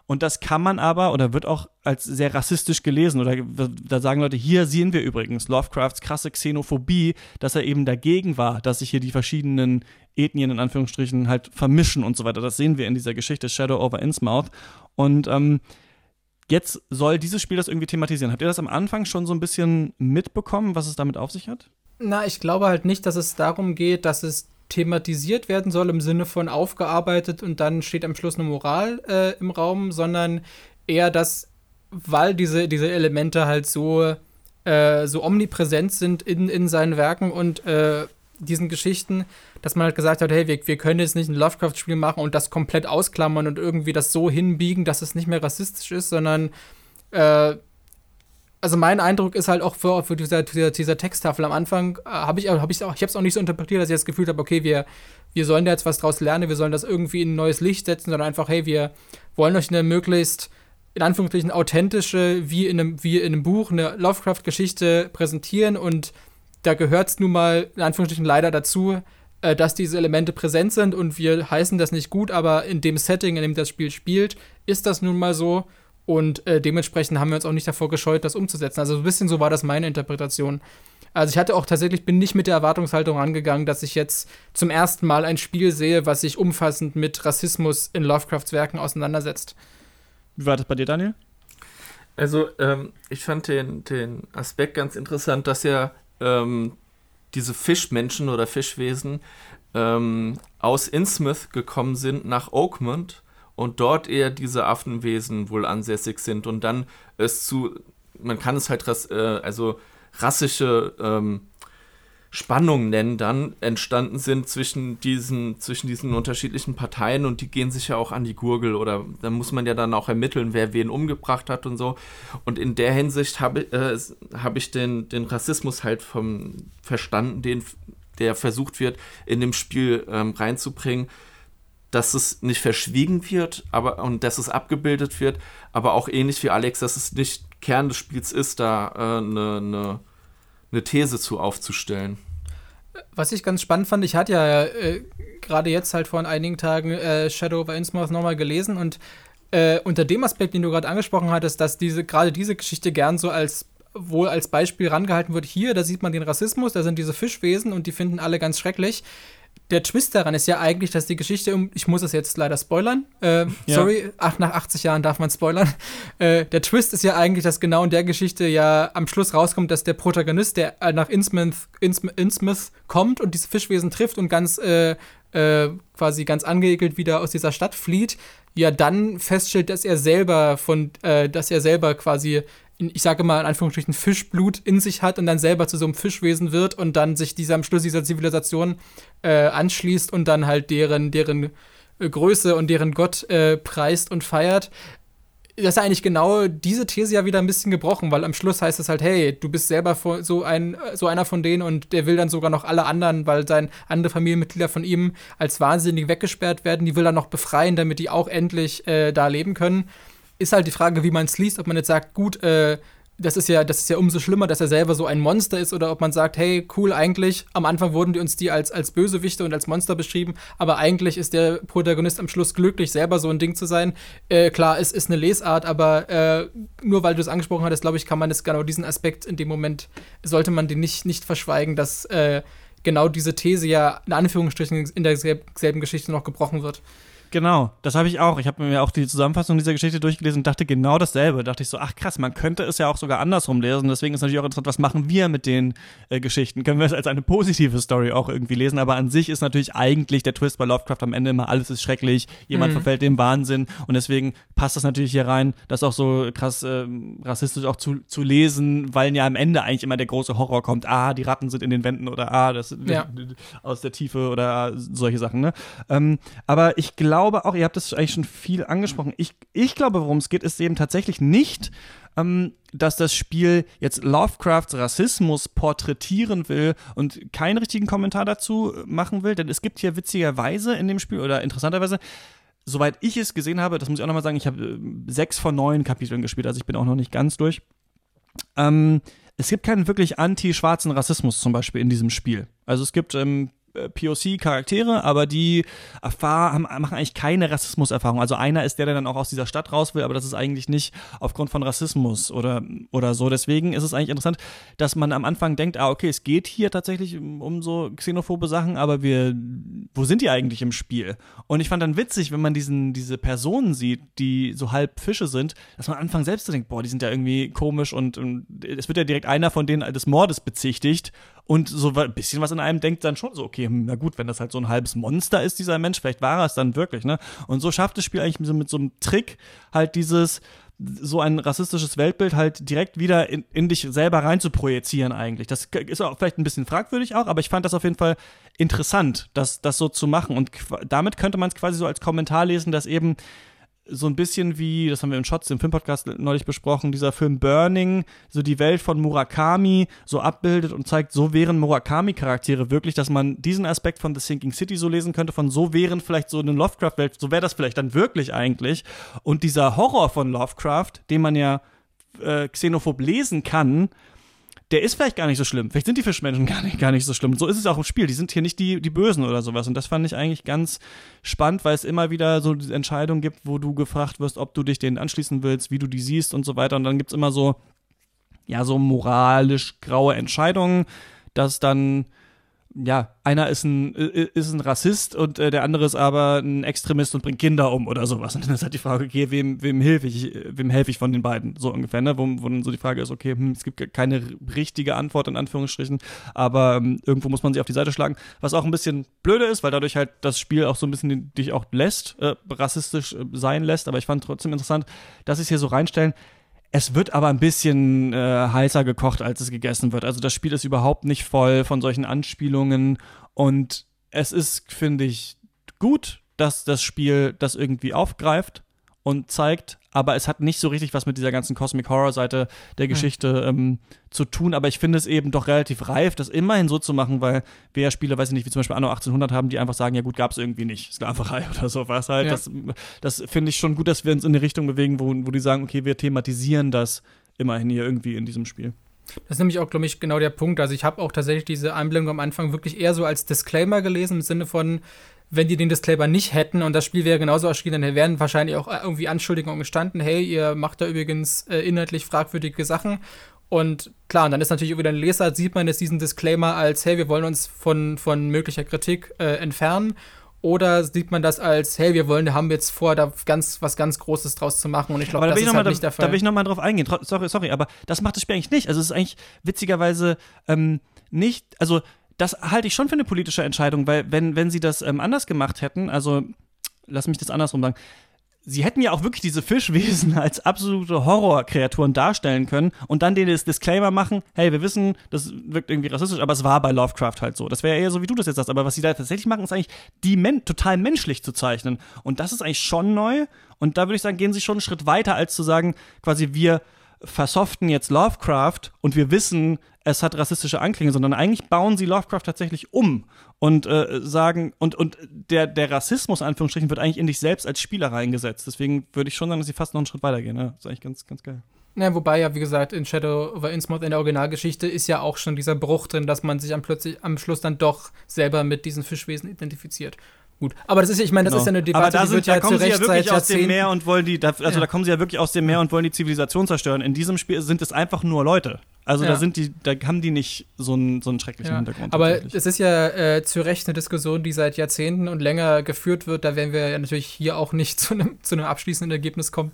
und das kann man aber oder wird auch als sehr rassistisch gelesen. Oder da sagen Leute, hier sehen wir übrigens Lovecrafts krasse Xenophobie, dass er eben dagegen war, dass sich hier die verschiedenen Ethnien in Anführungsstrichen halt vermischen und so weiter. Das sehen wir in dieser Geschichte Shadow over Innsmouth. Und ähm, jetzt soll dieses Spiel das irgendwie thematisieren. Habt ihr das am Anfang schon so ein bisschen mitbekommen, was es damit auf sich hat? Na, ich glaube halt nicht, dass es darum geht, dass es thematisiert werden soll im Sinne von aufgearbeitet und dann steht am Schluss eine Moral äh, im Raum, sondern eher, dass, weil diese, diese Elemente halt so, äh, so omnipräsent sind in, in seinen Werken und äh, diesen Geschichten, dass man halt gesagt hat, hey, wir, wir können jetzt nicht ein Lovecraft-Spiel machen und das komplett ausklammern und irgendwie das so hinbiegen, dass es nicht mehr rassistisch ist, sondern äh, also mein Eindruck ist halt auch für, für dieser, dieser, dieser Texttafel am Anfang, äh, habe ich, hab ich auch, ich habe es auch nicht so interpretiert, dass ich das Gefühl habe, okay, wir, wir sollen da jetzt was draus lernen, wir sollen das irgendwie in ein neues Licht setzen, sondern einfach, hey, wir wollen euch eine möglichst, in Anführungsstrichen, authentische, wie in einem, wie in einem Buch, eine Lovecraft-Geschichte präsentieren. Und da gehört es nun mal, in Anführungsstrichen, leider dazu, äh, dass diese Elemente präsent sind. Und wir heißen das nicht gut, aber in dem Setting, in dem das Spiel spielt, ist das nun mal so und äh, dementsprechend haben wir uns auch nicht davor gescheut, das umzusetzen. Also ein bisschen so war das meine Interpretation. Also ich hatte auch tatsächlich, bin nicht mit der Erwartungshaltung rangegangen, dass ich jetzt zum ersten Mal ein Spiel sehe, was sich umfassend mit Rassismus in Lovecrafts Werken auseinandersetzt. Wie war das bei dir, Daniel? Also, ähm, ich fand den, den Aspekt ganz interessant, dass ja ähm, diese Fischmenschen oder Fischwesen ähm, aus Innsmouth gekommen sind nach Oakmont und dort eher diese Affenwesen wohl ansässig sind und dann es zu, man kann es halt äh, also rassische ähm, Spannungen nennen, dann entstanden sind zwischen diesen, zwischen diesen unterschiedlichen Parteien und die gehen sich ja auch an die Gurgel oder da muss man ja dann auch ermitteln, wer wen umgebracht hat und so. Und in der Hinsicht habe äh, hab ich den, den Rassismus halt vom verstanden, den, der versucht wird, in dem Spiel ähm, reinzubringen dass es nicht verschwiegen wird, aber und dass es abgebildet wird, aber auch ähnlich wie Alex, dass es nicht Kern des Spiels ist, da eine äh, ne, ne, ne These zu aufzustellen. Was ich ganz spannend fand, ich hatte ja äh, gerade jetzt halt vor einigen Tagen äh, Shadow of Innsmouth nochmal gelesen und äh, unter dem Aspekt, den du gerade angesprochen hattest, dass diese gerade diese Geschichte gern so als wohl als Beispiel rangehalten wird. Hier, da sieht man den Rassismus, da sind diese Fischwesen und die finden alle ganz schrecklich der Twist daran ist ja eigentlich, dass die Geschichte um, ich muss es jetzt leider spoilern, äh, ja. sorry, ach, nach 80 Jahren darf man spoilern. Äh, der Twist ist ja eigentlich, dass genau in der Geschichte ja am Schluss rauskommt, dass der Protagonist, der nach Innsmouth, Innsmouth kommt und diese Fischwesen trifft und ganz äh, äh, quasi ganz angeekelt wieder aus dieser Stadt flieht, ja dann feststellt, dass er selber von, äh, dass er selber quasi ich sage mal in Anführungsstrichen, Fischblut in sich hat und dann selber zu so einem Fischwesen wird und dann sich dieser am Schluss dieser Zivilisation äh, anschließt und dann halt deren, deren äh, Größe und deren Gott äh, preist und feiert. das ist eigentlich genau diese These ja wieder ein bisschen gebrochen, weil am Schluss heißt es halt, hey, du bist selber so ein so einer von denen und der will dann sogar noch alle anderen, weil sein andere Familienmitglieder von ihm als wahnsinnig weggesperrt werden, die will er noch befreien, damit die auch endlich äh, da leben können. Ist halt die Frage, wie man es liest, ob man jetzt sagt, gut, äh, das ist ja, das ist ja umso schlimmer, dass er selber so ein Monster ist oder ob man sagt, hey, cool, eigentlich, am Anfang wurden die uns die als, als Bösewichte und als Monster beschrieben, aber eigentlich ist der Protagonist am Schluss glücklich, selber so ein Ding zu sein. Äh, klar, es ist eine Lesart, aber äh, nur weil du es angesprochen hattest, glaube ich, kann man das genau diesen Aspekt in dem Moment, sollte man den nicht, nicht verschweigen, dass äh, genau diese These ja in Anführungsstrichen in derselben Geschichte noch gebrochen wird. Genau, das habe ich auch. Ich habe mir auch die Zusammenfassung dieser Geschichte durchgelesen und dachte genau dasselbe. Da dachte ich so, ach krass, man könnte es ja auch sogar andersrum lesen. Deswegen ist natürlich auch interessant, was machen wir mit den äh, Geschichten? Können wir es als eine positive Story auch irgendwie lesen? Aber an sich ist natürlich eigentlich der Twist bei Lovecraft am Ende immer, alles ist schrecklich, jemand mhm. verfällt dem Wahnsinn und deswegen passt das natürlich hier rein, das auch so krass äh, rassistisch auch zu, zu lesen, weil ja am Ende eigentlich immer der große Horror kommt. Ah, die Ratten sind in den Wänden oder ah, das ja. aus der Tiefe oder ah, solche Sachen. Ne? Ähm, aber ich glaube, glaube auch, ihr habt es eigentlich schon viel angesprochen. Ich, ich glaube, worum es geht, ist eben tatsächlich nicht, ähm, dass das Spiel jetzt Lovecrafts Rassismus porträtieren will und keinen richtigen Kommentar dazu machen will, denn es gibt hier witzigerweise in dem Spiel oder interessanterweise soweit ich es gesehen habe, das muss ich auch nochmal sagen, ich habe äh, sechs von neun Kapiteln gespielt, also ich bin auch noch nicht ganz durch. Ähm, es gibt keinen wirklich anti-schwarzen Rassismus zum Beispiel in diesem Spiel. Also es gibt ähm, POC-Charaktere, aber die erfahren, machen eigentlich keine Rassismuserfahrung. Also einer ist der, der dann auch aus dieser Stadt raus will, aber das ist eigentlich nicht aufgrund von Rassismus oder, oder so. Deswegen ist es eigentlich interessant, dass man am Anfang denkt, ah, okay, es geht hier tatsächlich um so xenophobe Sachen, aber wir, wo sind die eigentlich im Spiel? Und ich fand dann witzig, wenn man diesen, diese Personen sieht, die so halb Fische sind, dass man am Anfang selbst denkt, boah, die sind ja irgendwie komisch und, und es wird ja direkt einer von denen des Mordes bezichtigt und so ein bisschen was in einem denkt dann schon so, okay, hm, na gut, wenn das halt so ein halbes Monster ist, dieser Mensch, vielleicht war er es dann wirklich, ne? Und so schafft das Spiel eigentlich so mit so einem Trick halt dieses, so ein rassistisches Weltbild halt direkt wieder in, in dich selber rein zu projizieren eigentlich. Das ist auch vielleicht ein bisschen fragwürdig auch, aber ich fand das auf jeden Fall interessant, das, das so zu machen. Und damit könnte man es quasi so als Kommentar lesen, dass eben so ein bisschen wie, das haben wir im Shots im Filmpodcast neulich besprochen, dieser Film Burning, so die Welt von Murakami so abbildet und zeigt, so wären Murakami-Charaktere wirklich, dass man diesen Aspekt von The Sinking City so lesen könnte, von so wären vielleicht so eine Lovecraft-Welt, so wäre das vielleicht dann wirklich eigentlich. Und dieser Horror von Lovecraft, den man ja äh, xenophob lesen kann, der ist vielleicht gar nicht so schlimm. Vielleicht sind die Fischmenschen gar nicht, gar nicht so schlimm. So ist es auch im Spiel. Die sind hier nicht die, die Bösen oder sowas. Und das fand ich eigentlich ganz spannend, weil es immer wieder so Entscheidungen gibt, wo du gefragt wirst, ob du dich denen anschließen willst, wie du die siehst und so weiter. Und dann gibt es immer so, ja, so moralisch graue Entscheidungen, dass dann ja, einer ist ein, ist ein Rassist und äh, der andere ist aber ein Extremist und bringt Kinder um oder sowas. Und dann ist halt die Frage, okay, wem, wem helfe ich, wem helfe ich von den beiden? So ungefähr, ne? Wo, wo dann so die Frage ist, okay, hm, es gibt keine richtige Antwort in Anführungsstrichen, aber ähm, irgendwo muss man sich auf die Seite schlagen. Was auch ein bisschen blöde ist, weil dadurch halt das Spiel auch so ein bisschen dich auch lässt, äh, rassistisch äh, sein lässt. Aber ich fand trotzdem interessant, dass sie es hier so reinstellen es wird aber ein bisschen äh, heißer gekocht, als es gegessen wird. Also das Spiel ist überhaupt nicht voll von solchen Anspielungen und es ist, finde ich, gut, dass das Spiel das irgendwie aufgreift und zeigt, aber es hat nicht so richtig was mit dieser ganzen Cosmic Horror Seite der hm. Geschichte ähm, zu tun. Aber ich finde es eben doch relativ reif, das immerhin so zu machen, weil wir ja Spiele, weiß ich nicht, wie zum Beispiel Anno 1800 haben, die einfach sagen, ja gut, gab es irgendwie nicht, Sklaverei oder sowas halt. Ja. Das, das finde ich schon gut, dass wir uns in eine Richtung bewegen, wo, wo die sagen, okay, wir thematisieren das immerhin hier irgendwie in diesem Spiel. Das ist nämlich auch, glaube ich, genau der Punkt. Also ich habe auch tatsächlich diese Einblendung am Anfang wirklich eher so als Disclaimer gelesen, im Sinne von, wenn die den Disclaimer nicht hätten und das Spiel wäre genauso erschienen, dann wären wahrscheinlich auch äh, irgendwie Anschuldigungen gestanden, hey, ihr macht da übrigens äh, inhaltlich fragwürdige Sachen. Und klar, und dann ist natürlich über den Leser, sieht man jetzt diesen Disclaimer als, hey, wir wollen uns von, von möglicher Kritik äh, entfernen. Oder sieht man das als, hey, wir wollen, haben jetzt vor, da ganz was ganz Großes draus zu machen? Und ich glaube, da das ist halt da, nicht der Fall. Da will ich nochmal drauf eingehen. Sorry, sorry, aber das macht das Spiel eigentlich nicht. Also es ist eigentlich witzigerweise ähm, nicht, also das halte ich schon für eine politische Entscheidung, weil wenn, wenn sie das ähm, anders gemacht hätten, also lass mich das andersrum sagen, sie hätten ja auch wirklich diese Fischwesen als absolute Horrorkreaturen darstellen können und dann den Disclaimer machen, hey, wir wissen, das wirkt irgendwie rassistisch, aber es war bei Lovecraft halt so. Das wäre eher so, wie du das jetzt sagst. Aber was sie da tatsächlich machen, ist eigentlich, die men total menschlich zu zeichnen. Und das ist eigentlich schon neu. Und da würde ich sagen, gehen sie schon einen Schritt weiter, als zu sagen, quasi wir versoften jetzt Lovecraft und wir wissen, es hat rassistische Anklänge, sondern eigentlich bauen sie Lovecraft tatsächlich um und äh, sagen, und, und der, der Rassismus, Anführungsstrichen, wird eigentlich in dich selbst als Spieler reingesetzt. Deswegen würde ich schon sagen, dass sie fast noch einen Schritt weitergehen. Ja, das ist eigentlich ganz, ganz geil. Ja, wobei ja, wie gesagt, in Shadow over Innsmouth in der Originalgeschichte ist ja auch schon dieser Bruch drin, dass man sich am, plötzlich, am Schluss dann doch selber mit diesen Fischwesen identifiziert. Gut, aber das ist, ich meine, das genau. ist ja eine Debatte, aber da die sind, wird da ja kommen sie ja wirklich aus dem Meer und wollen die, da, also ja. da kommen sie ja wirklich aus dem Meer und wollen die Zivilisation zerstören. In diesem Spiel sind es einfach nur Leute. Also ja. da sind die, da haben die nicht so einen, so einen schrecklichen ja. Hintergrund. Aber es ist ja äh, zu Recht eine Diskussion, die seit Jahrzehnten und länger geführt wird. Da werden wir ja natürlich hier auch nicht zu einem, zu einem abschließenden Ergebnis kommen.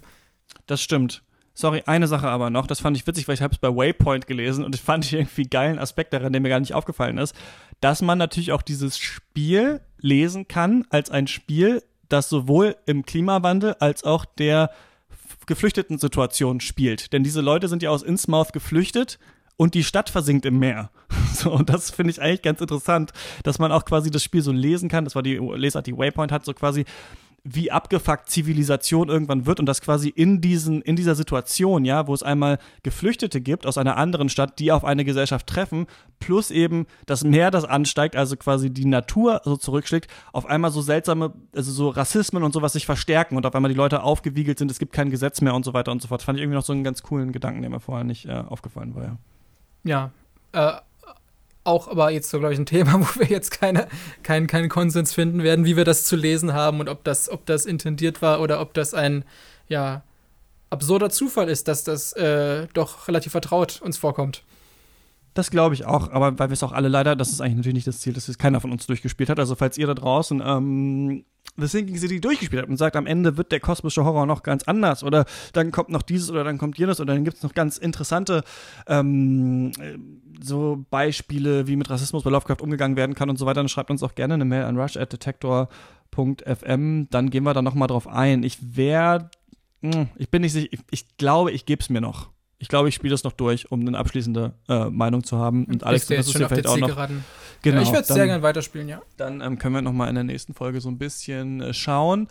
Das stimmt. Sorry, eine Sache aber noch, das fand ich witzig, weil ich habe es bei Waypoint gelesen und das fand ich irgendwie geilen Aspekt daran, der mir gar nicht aufgefallen ist, dass man natürlich auch dieses Spiel lesen kann als ein Spiel, das sowohl im Klimawandel als auch der geflüchteten Situation spielt. Denn diese Leute sind ja aus Innsmouth geflüchtet und die Stadt versinkt im Meer. So, und das finde ich eigentlich ganz interessant, dass man auch quasi das Spiel so lesen kann. Das war die Lesart, die Waypoint hat, so quasi wie abgefuckt Zivilisation irgendwann wird und das quasi in diesen in dieser Situation, ja, wo es einmal Geflüchtete gibt aus einer anderen Stadt, die auf eine Gesellschaft treffen, plus eben das Meer, das ansteigt, also quasi die Natur so zurückschlägt, auf einmal so seltsame, also so Rassismen und sowas sich verstärken und auf einmal die Leute aufgewiegelt sind, es gibt kein Gesetz mehr und so weiter und so fort. Fand ich irgendwie noch so einen ganz coolen Gedanken, der mir vorher nicht äh, aufgefallen war, ja. Ja, äh, auch aber jetzt so, glaube ich, ein Thema, wo wir jetzt keine, keinen kein Konsens finden werden, wie wir das zu lesen haben und ob das, ob das intendiert war oder ob das ein, ja, absurder Zufall ist, dass das äh, doch relativ vertraut uns vorkommt. Das glaube ich auch, aber weil wir es auch alle leider, das ist eigentlich natürlich nicht das Ziel, dass es keiner von uns durchgespielt hat. Also falls ihr da draußen ähm, The Sinking City durchgespielt habt und sagt, am Ende wird der kosmische Horror noch ganz anders oder dann kommt noch dieses oder dann kommt jenes oder dann gibt es noch ganz interessante ähm, so Beispiele, wie mit Rassismus bei Lovecraft umgegangen werden kann und so weiter, dann schreibt uns auch gerne eine Mail an rush@detector.fm, dann gehen wir da nochmal drauf ein. Ich werde, hm, ich bin nicht sicher, ich, ich glaube, ich gebe es mir noch ich glaube, ich spiele das noch durch, um eine abschließende äh, Meinung zu haben. Und Alex, du es ja vielleicht auch noch. Genau, ja, ich werde es sehr gerne weiterspielen, ja. Dann ähm, können wir noch mal in der nächsten Folge so ein bisschen äh, schauen,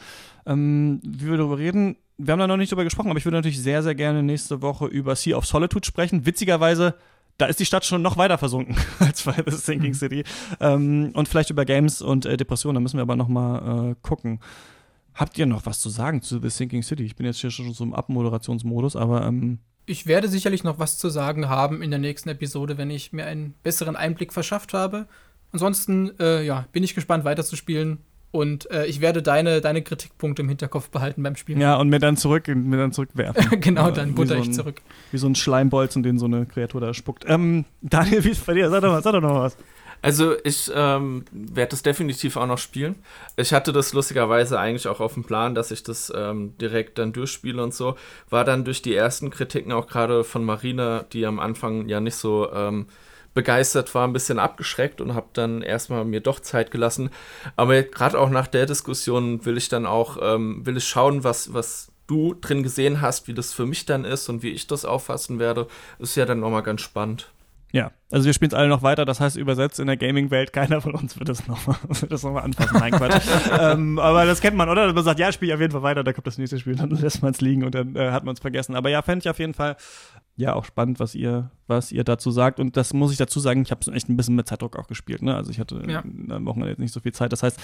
ähm, wie wir darüber reden. Wir haben da noch nicht drüber gesprochen, aber ich würde natürlich sehr, sehr gerne nächste Woche über Sea of Solitude sprechen. Witzigerweise da ist die Stadt schon noch weiter versunken als bei The Sinking mhm. City. Ähm, und vielleicht über Games und äh, Depressionen, da müssen wir aber noch mal äh, gucken. Habt ihr noch was zu sagen zu The Sinking City? Ich bin jetzt hier schon so im Abmoderationsmodus, aber ähm, ich werde sicherlich noch was zu sagen haben in der nächsten Episode, wenn ich mir einen besseren Einblick verschafft habe. Ansonsten, äh, ja, bin ich gespannt weiterzuspielen und äh, ich werde deine, deine Kritikpunkte im Hinterkopf behalten beim Spielen. Ja, und mir dann zurück, mir dann zurückwerfen. genau, dann butter so ich zurück. Wie so ein Schleimbolzen, den so eine Kreatur da spuckt. Ähm, Daniel, wie ist es bei dir? Sag doch mal, sag doch noch was. Also ich ähm, werde das definitiv auch noch spielen. Ich hatte das lustigerweise eigentlich auch auf dem Plan, dass ich das ähm, direkt dann durchspiele und so. War dann durch die ersten Kritiken auch gerade von Marina, die am Anfang ja nicht so ähm, begeistert war, ein bisschen abgeschreckt und habe dann erstmal mir doch Zeit gelassen. Aber gerade auch nach der Diskussion will ich dann auch, ähm, will ich schauen, was, was du drin gesehen hast, wie das für mich dann ist und wie ich das auffassen werde. Ist ja dann nochmal ganz spannend. Ja, also wir spielen es alle noch weiter, das heißt übersetzt in der Gaming-Welt, keiner von uns wird das nochmal noch anfassen. Nein, Quatsch. ähm, aber das kennt man, oder? Man sagt, ja, spiele ich auf jeden Fall weiter, da kommt das nächste Spiel, dann lässt man es liegen und dann äh, hat man es vergessen. Aber ja, fände ich auf jeden Fall ja auch spannend, was ihr, was ihr dazu sagt. Und das muss ich dazu sagen, ich habe es echt ein bisschen mit Zeitdruck auch gespielt. Ne? Also ich hatte ja. am Wochenende jetzt nicht so viel Zeit. Das heißt,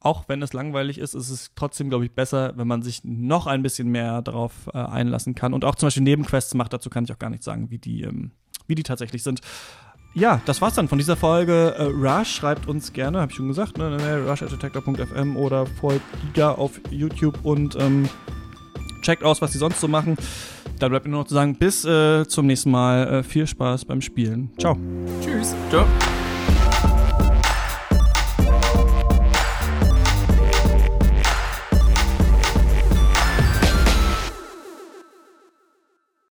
auch wenn es langweilig ist, ist es trotzdem, glaube ich, besser, wenn man sich noch ein bisschen mehr darauf äh, einlassen kann. Und auch zum Beispiel Nebenquests macht, dazu kann ich auch gar nicht sagen, wie die, ähm, wie die tatsächlich sind ja, das war's dann von dieser Folge. Äh, Rush schreibt uns gerne, habe ich schon gesagt, ne, ne, rush.detector.fm oder folgt Giga auf YouTube und ähm, checkt aus, was sie sonst so machen. Dann bleibt mir nur noch zu sagen, bis äh, zum nächsten Mal. Äh, viel Spaß beim Spielen. Ciao. Tschüss. Ciao.